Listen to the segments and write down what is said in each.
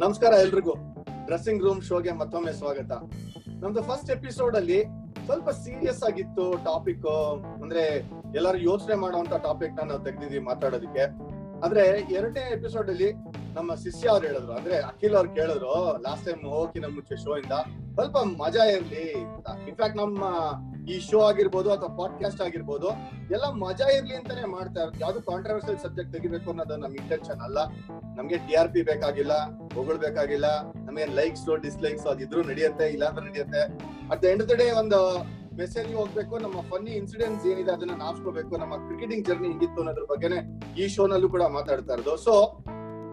ನಮಸ್ಕಾರ ಎಲ್ರಿಗೂ. Dressing room ಶೋಗೆ ಮತ್ತೊಮ್ಮೆ ಸ್ವಾಗತ. ನಮ್ದು ಫಸ್ಟ್ ಎಪಿಸೋಡ್ ಅಲ್ಲಿ ಸ್ವಲ್ಪ ಸೀರಿಯಸ್ ಆಗಿತ್ತು ಟಾಪಿಕ್ ಅಂದ್ರೆ ಎಲ್ಲರೂ ಯೋಚನೆ ಮಾಡುವಂತ ಟಾಪಿಕ್ ನಾವು ತೆಗ್ದಿದೀವಿ ಮಾತಾಡೋದಕ್ಕೆ. ಆದ್ರೆ ಎರಡನೇ ಎಪಿಸೋಡ್ ಅಲ್ಲಿ ನಮ್ಮ ಶಿಷ್ಯ ಅವ್ರು ಹೇಳಿದ್ರು. ಅಂದ್ರೆ ಅಖಿಲ್ ಅವ್ರು ಕೇಳಿದ್ರು ಲಾಸ್ಟ್ ಟೈಮ್ ಹೋಗಿನ ಮುಂಚೆ ಶೋ ಇಂದ, ಸ್ವಲ್ಪ ಮಜಾ ಇರ್ಲಿ ಇನ್ಫ್ಯಾಕ್ಟ್ ನಮ್ಮ ಈ ಶೋ ಆಗಿರ್ಬೋದು ಅಥವಾ ಪಾಡ್ಕಾಸ್ಟ್ ಆಗಿರ್ಬೋದು, ಎಲ್ಲ ಮಜಾ ಇರ್ಲಿ ಅಂತಾನೆ ಮಾಡ್ತಾ ಯಾವ್ದು ಕಾಂಟ್ರವರ್ಸಿಯಲ್ ಸಬ್ಜೆಕ್ಟ್ ತೆಗಿಬೇಕು ಅನ್ನೋದು ನಮ್ ಇಂಟೆನ್ಷನ್ ಅಲ್ಲ. ನಮ್ಗೆ ಟಿ ಆರ್ ಪಿ ಬೇಕಾಗಿಲ್ಲ ಹೊಗಳ್ಬೇಕಾಗಿಲ್ಲ ನಮಗೆ ಲೈಕ್ಸ್ ಡಿಸ್ಲೈಕ್ಸ್ ಅದಿದ್ರು ನಡೆಯುತ್ತೆ ಇಲ್ಲ ಅಂದ್ರೆ ನಡೆಯುತ್ತೆ at the end the day ಒಂದು ಮೆಸೇಜ್ ಹೋಗ್ಬೇಕು, ನಮ್ಮ ಫನ್ನಿ ಇನ್ಸಿಡೆಂಟ್ಸ್ ಏನಿದೆ ಅದನ್ನ ನಾಚ್ಕೋಬೇಕು, ನಮ್ಮ ಕ್ರಿಕೆಟಿಂಗ್ ಜರ್ನಿ ಹಿಂಗಿತ್ತು ಅನ್ನೋದ್ರ ಬಗ್ಗೆನೆ ಈ ಶೋನಲ್ಲೂ ಕೂಡ ಮಾತಾಡ್ತಾ ಇರೋದು. ಸೊ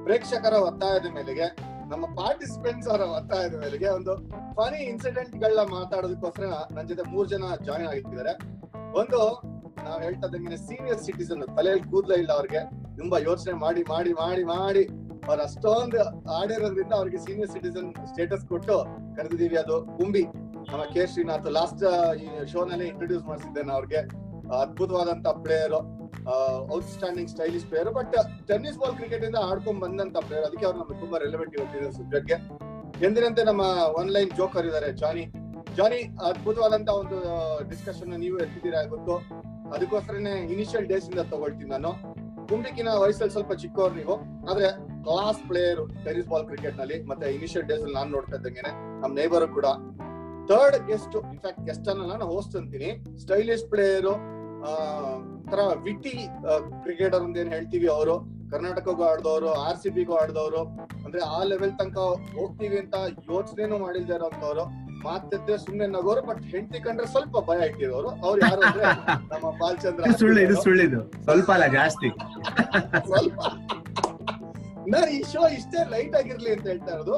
ಪ್ರೇಕ್ಷಕರ ಒತ್ತಾಯದ ಮೇಲೆಗೆ ನಮ್ಮ ಪಾರ್ಟಿಸಿಪೆಂಟ್ಸ್ ಅವರ ಒತ್ತಾಯದ ಮೇಲೆಗೆ ಒಂದು ಫನಿ ಇನ್ಸಿಡೆಂಟ್ ಗಳನ್ನ ಮಾತಾಡೋದಕ್ಕೋಸ್ಕರ ನನ್ನ ಜೊತೆ ಮೂರ್ ಜನ ಜಾಯಿನ್ ಆಗಿದ್ದಾರೆ. ಒಂದು, ನಾವ್ ಹೇಳ್ತಾ ಸೀನಿಯರ್ ಸಿಟಿಸನ್ ತಲೆಯಲ್ಲಿ ಕೂದ್ಲ ಇಲ್ಲ ಅವ್ರಿಗೆ. ತುಂಬಾ ಯೋಚನೆ ಮಾಡಿ ಮಾಡಿ ಮಾಡಿ ಮಾಡಿ ಅವ್ರ ಅಷ್ಟೊಂದು ಆಡಿರೋದ್ರಿಂದ ಅವ್ರಿಗೆ ಸೀನಿಯರ್ ಸಿಟಿಸನ್ ಸ್ಟೇಟಸ್ ಕೊಟ್ಟು ಕರೆದಿದೀವಿ ಅದು ಕುಂಬಿ ನಮ್ಮ ಕೆ ಶ್ರೀನಾಥ್ ಲಾಸ್ಟ್ ಈ ಶೋ ನಲ್ಲಿ ಇಂಟ್ರೊಡ್ಯೂಸ್ ಮಾಡಿಸಿದ್ದೇನೆ ಅವ್ರಿಗೆ. ಅದ್ಭುತವಾದಂತ player outstanding stylish player but tennis ball cricket ಇಂದ ಆಡ್ಕೊಂಡ್ ಬಂದಂತ ಪ್ಲೇಯರ್ ಅದಕ್ಕೆ ಅವ್ರು ನಮ್ಗೆ ತುಂಬಾ ರೆಲೆವೆಂಟ್ ಇವತ್ತಿನ ಸಬ್ಜೆಕ್ಟ್ಗೆ ಎಂದಿನಂತೆ ನಮ್ಮ ಆನ್ಲೈನ್ ಜೋಕರ್ ಇದಾರೆ ಜಾನಿ. ಜಾನಿ, ಅದ್ಭುತವಾದಂತ ಒಂದು ಡಿಸ್ಕಷನ್ ನೀವು ಎತ್ತಿದ್ದೀರಾ ಗೊತ್ತು. ಅದಕ್ಕೋಸ್ಕರನೇ ಇನಿಷಿಯಲ್ ಡೇಸ್ ಇಂದ ತಗೊಳ್ತೀನಿ ನಾನು. ಕುಂಬಿಕಿನ ವಯಸ್ಸಲ್ಲಿ ಸ್ವಲ್ಪ ಚಿಕ್ಕವ್ರು ನೀವು. ಆದ್ರೆ ಕ್ಲಾಸ್ ಪ್ಲೇಯರ್ ಟೆನಿಸ್ ಬಾಲ್ ಕ್ರಿಕೆಟ್ನಲ್ಲಿ, ಮತ್ತೆ ಇನಿಷಿಯಲ್ ಡೇಸ್ ಅಲ್ಲಿ ನಾನು ನೋಡ್ತಾ ಇದ್ದಂಗೆ ನಮ್ ನೇಬರ್ ಕೂಡ. ಥರ್ಡ್ ಗೆಸ್ಟ್ ಇನ್ಫ್ಯಾಕ್ಟ್ ಗೆಸ್ಟ್ ಅನ್ನ ನಾನು ಹೋಸ್ಟ್ ಅಂತೀನಿ. ಸ್ಟೈಲಿಶ್ ಪ್ಲೇಯರ್ ತರ ವಿಟಿ ಕ್ರಿಕೆಟರ್ ಅಂತ ಏನ್ ಹೇಳ್ತೀವಿ ಅವರು. ಕರ್ನಾಟಕಗೂ ಆಡ್ದವ್ರು ಆರ್ ಸಿ ಬಿಗೂ ಆಡ್ದವ್ರು. ಅಂದ್ರೆ ಆ ಲೆವೆಲ್ ತನಕ ಹೋಗ್ತೀವಿ ಅಂತ ಯೋಚನೆನೂ ಮಾಡಿಲ್ದೇ ಇರೋಂಥವ್ರು. ಮಾತೆದ್ರೆ ಸುಮ್ನೆ ನಗೋರು ಬಟ್ ಹೆಂಡತಿ ಕಂಡ್ರೆ ಸ್ವಲ್ಪ ಭಯ ಇಟ್ಟಿರೋರು. ಅವ್ರು ಯಾರು ಅಂದ್ರೆ ನಮ್ಮ ಬಾಲಚಂದ್ರ ಸುಳ್ಳು ಇದು ಸುಳ್ಳಿದು. ಸ್ವಲ್ಪ ಅಲ್ಲ ಜಾಸ್ತಿ. ಸ್ವಲ್ಪ. ನಾ ಈ ಶೋ ಇಷ್ಟೇ ಲೈಟ್ ಆಗಿರ್ಲಿ ಅಂತ ಹೇಳ್ತಾ ಇರೋದು.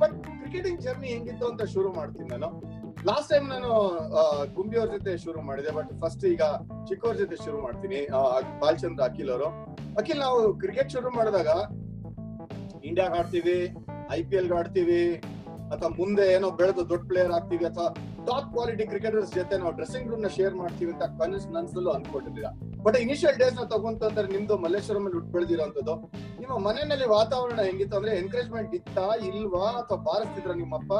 ಬಟ್ ಕ್ರಿಕೆಟಿಂಗ್ ಜರ್ನಿ ಹೆಂಗಿತ್ತು ಅಂತ ಶುರು ಮಾಡ್ತೀನಿ ನಾನು. ಲಾಸ್ಟ್ ಟೈಮ್ ನಾನು ಗುಂಬಿ ಅವ್ರ ಜೊತೆ ಶುರು ಮಾಡಿದೆ ಬಟ್ ಫಸ್ಟ್ ಈಗ ಚಿಕ್ಕವ್ರ ಜೊತೆ ಶುರು ಮಾಡ್ತೀನಿ. ಬಾಲಚಂದ್ರ ಅಖಿಲ್ ಅವರು. ಅಖಿಲ್, ನಾವು ಕ್ರಿಕೆಟ್ ಶುರು ಮಾಡಿದಾಗ ಇಂಡಿಯಾ ಆಡ್ತೀವಿ ಐ ಪಿ ಎಲ್ ಆಡ್ತೀವಿ, ಅಥವಾ ಮುಂದೆ ಏನೋ ಬೆಳೆದು ದೊಡ್ಡ ಪ್ಲೇಯರ್ ಆಗ್ತೀವಿ, ಅಥವಾ ಟಾಪ್ ಕ್ವಾಲಿಟಿ ಕ್ರಿಕೆಟರ್ಸ್ ಜೊತೆ ನಾವು ಡ್ರೆಸ್ಸಿಂಗ್ ರೂಮ್ನ ಶೇರ್ ಮಾಡ್ತೀವಿ ಅಂತ ಕನಸು ನನ್ಸಲ್ಲೂ ಅನ್ಕೊಂಡಿದ್ದೀರಾ? ಬಟ್ ಇನಿಷಿಯಲ್ ಡೇಸ್ನ ತಗೊಂತಂದ್ರೆ ನಿಮ್ದು ಮಲ್ಲೇಶ್ವರಂ ಅಲ್ಲಿ ಹುಟ್ಟು ಬೆಳೆದಿರೋಂಥದ್ದು. ನಿಮ್ಮ ಮನೆಯಲ್ಲಿ ವಾತಾವರಣ ಹೆಂಗಿತ್ತು ಅಂದ್ರೆ ಎನ್ಕರೇಜ್ಮೆಂಟ್ ಇತ್ತಾ, ಇಲ್ವಾ, ಅಥವಾ ಬಾರಿಸ್ತಿದ್ರ ನಿಮ್ಮಪ್ಪ?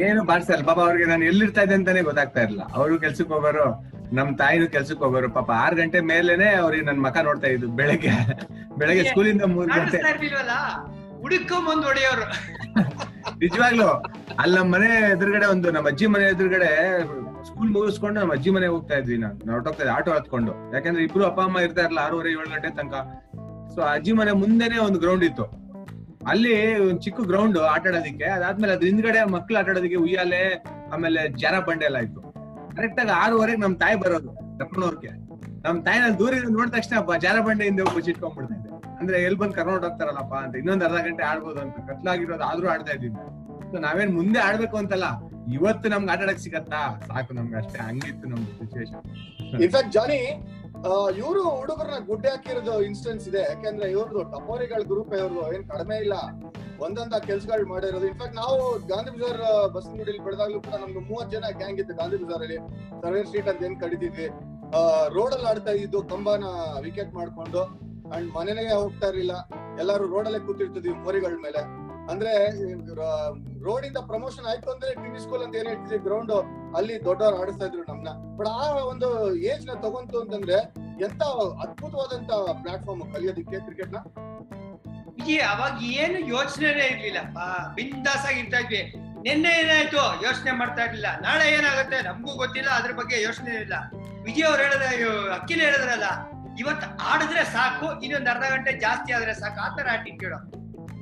ಏನು ಬಾರ್ಸಲ್ ಪಾಪ ಅವ್ರಿಗೆ ನಾನು ಎಲ್ಲಿರ್ತಾ ಇದ್ದೆ ಅಂತಾನೆ ಗೊತ್ತಾಗ್ತಾ ಇರಲಿಲ್ಲ. ಅವರು ಕೆಲ್ಸಕ್ಕೆ ಹೋಗೋರು ನಮ್ ತಾಯಿನೂ ಕೆಲ್ಸಕ್ಕೆ ಹೋಗೋರು ಪಾಪ ಆರ್ ಗಂಟೆ ಮೇಲೇನೆ ಅವ್ರಿಗೆ ನನ್ ಮಕ ನೋಡ್ತಾ ಇದ್ದು ಬೆಳಗ್ಗೆ. ಬೆಳಗ್ಗೆ ಸ್ಕೂಲಿಂದ ಮೂರ್ ಗಂಟೆ. ಹುಡುಕೊಂಡ್ ಹೊಡೆಯೋರು. ನಿಜವಾಗ್ಲು ಅಲ್ಲಿ ನಮ್ಮ ಮನೆ ಎದುರುಗಡೆ ಒಂದು ನಮ್ಮ ಅಜ್ಜಿ ಮನೆ ಎದುರುಗಡೆ ಸ್ಕೂಲ್ ಮುಗಿಸ್ಕೊಂಡು ನಮ್ಮ ಅಜ್ಜಿ ಮನೆ ಹೋಗ್ತಾ ಇದ್ವಿ ನಾನು. ಹೊರಟೋಗ್ತಾ ಇದ್ದೆ ಆಟೋ ಹತ್ಕೊಂಡು. ಯಾಕಂದ್ರೆ ಇಬ್ರು ಅಪ್ಪ ಅಮ್ಮ ಇರ್ತಾ ಇರಲ್ಲ ಆರೂವರೆ ಏಳು ಗಂಟೆ ತನಕ. ಸೊ ಅಜ್ಜಿ ಮನೆ ಮುಂದೆನೆ ಒಂದು ಗ್ರೌಂಡ್ ಇತ್ತು. ಅಲ್ಲಿ ಒಂದ್ ಚಿಕ್ಕ ಗ್ರೌಂಡ್ ಆಟ ಆಡೋದಿಕ್ಕೆ ಅದಾದ್ಮೇಲೆ ಅದ್ರ ಹಿಂದ್ಗಡೆ ಮಕ್ಳು ಆಟ ಆಡೋದಿಕ್ಕೆ ಉಯ್ಯಾಲೆ, ಆಮೇಲೆ ಜಾರ ಬಂಡೆ ಎಲ್ಲ ಇತ್ತು. ಕರೆಕ್ಟ್ ಆಗಿ ಆರೂವರೆಗೆ ನಮ್ ತಾಯಿ ಬರೋದು ಕರ್ಕೊಂಡೋರ್ಗೆ ನಮ್ ತಾಯಿನ ದೂರ ನೋಡಿದ ತಕ್ಷಣ ಜಾರ ಬಂಡೆ ಹಿಂದೆ ಬಚ್ಚಿಟ್ಕೊಂಡ್ಬಿಡ್ತಾ ಇದ್ದೆ. ಅಂದ್ರೆ ಎಲ್ ಬಂದು ಕರ್ಕೊಂಡು ಹೋಗ್ತಾರಲ್ಲಪ್ಪ ಅಂತ, ಇನ್ನೊಂದ್ ಅರ್ಧ ಗಂಟೆ ಆಡ್ಬೋದು ಅಂತ, ಕತ್ಲಾಗಿರೋದು ಆದ್ರೂ ಆಡ್ತಾ ಇದ್ದೀನಿ. ಸೊ ನಾವೇನ್ ಮುಂದೆ ಆಡ್ಬೇಕು ಅಂತಲ್ಲ, ಇವತ್ತು ನಮ್ಗೆ ಆಟಾಡಕ್ ಸಿಗತ್ತಾ? ಸಾಕು ನಮ್ಗೆ ಅಷ್ಟೇ, ಹಂಗಿತ್ತು ನಮ್ದು ಸಿಚುವೇಶನ್ ಇನ್ಫ್ಯಾಕ್ಟ್ ಜಾನಿ ಇವರು ಹುಡುಗರನ್ನ ಗುಡ್ಡೆ ಹಾಕಿರೋದು ಇನ್ಸ್ಟೆನ್ಸ್ ಇದೆ. ಯಾಕಂದ್ರೆ ಇವ್ರದ್ದು ಟಪೋರಿಗಳ ಗ್ರೂಪ್ ಇವ್ರದ್ದು ಏನ್ ಕಡಿಮೆ ಇಲ್ಲ. ಒಂದೊಂದ ಕೆಲ್ಸಗಳು ಮಾಡಿರೋದು. ಇನ್ಫ್ಯಾಕ್ಟ್ ನಾವು ಗಾಂಧಿ ಬಜಾರ್ ಬಸ್ ನೋಡಿ ಬೆಳೆದಾಗ್ಲೂ ಕೂಡ ನಮ್ದು ಮೂವತ್ ಜನ ಗ್ಯಾಂಗ್ ಇತ್ತು ಗಾಂಧಿ ಬಜಾರ್ ಅಲ್ಲಿ ಸರ್ವೇರ್ ಸ್ಟ್ರೀಟ್ ಅಂತ ಏನ್ ಕಡಿತಿದ್ವಿ. ರೋಡ್ ಅಲ್ಲಿ ಆಡ್ತಾ ಇದ್ದು ಕಂಬನ ವಿಕೆಟ್ ಮಾಡ್ಕೊಂಡು, ಅಂಡ್ ಮನೆಗೆ ಹೋಗ್ತಾ ಇರ್ಲಿಲ್ಲ. ಎಲ್ಲಾರು ರೋಡಲ್ಲೇ ಕೂತಿರ್ತಿದ್ವಿ ಮೋರಿಗಳ ಮೇಲೆ. ಅಂದ್ರೆ ರೋಡ್ ಇಂದ ಪ್ರಮೋಷನ್ ಆಯ್ತು ಅಂದ್ರೆ ಟಿವಿ ಸ್ಕೂಲ್ ಅಂತ ಏನ್ ಹೇಳ್ತಿದ್ವಿ ಗ್ರೌಂಡ್ ಅಲ್ಲಿ ದೊಡ್ಡವ್ರು ಆಡಿಸ್ತಾ ಇದ್ರು ನಮ್ನ. ಬಟ್ ಆ ಒಂದು ಏಜ್ನ ತಗೊಂತು ಅಂತಂದ್ರೆ, ಎಂತ ಅದ್ಭುತವಾದಂತ ಪ್ಲಾಟ್ಫಾರ್ಮ್ ಕಲಿಯೋದಿಕ್ಕೆ ಕ್ರಿಕೆಟ್ನ ಅವಾಗ ಏನು ಯೋಚನೆನೇ ಇರ್ಲಿಲ್ಲ ಬಿಂದಾಸ್ ಆಗಿರ್ತಾ ಇದ್ವಿ. ನಿನ್ನೆ ಏನಾಯ್ತು? ಯೋಚನೆ ಮಾಡ್ತಾ ಇರ್ಲಿಲ್ಲ. ನಾಳೆ ಏನಾಗುತ್ತೆ? ನಮಗೂ ಗೊತ್ತಿಲ್ಲ, ಅದ್ರ ಬಗ್ಗೆ ಯೋಚನೆ ಇರಲಿಲ್ಲ. ವಿಜಯ್ ಅವ್ರು ಹೇಳಿದ್ರೆ ಅಕ್ಕಿಲ್ ಹೇಳಿದ್ರಲ್ಲ, ಇವತ್ತು ಆಡಿದ್ರೆ ಸಾಕು, ಇನ್ನೊಂದ್ ಅರ್ಧ ಗಂಟೆ ಜಾಸ್ತಿ ಆದ್ರೆ ಸಾಕು. ಆತರ ಆಟಿಟ್ಯೂಡ್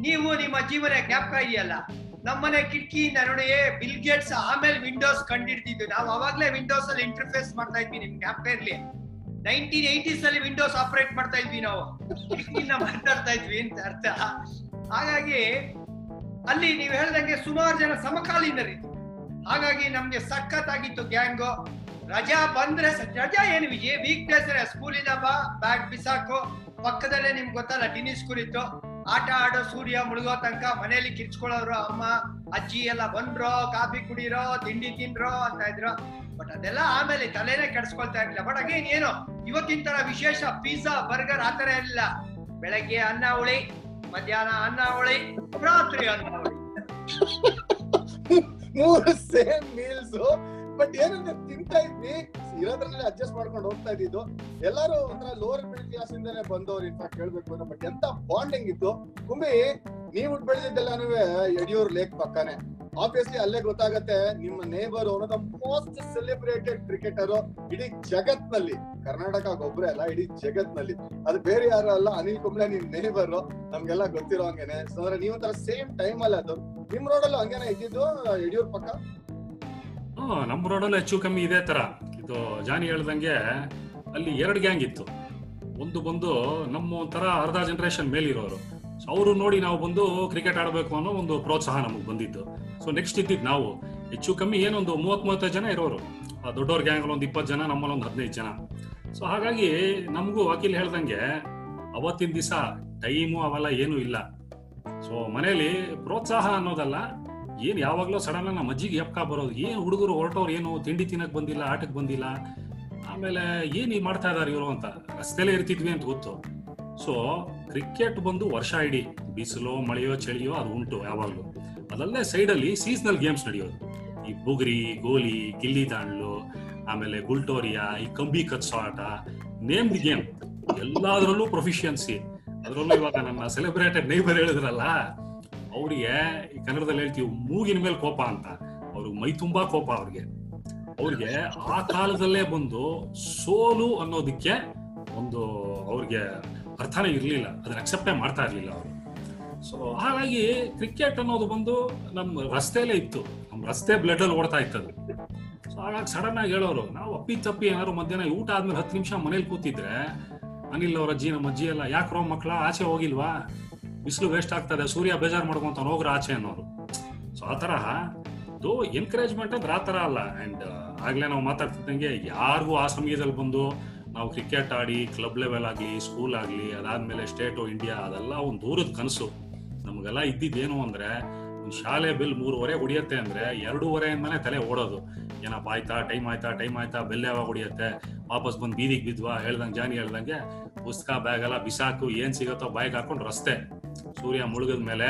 ನೀವು ನಿಮ್ಮ ಜೀವನ ಜ್ಞಾಪಕ ಇದೆಯಲ್ಲ? ನಮ್ಮನೆ ಕಿಟಕಿಯಿಂದ ನೋಡಿ ಬಿಲ್ ಗೇಟ್ಸ್ ಆಮೇಲೆ ವಿಂಡೋಸ್ ಕಂಡಿಡ್ತಿದ್ವಿ ನಾವು ಅವಾಗಲೇ ವಿಂಡೋಸ್ ಅಲ್ಲಿ ಇಂಟರ್ಫೇಸ್ ಮಾಡ್ತಾ ಇದ್ವಿ. ನಿಮ್ ಜ್ಞಾಪಕ ಇರ್ಲಿ. ನೈನ್ಟೀನ್ ಏಯ್ಟೀಸ್ ಅಲ್ಲಿ ವಿಂಡೋಸ್ ಆಪರೇಟ್ ಮಾಡ್ತಾ ಇದ್ವಿ ನಾವು. ಕಿಟಕಿಯಿಂದ ಮಾತಾಡ್ತಾ ಇದ್ವಿ ಅಂತ ಅರ್ಥ. ಹಾಗಾಗಿ ಅಲ್ಲಿ ನೀವು ಹೇಳ್ದಂಗೆ ಸುಮಾರು ಜನ ಸಮಕಾಲೀನರಿದ್ರು ಹಾಗಾಗಿ ನಮ್ಗೆ ಸಖತ್ತಾಗಿತ್ತು ಗ್ಯಾಂಗು. ರಜಾ ಬಂದ್ರೆ ರಜಾ ಏನು ವಿಜಯ್? ವೀಕ್ ಡೇಸ್ ಸ್ಕೂಲಿಂದ ಬಾ ಬ್ಯಾಗ್ ಬಿಸಾಕು. ಪಕ್ಕದಲ್ಲೇ ನಿಮ್ಗೆ ಗೊತ್ತಲ್ಲ ಟಿನಿಸ್ ಇತ್ತು. ಆಟ ಆಡೋ ಸೂರ್ಯ ಮುಳುಗೋ ತನಕ ಮನೆಯಲ್ಲಿ ಕಿರ್ಚ್ಕೊಳ್ಳೋರು ಅಮ್ಮ, ಅಜ್ಜಿ ಎಲ್ಲ ಬಂದ್ರೋ, ಕಾಫಿ ಕುಡಿರೋ, ತಿಂಡಿ ತಿನ್ರೋ ಅಂತ ಇದ್ರು. ಬಟ್ ಅದೆಲ್ಲ ಆಮೇಲೆ ತಲೆನೇ ಕೆಡ್ಸ್ಕೊಳ್ತಾ ಇರ್ಲಿಲ್ಲ. ಬಟ್ ಅಗೇನ್ ಏನು? ಇವತ್ತಿನ ತರ ವಿಶೇಷ ಪಿಜ್ಜಾ ಬರ್ಗರ್ ಆತರ ಇರಲಿಲ್ಲ. ಬೆಳಗ್ಗೆ ಅನ್ನ ಉಳಿ ಮಧ್ಯಾಹ್ನ ಅನ್ನ ಅನ್ನಾವಳಿ ರಾತ್ರಿ ಅನ್ನಾವಳಿ ಮೂರು ಸೇಮ್ ಮೀಲ್ಸ್ ಬಟ್ ಏನಂದ್ರೆ ತಿಂತಾ ಇದ್ವಿ. ಇರೋದ್ರಲ್ಲಿ ಅಡ್ಜಸ್ಟ್ ಮಾಡ್ಕೊಂಡು ಹೋಗ್ತಾ ಇದ್ದಿದ್ದು. ಎಲ್ಲಾರು ಒಂಥರ ಲೋವರ್ ಮಿಡಲ್ ಕ್ಲಾಸ್ ಇಂದಾನೆ ಬಂದವ್ರು ಇಂತ ಹೇಳ್ಬೇಕು ಅಂದ್ರೆ ಬಟ್ ಎಂತ ಬಾಂಡಿಂಗ್ ಇತ್ತು. ಕುಂಬಿ, ನೀವು ಬೆಳೆದಿದ್ದೆಲ್ಲಾನು ಯಡಿಯೂರ್ ಲೇಕ್ ಪಕ್ಕನೆ. ಆಬ್ವಿಯಸ್ಲಿ ಅಲ್ಲೇ ಗೊತ್ತಾಗತ್ತೆ, ನಿಮ್ಮ neighbour one of the most celebrated cricketer ಇಡೀ ಜಗತ್ನಲ್ಲಿ. ಕರ್ನಾಟಕ ಒಬ್ಬರೇ ಅಲ್ಲ, ಇಡೀ ಜಗತ್ನಲ್ಲಿ. ಅದು ಬೇರೆ ಯಾರು ಅಲ್ಲ, ಅನಿಲ್ ಕುಂಬ್ಳೆ ನಿಮ್ ನೇಬರ್ ನಮ್ಗೆಲ್ಲ ಗೊತ್ತಿರೋ ಹಂಗೇನೆ. ನೀವು ಒಂಥರ ಸೇಮ್ ಟೈಮ್ ಅಲ್ಲಿ ಅದು ನಿಮ್ ಹಂಗೇನೆ ಇದ್ದಿದ್ದು, ಯಡಿಯೂರ್ ಪಕ್ಕ? ನಮ್ಮ ರೋಡಲ್ಲಿ ಹೆಚ್ಚು ಕಮ್ಮಿ ಇದೇ ತರ. ಇದು ಜಾನಿ ಹೇಳ್ದಂಗೆ ಅಲ್ಲಿ ಎರಡು ಗ್ಯಾಂಗ್ ಇತ್ತು. ಒಂದು ಬಂದು ನಮ್ಮ ಒಂಥರ ಅರ್ಧ ಜನರೇಷನ್ ಮೇಲಿರೋರು. ಸೊ ಅವರು ನೋಡಿ ನಾವು ಬಂದು ಕ್ರಿಕೆಟ್ ಆಡಬೇಕು ಅನ್ನೋ ಒಂದು ಪ್ರೋತ್ಸಾಹ ನಮಗೆ ಬಂದಿದ್ದು. ಸೊ ನೆಕ್ಸ್ಟ್ ಇದ್ದಿದ್ದು ನಾವು. ಹೆಚ್ಚು ಕಮ್ಮಿ ಏನೊಂದು ಮೂವತ್ ಮೂವತ್ತೈದು ಜನ ಇರೋರು. ಆ ದೊಡ್ಡವ್ರ ಗ್ಯಾಂಗ್ ಒಂದು ಇಪ್ಪತ್ತು ಜನ ನಮ್ಮಲ್ಲಿ ಒಂದು ಹದಿನೈದು ಜನ. ಸೊ ಹಾಗಾಗಿ ನಮಗೂ ವಕೀಲ್ ಹೇಳ್ದಂಗೆ ಅವತ್ತಿನ ದಿವಸ ಟೈಮು ಅವೆಲ್ಲ ಏನೂ ಇಲ್ಲ. ಸೊ ಮನೇಲಿ ಪ್ರೋತ್ಸಾಹ ಅನ್ನೋದಲ್ಲ ಏನ್ ಯಾವಾಗ್ಲೂ ಸಡನ್ ನಮ್ಮ ಅಜ್ಜಿಗೆ ಎಪ್ಕ ಬರೋದು. ಏನ್ ಹುಡುಗರು ಹೊರಟವ್ರು ಏನು? ತಿಂಡಿ ತಿನ್ನಕ್ ಬಂದಿಲ್ಲ ಆಟಕ್ಕೆ ಬಂದಿಲ್ಲ. ಆಮೇಲೆ ಏನ್ ಈ ಮಾಡ್ತಾ ಇದಾರೆ ಇವರು ಅಂತ? ರಸ್ತೆಲೇ ಇರ್ತಿದ್ವಿ ಅಂತ ಗೊತ್ತು. ಸೊ ಕ್ರಿಕೆಟ್ ಬಂದು ವರ್ಷ ಇಡೀ. ಬಿಸಿಲೋ, ಮಳೆಯೋ, ಚಳಿಯೋ ಅದು ಉಂಟು ಯಾವಾಗ್ಲೂ. ಸೈಡ್ ಅಲ್ಲಿ ಸೀಸನಲ್ ಗೇಮ್ಸ್ ನಡೆಯೋದು. ಈ ಬುಗುರಿ, ಗೋಲಿ, ಗಿಲ್ಲಿ ದಾಂಡ್ಲು, ಆಮೇಲೆ ಗುಲ್ಟೋರಿಯಾ, ಈ ಕಂಬಿ ಕತ್ಸೋ ಆಟ ನೇಮ್ಡ್ ಗೇಮ್ ಎಲ್ಲಾದ್ರಲ್ಲೂ ಪ್ರೊಫಿಷಿಯನ್ಸಿ ಅದರಲ್ಲೂ ಇವಾಗ ನಮ್ಮ ಸೆಲೆಬ್ರೇಟೆಡ್ ನೈಬರ್ ಹೇಳಿದ್ರಲ್ಲ ಅವ್ರಿಗೆ ಈ ಕನ್ನಡದಲ್ಲಿ ಹೇಳ್ತೀವಿ ಮೂಗಿನ ಮೇಲೆ ಕೋಪ ಅಂತ. ಅವ್ರಿಗೆ ಮೈ ತುಂಬಾ ಕೋಪ ಅವ್ರಿಗೆ. ಅವ್ರಿಗೆ ಆ ಕಾಲದಲ್ಲೇ ಬಂದು ಸೋಲು ಅನ್ನೋದಕ್ಕೆ ಒಂದು ಅವ್ರಿಗೆ ಅರ್ಥನೇ ಇರಲಿಲ್ಲ. ಅದನ್ನ ಅಕ್ಸೆಪ್ಟೇ ಮಾಡ್ತಾ ಇರ್ಲಿಲ್ಲ ಅವರು. ಸೊ ಹಾಗಾಗಿ ಕ್ರಿಕೆಟ್ ಅನ್ನೋದು ಬಂದು ನಮ್ಮ ರಸ್ತೆಯಲ್ಲೇ ಇತ್ತು. ನಮ್ಮ ರಸ್ತೆ ಬ್ಲಡ್ ಅಲ್ಲಿ ಓಡ್ತಾ ಅದು. ಸೊ ಹಾಗಾಗಿ ಸಡನ್ ಆಗಿ ಹೇಳೋರು, ನಾವು ಅಪ್ಪಿ ತಪ್ಪಿ ಏನಾದ್ರು ಮಧ್ಯಾಹ್ನ ಊಟ ಆದ್ಮೇಲೆ ಹತ್ತು ನಿಮಿಷ ಮನೇಲಿ ಕೂತಿದ್ರೆ, ಅನಿಲ್ ಅವ್ರ ಅಜ್ಜಿ ನಮ್ಮ ಅಜ್ಜಿ ಎಲ್ಲ ಯಾಕ್ರೋ ಮಕ್ಕಳ ಆಚೆ ಹೋಗಿಲ್ವಾ? ಬಿಸಿಲು ವೇಸ್ಟ್ ಆಗ್ತದೆ ಸೂರ್ಯ ಬೇಜಾರು ಮಾಡ್ಕೊಂತ ಹೋಗ್ರ ಆಚೆ ಅನ್ನೋರು. ಸೊ ಆ ತರಹ ಇದು ಎನ್ಕರೇಜ್ಮೆಂಟ್ ಅಂದ್ರೆ ಆ ತರ ಅಲ್ಲ. ಅಂಡ್ ಆಗ್ಲೇ ನಾವು ಮಾತಾಡ್ತಿದ್ದಂಗೆ ಯಾರಿಗೂ ಆ ಸಮಯದಲ್ಲಿ ಬಂದು ನಾವು ಕ್ರಿಕೆಟ್ ಆಡಿ ಕ್ಲಬ್ ಲೆವೆಲ್ ಆಗ್ಲಿ ಸ್ಕೂಲ್ ಆಗ್ಲಿ, ಅದಾದ್ಮೇಲೆ ಸ್ಟೇಟು ಇಂಡಿಯಾ ಅದೆಲ್ಲ ಒಂದು ದೂರದ ಕನಸು. ನಮಗೆಲ್ಲ ಇದ್ದಿದ್ದೇನು ಅಂದ್ರೆ ಶಾಲೆ ಬಿಲ್ ಮೂರುವರೆ ಹೊಡಿಯತ್ತೆ ಅಂದ್ರೆ ಎರಡೂವರೆಯಿಂದನೇ ತಲೆ ಓಡೋದು. ಏನಪ್ಪ ಆಯ್ತಾ? ಟೈಮ್ ಆಯ್ತಾ? ಟೈಮ್ ಆಯ್ತಾ? ಬೆಲ್ ಯಾವಾಗ ಹೊಡಿಯತ್ತೆ ವಾಪಸ್ ಬಂದು ಬೀದಿಗೆ ಬಿದ್ವಾ? ಹೇಳ್ದಂಗೆ ಜಾನಿ ಹೇಳ್ದಂಗೆ ಪುಸ್ತಕ ಬ್ಯಾಗ್ ಎಲ್ಲ ಬಿಸಾಕು, ಏನ್ ಸಿಗತ್ತೋ ಬಾಯ್ಗೆ ಹಾಕೊಂಡು ರಸ್ತೆ. ಸೂರ್ಯ ಮುಳುಗದ ಮೇಲೆ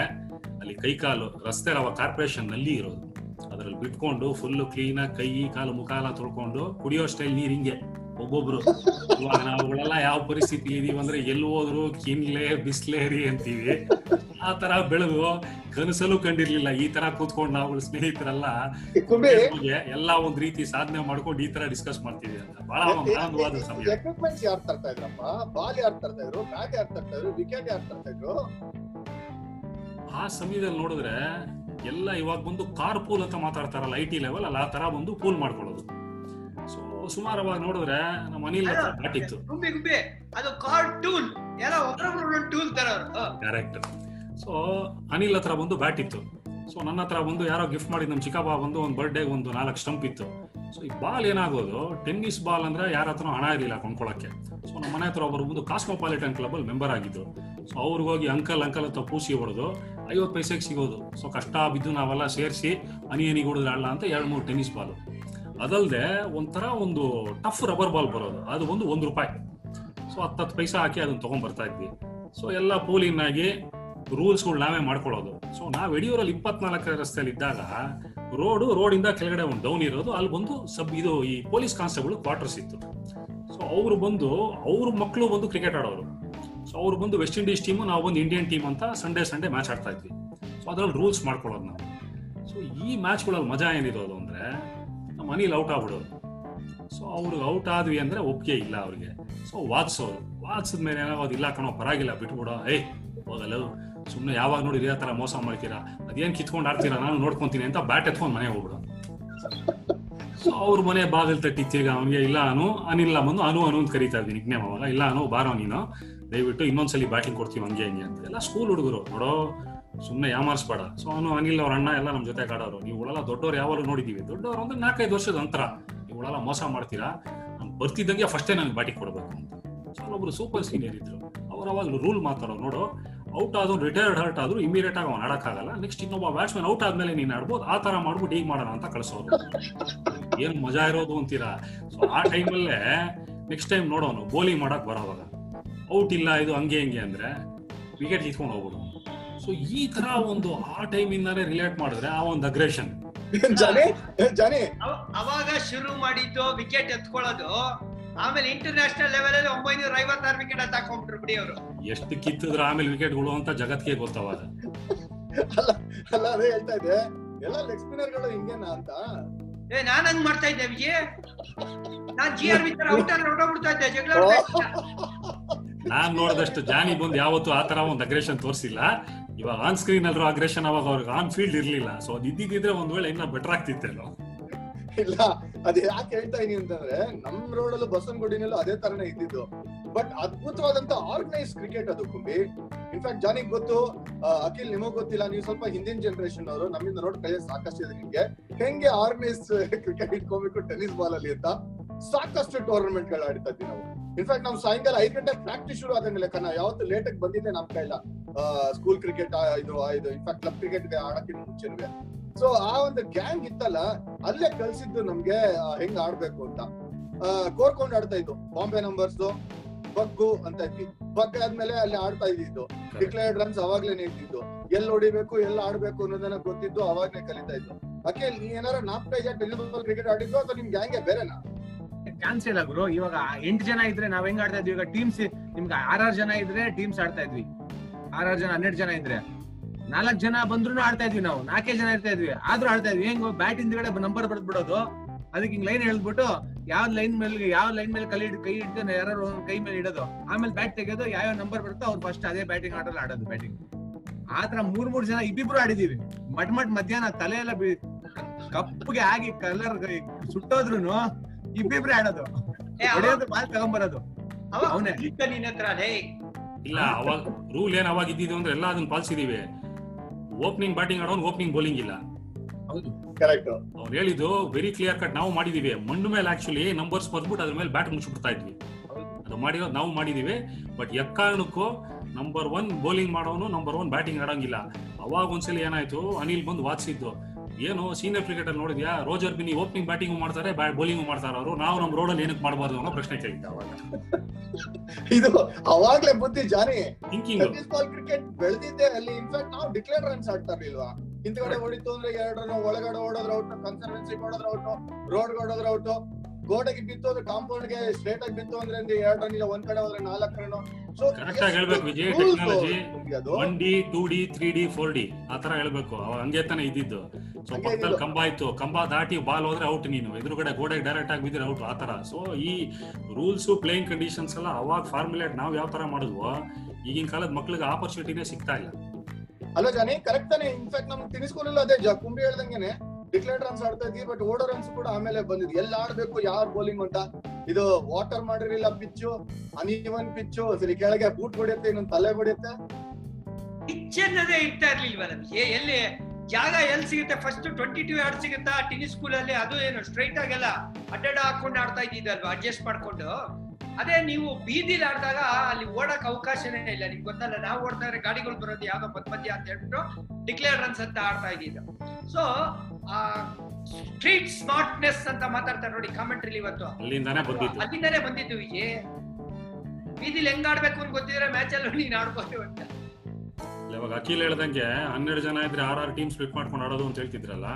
ಅಲ್ಲಿ ಕೈ ಕಾಲು, ರಸ್ತೆ ಅವ ಕಾರ್ಪೊರೇಷನ್ನಲ್ಲಿ ಇರೋದು. ಅದ್ರಲ್ಲಿ ಬಿಟ್ಕೊಂಡು ಫುಲ್ ಕ್ಲೀನ್ ಆಗಿ ಕೈ, ಕಾಲು, ಮುಖ ಎಲ್ಲ ತೊಳ್ಕೊಂಡು ಕುಡಿಯೋ ಸ್ಟೈಲ್ ನೀರ್ ಹಿಂಗೆ. ಒಬ್ಬೊಬ್ರು ಇವಾಗ ನಾವುಗಳೆಲ್ಲ ಯಾವ ಪರಿಸ್ಥಿತಿ ಇದೀವಿ ಅಂದ್ರೆ ಎಲ್ಲಿ ಹೋದ್ರು ಕಿನ್ಲೆ ಬಿಸ್ಲೇರಿ ಅಂತೀವಿ. ಆ ತರ ಬೆಳೆದು ಕನಸಲು ಕಂಡಿರ್ಲಿಲ್ಲ. ಈ ತರ ಕೂತ್ಕೊಂಡು ನಾವು ಸ್ನೇಹಿತರೆಲ್ಲ ಎಲ್ಲಾ ಒಂದ್ ರೀತಿ ಸಾಧನೆ ಮಾಡ್ಕೊಂಡು ಈ ತರ ಡಿಸ್ಕಸ್ ಮಾಡ್ತೀವಿ ಅಂತ. ಬಹಳ ಆನಂದವಾದ ಸಮಯ. ಯಾರು ತರ್ತಾ ಇದ್ರಪ್ಪ? ಬಾಲ್ ಯಾರು ತರ್ತಾ ಇದ್ರು? ಬ್ಯಾಟ್ ಯಾರು ತರ್ತಾ ಇದ್ರು? ವಿಕೆಟ್ ಯಾರು ತರ್ತಾ ಇದ್ರು? ಆ ಸಮಯದಲ್ಲಿ ನೋಡಿದ್ರೆ ಎಲ್ಲ ಇವಾಗ ಬಂದು ಕಾರ್ ಪೂಲ್ ಅಂತ ಮಾತಾಡ್ತಾರಲ್ಲ ಐ ಟಿ ಲೆವೆಲ್ ಅಲ್ಲ ಆ ತರ ಬಂದು ಪೂಲ್ ಮಾಡ್ಕೊಳ್ಳೋದು. ಸುಮಾರು ಅವಾಗ ನೋಡಿದ್ರೆ ನಮ್ಮ ಅನಿಲ್ ಹತ್ರ ಬ್ಯಾಟ್ ಇತ್ತು. ಗುಂಬಿ ಗುಂಬಿ ಅದು ಕಾರ್ಟೂನ್ ಟೂಲ್ ತರ ಕರೆಕ್ಟ್ ಸೊ ಅನಿಲ್ ಹತ್ರ ಬಂದು ಬ್ಯಾಟ್ ಇತ್ತು. ಸೊ ನನ್ನ ಹತ್ರ ಬಂದು ಯಾರೋ ಗಿಫ್ಟ್ ಮಾಡಿ ನಮ್ಮ ಚಿಕ್ಕಪ್ಪ ಬಂದು ಒಂದು ಬರ್ಡೇ ಒಂದು ನಾಲ್ಕು ಸ್ಟಂಪ್ ಇತ್ತು. ಸೊ ಈ ಬಾಲ್ ಏನಾಗೋದು? ಟೆನ್ನಿಸ್ ಬಾಲ್ ಅಂದ್ರೆ ಯಾರ ಹತ್ರ ಹಣ ಇರಲಿಲ್ಲ ಕೊಂಡ್ಕೊಳಕ್ಕೆ. ಸೊ ನಮ್ಮ ಮನೆ ಹತ್ರ ಒಬ್ಬರು ಬಂದು ಕಾಸ್ಮೋಪಾಲಿಟನ್ ಕ್ಲಬ್ ಅಲ್ಲಿ ಮೆಂಬರ್ ಆಗಿದ್ದು. ಸೊ ಅವ್ರಿಗೋಗಿ ಅಂಕಲ್ ಅಂಕಲ್ ಅಂತ ಪೂಸಿ ಹೊಡೆದು ಐವತ್ತು ಪೈಸೆಗೆ ಸಿಗೋದು. ಸೊ ಕಷ್ಟ ಬಿದ್ದು ನಾವೆಲ್ಲ ಸೇರಿಸಿ ಅನಿಯನಿಗೆ ಹೊಡೆದ್ರೆ ಅಲ್ಲ ಅಂತ ಎರಡು ಮೂರು ಟೆನ್ನಿಸ್ ಬಾಲ್ ಅದಲ್ಲದೆ ಒಂಥರ ಒಂದು ಟಫ್ ರಬ್ಬರ್ ಬಾಲ್ ಬರೋದು. ಅದು ಒಂದು ಒಂದು ರೂಪಾಯಿ. ಸೊ ಹತ್ತು ಪೈಸೆ ಹಾಕಿ ಅದನ್ನ ತಗೊಂಡ್ ಬರ್ತಾ ಇದ್ವಿ. ಸೊ ಎಲ್ಲ ಪೂಲಿನ್ ಆಗಿ ರೂಲ್ಸ್ಗಳು ನಾವೇ ಮಾಡ್ಕೊಳ್ಳೋದು. ಸೊ ನಾವು ಯಡಿಯೂರಲ್ಲಿ ಇಪ್ಪತ್ನಾಲ್ಕರ ರಸ್ತೆಯಲ್ಲಿ ಇದ್ದಾಗ ರೋಡು ರೋಡಿಂದ ಕೆಳಗಡೆ ಒಂದು ಡೌನ್ ಇರೋದು. ಅಲ್ಲಿ ಬಂದು ಸಬ್ ಇದು ಈ ಪೊಲೀಸ್ ಕಾನ್ಸ್ಟೇಬಲ್ ಕ್ವಾರ್ಟರ್ಸ್ ಇತ್ತು. ಸೊ ಅವರು ಬಂದು, ಅವ್ರ ಮಕ್ಕಳು ಬಂದು ಕ್ರಿಕೆಟ್ ಆಡೋರು. ಸೊ ಅವ್ರು ಬಂದು ವೆಸ್ಟ್ ಇಂಡೀಸ್ ಟೀಮು ನಾವು ಬಂದು ಇಂಡಿಯನ್ ಟೀಮ್ ಅಂತ ಸಂಡೇ ಸಂಡೇ ಮ್ಯಾಚ್ ಆಡ್ತಾ ಇದ್ವಿ. ಸೊ ಅದ್ರಲ್ಲಿ ರೂಲ್ಸ್ ಮಾಡ್ಕೊಳ್ಳೋದು ನಾವು. ಸೊ ಈ ಮ್ಯಾಚ್ಗಳಲ್ಲಿ ಮಜಾ ಏನಿರೋದು ಅಂದ್ರೆ ನಮ್ಮ ಅನಿಲ್ ಔಟ್ ಆಗ್ಬಿಡೋರು. ಸೊ ಅವ್ರಿಗೆ ಔಟ್ ಆದ್ವಿ ಅಂದ್ರೆ ಒಪ್ಪಿಗೆ ಇಲ್ಲ ಅವ್ರಿಗೆ. ಸೊ ವಾದಿಸೋರು ವಾದಿಸಿದ ಮೇಲೆ ಏನಾಗೋದು ಇಲ್ಲ ಕಣೋ, ಪರವಾಗಿಲ್ಲ, ಬಿಟ್ಬಿಡೋ. ಏಯ್ ಹೋಗಲ್ಲ ಸುಮ್ಮನೆ ಯಾವಾಗ ನೋಡಿ ಇದೇ ತರ ಮೋಸ ಮಾಡ್ತೀರಾ? ಅದೇನು ಕಿತ್ಕೊಂಡು ಆಡ್ತೀರಾ? ನಾನು ನೋಡ್ಕೊಂತೀನಿ ಅಂತ ಬ್ಯಾಟ್ ಎತ್ಕೊಂಡು ಮನೆಗೆ ಹೋಗ್ಬಿಡೋ. ಸೊ ಅವ್ರ ಮನೆ ಬಾಗಿಲು ತಟ್ಟಿ ಅವನಿಗೆ ಇಲ್ಲ ಅನು ಅನಿಲ್ಲ ಬಂದು ಅನು ಅನು ಅಂತ ಕರಿತಾ ಇದ್ದೀನಿ ನಿಕ್ನೇಮ್ ಅವಾಗ. ಇಲ್ಲ ಅನು, ಬಾರೋ ನೀನು. ದಯವಿಟ್ಟು ಇನ್ನೊಂದ್ಸಲಿ ಬ್ಯಾಟಿಂಗ್ ಕೊಡ್ತೀವಿ ಹಂಗೆ ಹಂಗೆ ಅಂತ. ಎಲ್ಲ ಸ್ಕೂಲ್ ಹುಡುಗರು. ನೋಡೋ ಸುಮ್ಮನೆ ಯಾಮಾರಿಸ್ಬೇಡ. ಸೊ ಅವನು ಅನಿಲ್ ಅವ್ರ ಅಣ್ಣ ಎಲ್ಲ ನಮ್ಮ ಜೊತೆ ಆಡೋರು ನೀವುಗಳೆಲ್ಲ ದೊಡ್ಡವ್ರು ಯಾವಾಗಲೂ ನೋಡಿದೀವಿ ದೊಡ್ಡವ್ರು ಅಂದ್ರೆ ನಾಲ್ಕೈದು ವರ್ಷದ ನೀವು ಉಳಲ್ಲ ಮೋಸ ಮಾಡ್ತೀರಾ? ನಾನು ಬರ್ತಿದ್ದಂಗೆ ಫಸ್ಟೇ ನನಗೆ ಬಾಟಿ ಕೊಡಬೇಕು ಅಂತ. ಸೊ ಅಲ್ಲೊಬ್ರು ಸೂಪರ್ ಸೀನಿಯರ್ ಇದ್ರು. ಅವ್ರು ಅವಾಗ ರೂಲ್ ಮಾತಾಡೋರು. ನೋಡು ಔಟ್ ಆದ್ರೂ ರಿಟೈರ್ಡ್ ಹರ್ಟ್ ಆದ್ರೂ ಇಮಿಡಿಯೇಟ್ ಆಗಿ ಅವ್ನು ಆಡಕ್ಕಾಗಲ್ಲ ನೆಕ್ಸ್ಟ್ ಇನ್ನೊಬ್ಬ ಬ್ಯಾಟ್ಸ್ಮನ್ ಔಟ್ ಆದ್ಮೇಲೆ ನೀನು ಆಡ್ಬೋದು. ಆ ತರ ಮಾಡ್ಬಿಟ್ಟು ಹೀಗೆ ಮಾಡೋಣ ಅಂತ ಕಳಿಸೋರು. ಏನ್ ಮಜಾ ಇರೋದು ಅಂತೀರಾ? ಸೊ ಆ ಟೈಮಲ್ಲೇ ನೆಕ್ಸ್ಟ್ ಟೈಮ್ ನೋಡೋನು ಬೌಲಿಂಗ್ ಮಾಡಕ್ ಬರೋವಾಗ. ಔಟ್ ಇಲ್ಲ, ಇದು ಹಂಗೆ ಹಿಂಗೆ ಅಂದ್ರೆ ವಿಕೆಟ್ ಕಿತ್ಕೊಂಡು ಹೋಗ್ಬಿಡು ಸೊ ಈ ತರ ಒಂದು ಆ ಟೈಮ್ ಇಂದಾನೆ ರಿಲೇಟ್ ಮಾಡಿದ್ರೆ ಆ ಒಂದು ಅಗ್ರೆಷನ್ ಅವಾಗ ಶುರು ಮಾಡಿದ್ದು ವಿಕೆಟ್ ಎತ್ಕೊಳ್ಳೋದು. ಆಮೇಲೆ ಇಂಟರ್ನ್ಯಾಷನಲ್ ಲೆವೆಲ್ ಅಲ್ಲಿ ಒಂಬೈನೂರ ಐವತ್ತಾರು ವಿಕೆಟ್ ಹಾಕೊಂಡ್ರು ಬಿಡಿ ಅವರು. ಎಷ್ಟು ಕಿತ್ತಿದ್ರು ಆಮೇಲೆ ವಿಕೆಟ್ಗಳು ಅಂತ ಜಗತ್ಗೆ ಗೊತ್ತವಾಗ ಅಲ್ಲ ಅಲ್ಲ ಅದೇ ಹೇಳ್ತಾ ಇದ್ದೆ. ಎಲ್ಲ ಲೆಗ್ ಸ್ಪಿನ್ನರ್ಗಳು ಹಿಂಗೇನಾ ಅಂತ? ಏ ನಾನ್ ಹಂಗ್ ಮಾಡ್ತಾ ಇದ್ದೆ ವಿಜಯ್ ನಾನ್ ಜಿ ಆರ್ ವಿಚಾರ ಔಟ್ ಅಲ್ಲಿ ಹೊರಡೋಗ್ಬಿಡ್ತಾ ಇದ್ದೆ ಜಗಳ. ನಾನ್ ನೋಡಿದಷ್ಟು ಜಾನಿ ಬಂದು ಯಾವತ್ತು ಆ ತರ ಒಂದು ಅಗ್ರೆಷನ್ ತೋರಿಸಿಲ್ಲ. ಇವಾಗ ಆನ್ ಸ್ಕ್ರೀನ್ ಅಲ್ಲಿ ಅಗ್ರೆಷನ್ ಅವಾಗ ಅವ್ರಿಗೆ ಆನ್ ಫೀಲ್ಡ್ ಇರ್ಲಿಲ್ಲ. ಸೊ ಅದು ಇದ್ದಿದ್ರೆ ಒಂದ್ ವೇಳೆ ಇನ್ನ ಬೆಟರ್ ಆಗ್ತಿತ್ತೇನೋ ಇಲ್ಲ, ಅದ್ ಯಾಕೆ ಹೇಳ್ತಾ ಇದೀನಿ ಅಂತಂದ್ರೆ ನಮ್ ರೋಡ್ ಅಲ್ಲೂ ಬಸವನಗುಡಿನಲ್ಲೂ ಅದೇ ತರನೇ ಇದ್ದಿದ್ದು. ಬಟ್ ಅದ್ಭುತವಾದಂತ ಆರ್ಗನೈಸ್ ಕ್ರಿಕೆಟ್ ಅದು ಕುಂಬಿ. ಇನ್ಫ್ಯಾಕ್ಟ್ ಜಾನಿಗ್ ಗೊತ್ತು ಅಖಿಲ್ ನಿಮಗ್ ಗೊತ್ತಿಲ್ಲ, ನೀವು ಸ್ವಲ್ಪ ಹಿಂದಿನ ಜನರೇಷನ್ ಅವರು ನಮ್ಮಿಂದ ನೋಡ್ ಕೈ ಸಾಕಷ್ಟು ಇದೆ ನಿಮ್ಗೆ. ಹೆಂಗೆ ಆರ್ಗನೈಸ್ ಕ್ರಿಕೆಟ್ ಇಟ್ಕೋಬೇಕು ಟೆನಿಸ್ ಬಾಲ್ ಅಲ್ಲಿ ಅಂತ ಸಾಕಷ್ಟು ಟೂರ್ನಮೆಂಟ್ಗಳು ಆಡ್ತಾ ಇದ್ವಿ ನಾವು. ಇನ್ಫ್ಯಾಕ್ಟ್ ನಾವು ಸಾಯಂಕಾಲ ಐದ್ ಗಂಟೆ ಪ್ರಾಕ್ಟೀಸ್ ಶುರು ಆದಂಗಿಲ್ಲ ಕಣ, ಯಾವತ್ತು ಲೇಟ್ ಆಗಿ ಬಂದಿದ್ದೆ ನಮ್ ಕೈಲ. ಸ್ಕೂಲ್ ಕ್ರಿಕೆಟ್ ಇದು ಇದು ಇನ್ಫ್ಯಾಕ್ಟ್ ಕ್ಲಬ್ ಕ್ರಿಕೆಟ್ ಆಡಕ್ಕಿಂತ ಮುಂಚೆನೂ ಸೊ ಆ ಒಂದು ಗ್ಯಾಂಗ್ ಇತ್ತಲ್ಲ ಅಲ್ಲೇ ಕಲ್ಸಿದ್ದು ನಮ್ಗೆ ಹೆಂಗ್ ಆಡ್ಬೇಕು ಅಂತ. ಕೋರ್ಕೊಂಡ್ ಆಡ್ತಾ ಇದ್ದು ಬಾಂಬೆ ನಂಬರ್ಸ್ ಬಗ್ಗು ಅಂತ ಇದ್ವಿ. ಬಗ್ ಆದ್ಮೇಲೆ ಅಲ್ಲಿ ಆಡ್ತಾ ಇದ್ದಿದ್ದು. ಡಿಕ್ಲೇರ್ಡ್ ರನ್ಸ್ ಅವಾಗ್ಲೇ ಇದ್ದಿದ್ದು ಎಲ್ ಹೊಡಿಬೇಕು ಎಲ್ಲಿ ಆಡ್ಬೇಕು ಅನ್ನೋದನ್ನ ಗೊತ್ತಿದ್ದು ಅವಾಗ್ಲೇ ಕಲಿತಾ ಇದ್ದು. ಅಖಿಲ್ ನೀ ಏನಾರ ನಾಲ್ಕು ಐದು ಕ್ರಿಕೆಟ್ ಆಡಿದ್ದು ಅಥವಾ ನಿಮ್ ಗ್ಯಾಂಗೆ ಬೇರೆನಾ? ಇಲ್ಲ ಗುರು. ಇವಾಗ ಎಂಟು ಜನ ಇದ್ರೆ ನಾವ್ ಹೆಂಗ್ ಆಡ್ತಾ ಇದ್ವಿ? ಈಗ ಟೀಮ್ಸ್ ನಿಮ್ಗೆ ಆರಾರು ಜನ ಇದ್ರೆ ಟೀಮ್ಸ್ ಆಡ್ತಾ ಇದ್ವಿ. ಆರಾರು ಜನ ಹನ್ನೆರಡು ಜನ ಇದ್ರೆ. ನಾಲ್ಕು ಜನ ಬಂದ್ರು ಆಡ್ತಾ ಇದ್ವಿ ನಾವು. ನಾಲ್ಕೇ ಜನ ಇರ್ತಾ ಇದ್ವಿ. ಆದ್ರೂ ಆಡ್ತಾ ಇದ್ವಿ. ಹೆಂಗ್ ಬ್ಯಾಟ್ ಹಿಂದ್ಗಡೆ ನಂಬರ್ ಬರ್ದ್ ಬಿಡೋದು ಅದಕ್ಕೆ ಹಿಂಗ್ ಲೈನ್ ಹೇಳ್ಬಿಟ್ಟು ಯಾವ ಲೈನ್ ಮೇಲೆ ಯಾವ ಲೈನ್ ಮೇಲೆ ಕಲಿ ಕೈ ಹಿಡ್ದು ಯಾರು ಕೈ ಮೇಲೆ ಇಡೋದು. ಆಮೇಲೆ ಬ್ಯಾಟ್ ತೆಗೆಯೋದು ಯಾವ ನಂಬರ್ ಬರುತ್ತೋ ಅವ್ರು ಫಸ್ಟ್ ಅದೇ ಬ್ಯಾಟಿಂಗ್ ಆಡಲ್ಲ ಆಡೋದು ಬ್ಯಾಟಿಂಗ್ ಆತರ ಮೂರ್ ಮೂರ್ ಜನ ಇಬ್ಬಿಬ್ರು ಆಡಿದೀವಿ. ಮಟ್ ಮಟ್ ಮಧ್ಯಾಹ್ನ ತಲೆ ಎಲ್ಲ ಕಪ್ಪಗೆ ಆಗಿ ಕಲರ್ ಸುಟ್ಟೋದ್ರು ಇಬ್ಬಿಬ್ರು ಆಡೋದು. ಬಾಲ್ ತಗೊಂಬರೋದು. ಅವ ಅವ್ನೇ. ಇಲ್ಲ ಅವಾಗ ರೂಲ್ ಏನ್ ಅವಾಗ ಇದ್ದಿದ್ದು ಅಂದ್ರೆ ಎಲ್ಲ ಅದನ್ನ ಪಾಲಿಸಿದೀವಿ. ಓಪನಿಂಗ್ ಬ್ಯಾಟಿಂಗ್ ಆಡೋನ್ ಓಪನಿಂಗ್ ಬೌಲಿಂಗ್ ಇಲ್ಲ. ಅವ್ರು ಹೇಳಿದ್ದು ವೆರಿ ಕ್ಲಿಯರ್ ಕಟ್ ನಾವು ಮಾಡಿದೀವಿ. ಮಣ್ಣು ಮೇಲೆ ಆಕ್ಚುಲಿ ನಂಬರ್ಸ್ ಬರ್ದ್ಬಿಟ್ಟು ಅದ್ರ ಮೇಲೆ ಬ್ಯಾಟ್ ಮುಚ್ಚಿಬಿಡ್ತಾ ಇದ್ವಿ. ಅದು ಮಾಡಿರೋದು ನಾವು ಮಾಡಿದೀವಿ. ಬಟ್ ಎಕ್ಕಾರಣಕ್ಕೂ ನಂಬರ್ ಒನ್ ಬೌಲಿಂಗ್ ಮಾಡೋನು ನಂಬರ್ ಒನ್ ಬ್ಯಾಟಿಂಗ್ ಆಡಂಗಿಲ್ಲ. ಅವಾಗ ಒಂದ್ಸಲಿ ಏನಾಯ್ತು ಅನಿಲ್ ಬಂದು ವಾದಿಸಿದ್ದು. ಏನು ಸೀನಿಯರ್ ಕ್ರಿಕೆಟರ್ ನೋಡಿದ್ಯಾ? ರೋಜರ್ ಬಿನಿ ಓಪನಿಂಗ್ ಬ್ಯಾಟಿಂಗ್ ಮಾಡ್ತಾರೆ ಬೌಲಿಂಗ್ ಮಾಡ್ತಾರೆ ಅವರು. ನಾವು ನಮ್ಮ ರೋಡಲ್ಲಿ ಏನಕ್ಕೆ ಮಾಡಬಾರ್ದು ಅನ್ನೋ ಪ್ರಶ್ನೆ ಕೇಳಿದ್ದೆ ಅವಾಗ. ಇದು ಅವಾಗ್ಲೇ ಬುದ್ಧಿ ಜಾನಿ. ಥಿಂಕಿಂಗ್ ಕ್ರಿಕೆಟ್ ಬೆಳೆದಿದ್ದೆ ಅಲ್ಲಿ ಇನ್ಫ್ಯಾಕ್ಟ್ ನಾವು ಡಿಕ್ಲೇರ್ ರನ್ಸ್ ಆಡ್ತಾ ಇರ್ಲಿಲ್ವಾ? ಹಿಂದ್ಗಡೆ ಹೊಡಿತು ಅಂದ್ರೆ ಎರಡು ರನ್ ಒಳಗಡೆ ಓಡೋದ್ರ ಔಟ್ ಕನ್ಸರ್ವೆನ್ಸಿ ಹೊಡೋದ್ರ ಔಟ್ ರೋಡ್ ಹೊಡೋದ್ರ ಔಟ್ ಗೋಡೆಗೆ ಬಿತ್ತು ಅಂದ್ರೆ ಕಾಂಪೌಂಡ್ಗೆ ಸ್ಟ್ರೇಟ್ ಆಗಿ ಬಿತ್ತು ಅಂದ್ರೆ ಎರಡು ರನ್ ಇಲ್ಲ ಒಂದ್ ಕಡೆ ಹೋದ್ರೆ ನಾಲ್ಕು ರನ್ ಸೊ ಕರೆಕ್ಟ್ ಆಗಿ ಹೇಳ್ಬೇಕು Vijay, technology one D two D three D four D ಆತರ ತರ ಹೇಳ್ಬೇಕು. ಹಂಗೆ ತಾನೆ ಇದ್ದಿದ್ದು. ಸೊ ಪಕ್ಕದಲ್ಲಿ. ಕಂಬ ಇತ್ತು. ಕಂಬ ದಾಟಿ ಬಾಲ್ ಹೋದ್ರೆ ಔಟ್ ನೀನು. ಎದುರುಗಡೆ ಗೋಡೆಗೆ ಡೈರೆಕ್ಟ್ ಆಗಿ ಬಿದ್ದಿರ ಔಟ್ ಆತರ ತರ ಸೊ ಈ ರೂಲ್ಸ್ ಪ್ಲೇಯಿಂಗ್ ಕಂಡೀಷನ್ಸ್ ಎಲ್ಲ ಅವಾಗ ಫಾರ್ಮುಲೇಟ್ ನಾವ್ ಯಾವ ತರ ಮಾಡಿದ್ವೋ ಈಗಿನ ಕಾಲದ ಮಕ್ಳಿಗೆ ಆಪರ್ಚುನಿಟಿನೇ ಸಿಗ್ತಾ ಇಲ್ಲ. ಅಲ್ಲ ಜಾನಿ ಕರೆಕ್ಟ್ ತಾನೆ. ಇನ್ಫ್ಯಾಕ್ಟ್ ನಮ್ಗೆ ತಿನಿಸ್ಕೊಳ್ಳಿಲ್ಲ ಅದೇ ಕುಂಬಿ ಹೇಳ್ದಂಗೆನೆ. ಡಿಕ್ಲೇರ್ ರನ್ಸ್ ಆಡ್ತಾ ಇದ್ವಿ ಬಟ್ ಓಡೋ ರನ್ಸ್ ಕೂಡ ಆಮೇಲೆ ಬಂದಿದ್ವಿ. ಎಲ್ಲ ಆಡ್ಬೇಕು, ಯಾರ್ ಬೌಲಿಂಗ್ ಅಂತ. ಇದು ವಾಟರ್ ಮಾಡಿರಲಿಲ್ಲ ಪಿಚ್ಚು ಅನಿವನ್ ಪಿಚ್ಚು ಸರಿ ಕೆಳಗೆ ಬೂಟ್ ಹೊಡೆಯುತ್ತೆ, ಇನ್ನೊಂದು ತಲೆ ಹೊಡೆಯುತ್ತೆ. ಪಿಚ್ ಅನ್ನೋದೇ ಇರ್ತಾ ಇರ್ಲಿಲ್ವಲ್ಲ ಏ ಎಲ್ಲಿ ಜಾಗ ಎಲ್ಲಿ ಸಿಗುತ್ತೆ? ಫಸ್ಟ್ ಟ್ವೆಂಟಿ ಟೂ ಯಾರ್ಡ್ ಸಿಗುತ್ತಾ? ಟೆನ್ನಿಸ್ ಸ್ಕೂಲ್ ಅಲ್ಲಿ ಅದು ಏನು ಸ್ಟ್ರೈಟ್ ಆಗಲ್ಲ ಅಡ್ಡಾಡ ಹಾಕೊಂಡು ಆಡ್ತಾ ಇದ್ದಿದ್ದಲ್ವಾ ಅಡ್ಜಸ್ಟ್ ಮಾಡ್ಕೊಂಡು? ಅದೇ ನೀವು ಬೀದಿಲಿ ಆಡಿದಾಗ ಅಲ್ಲಿ ಓಡಕ್ ಅವಕಾಶನೇ ಇಲ್ಲ. ನಿಮ್ಗೆ ಗೊತ್ತಲ್ಲ, ನಾವು ಓಡ್ತಾ ಇದ್ರೆ ಗಾಡಿಗಳು ಬರೋದು ಯಾವ್ದೋ ಮಧ್ಯ ಅಂತ ಹೇಳ್ಬಿಟ್ಟು ಡಿಕ್ಲೇರ್ ರನ್ಸ್ ಅಂತ ಆಡ್ತಾ ಇದ್ದಿದ್ದು ಸೊ ಸ್ಟ್ರೀಟ್ ಸ್ಮಾರ್ಟ್ನೆಸ್ ಅಂತ ಮಾತಾಡ್ತಾರೆ ನೋಡಿ ಕಾಮೆಂಟ್ರಿ ಇವತ್ತು. ಅಲ್ಲಿಂದಾನೇ ಬಂದಿತ್ತು ಅಲ್ಲಿಂದಾನೇ ಬಂದಿತ್ತು ವಿಜಯ್. ಬೀದಿಲಿ ಹೆಂಗ್ ಆಡ್ಬೇಕು ಅಂತ ಗೊತ್ತಿದ್ರೆ ಮ್ಯಾಚ್ ಅಲ್ಲಿ ನೀನ್ ಆಡ್ಬೋದು ಅಂತ. ಇವಾಗ ಅಖಿಲ್ ಹೇಳ್ದಂಗೆ ಹನ್ನೆರಡು ಜನ ಇದ್ರೆ ಆರ್ ಆರ್ ಟೀಮ್ ಸ್ಪ್ಲಿಟ್ ಮಾಡ್ಕೊಂಡು ಆಡೋದು ಅಂತ ಹೇಳ್ತಿದ್ರಲ್ಲ?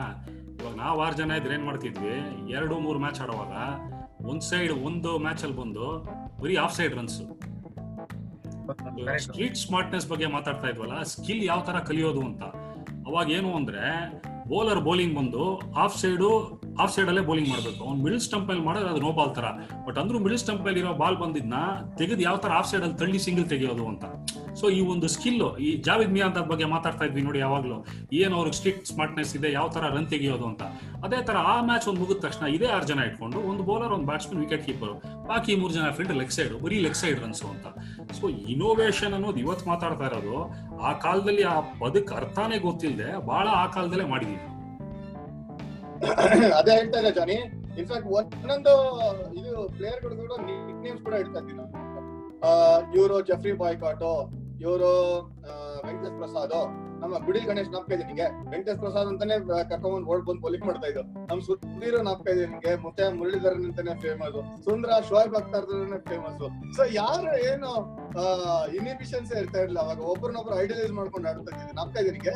ಇವಾಗ ನಾವ್ ಆರ್ ಜನ ಇದ್ರೆ ಏನ್ ಮಾಡ್ತಿದ್ವಿ? ಎರಡು ಮೂರು ಮ್ಯಾಚ್ ಆಡುವಾಗ ಒಂದ್ ಸೈಡ್ ಒಂದು ಮ್ಯಾಚ್ ಅಲ್ಲಿ ಬಂದು ಬರೀ off side runs street smartness ಬಗ್ಗೆ ಮಾತಾಡ್ತಾ ಇದ್ವಲ್ಲ ಸ್ಕಿಲ್ ಯಾವ ತರ ಕಲಿಯೋದು ಅಂತ. ಅವಾಗ ಏನು ಅಂದ್ರೆ ಬೌಲರ್ ಬೌಲಿಂಗ್ ಬಂದು ಆಫ್ ಸೈಡು ಆಫ್ ಸೈಡ್ ಅಲ್ಲೇ ಬೌಲಿಂಗ್ ಮಾಡಬೇಕು. ಅವ್ನು ಮಿಡಲ್ ಸ್ಟಂಪ್ ಅಲ್ಲಿ ಮಾಡೋದು ಅದು ನೋ ಬಾಲ್ ತರ. ಬಟ್ ಅಂದ್ರೂ ಮಿಡಲ್ ಸ್ಟಂಪ್ ಅಲ್ಲಿ ಇರೋ ಬಾಲ್ ಬಂದಿದ್ನ ತೆಗೆದು ಯಾವ ತರ ಆಫ್ ಸೈಡ್ ಅಲ್ಲಿ ತಳ್ಳಿ ಸಿಂಗಲ್ ತೆಗೆಯೋದು ಅಂತ. ಸೊ ಈ ಒಂದು ಸ್ಕಿಲ್ ಈ ಜಾವಿದ್ ಮಿಯಾ ಅಂತ ಬಗ್ಗೆ ಮಾತಾಡ್ತಾ ಇದ್ವಿ ನೋಡಿ ಯಾವಾಗ್ಲೂ. ಏನು ಅವ್ರಿಗೆ ಸ್ಟ್ರಿಕ್ಟ್ ಸ್ಮಾರ್ಟ್ನೆಸ್ ಇದೆ, ಯಾವ ತರ ರನ್ ತೆಗೆಯೋದು ಅಂತ. ಅದೇ ತರ ಆ ಮ್ಯಾಚ್ ಒಂದು ಮುಗಿದ ತಕ್ಷಣ ಇದೇ ಆರು ಜನ ಇಟ್ಕೊಂಡು ಒಂದು ಬೌಲರ್ ಒಂದು ಬ್ಯಾಟ್ಸ್ಮನ್ ವಿಕೆಟ್ ಕೀಪರ್ ಬಾಕಿ ಮೂರು ಜನ ಫ್ರೆಂಡ್ ಲೆಗ್ ಸೈಡ್ ಬರೀ ಲೆಗ್ ಸೈಡ್ ರನ್ಸ್ ಅಂತ. ಸೊ ಇನೋವೇಷನ್ ಅನ್ನೋದು ಇವತ್ತು ಮಾತಾಡ್ತಾ ಇರೋದು. ಆ ಕಾಲದಲ್ಲಿ ಆ ಪದಕ್ಕೆ ಅರ್ಥನೇ ಗೊತ್ತಿಲ್ಲದೆ ಬಹಳ ಆ ಕಾಲದಲ್ಲೇ ಮಾಡಿದೀವಿ. ಅದೇ ಹೇಳ್ತಾ ಇಲ್ಲ ಜಾನಿ. ಇನ್ಫ್ಯಾಕ್ಟ್ ಒಂದೊಂದು ಇದು ಪ್ಲೇಯರ್ಗಳು ನಿಕ್ ನೇಮ್ಸ್ ಕೂಡ ಹೇಳ್ತಾ ಇದ್ದೀನಿ ಇವರು ಜಫ್ರಿ ಬಾಯ್ಕಾಟೋ ಇವರು ವೆಂಕಟೇಶ್ ಪ್ರಸಾದ್, ನಮ್ಮ ಗುಡಿ ಗಣೇಶ್ ನಾಪ್ಕ ಇದೆ ನಿಮಗೆ ವೆಂಕಟೇಶ್ ಪ್ರಸಾದ್ ಅಂತಾನೆ ಕರ್ಕೊಂಡ್ ಓಡ್ ಬಂದು ಬೌಲಿಂಗ್ ಮಾಡ್ತಾ ಇದ್ದು ನಮ್ ಸುಧೀರ್ ನಾಪ್ಕ ಇದೆ ನಿಮಗೆ ಮತ್ತೆ ಮುರಳೀಧರನ್ ಅಂತಾನೆ ಫೇಮಸ್ ಸುಂದ್ರ ಶೋಯಬ್ ಅಖ್ತರ್ ಫೇಮಸ್ ಸೊ ಯಾರು ಏನು ಇನ್ಹಿಬಿಷನ್ಸ್ ಇರ್ತಾ ಇರ್ಲಿಲ್ಲ. ಅವಾಗ ಒಬ್ರನ್ನೊಬ್ರು ಐಡಲೈಸ್ ಮಾಡ್ಕೊಂಡು ಆಡ್ತಾ ಇದ್ದೀನಿ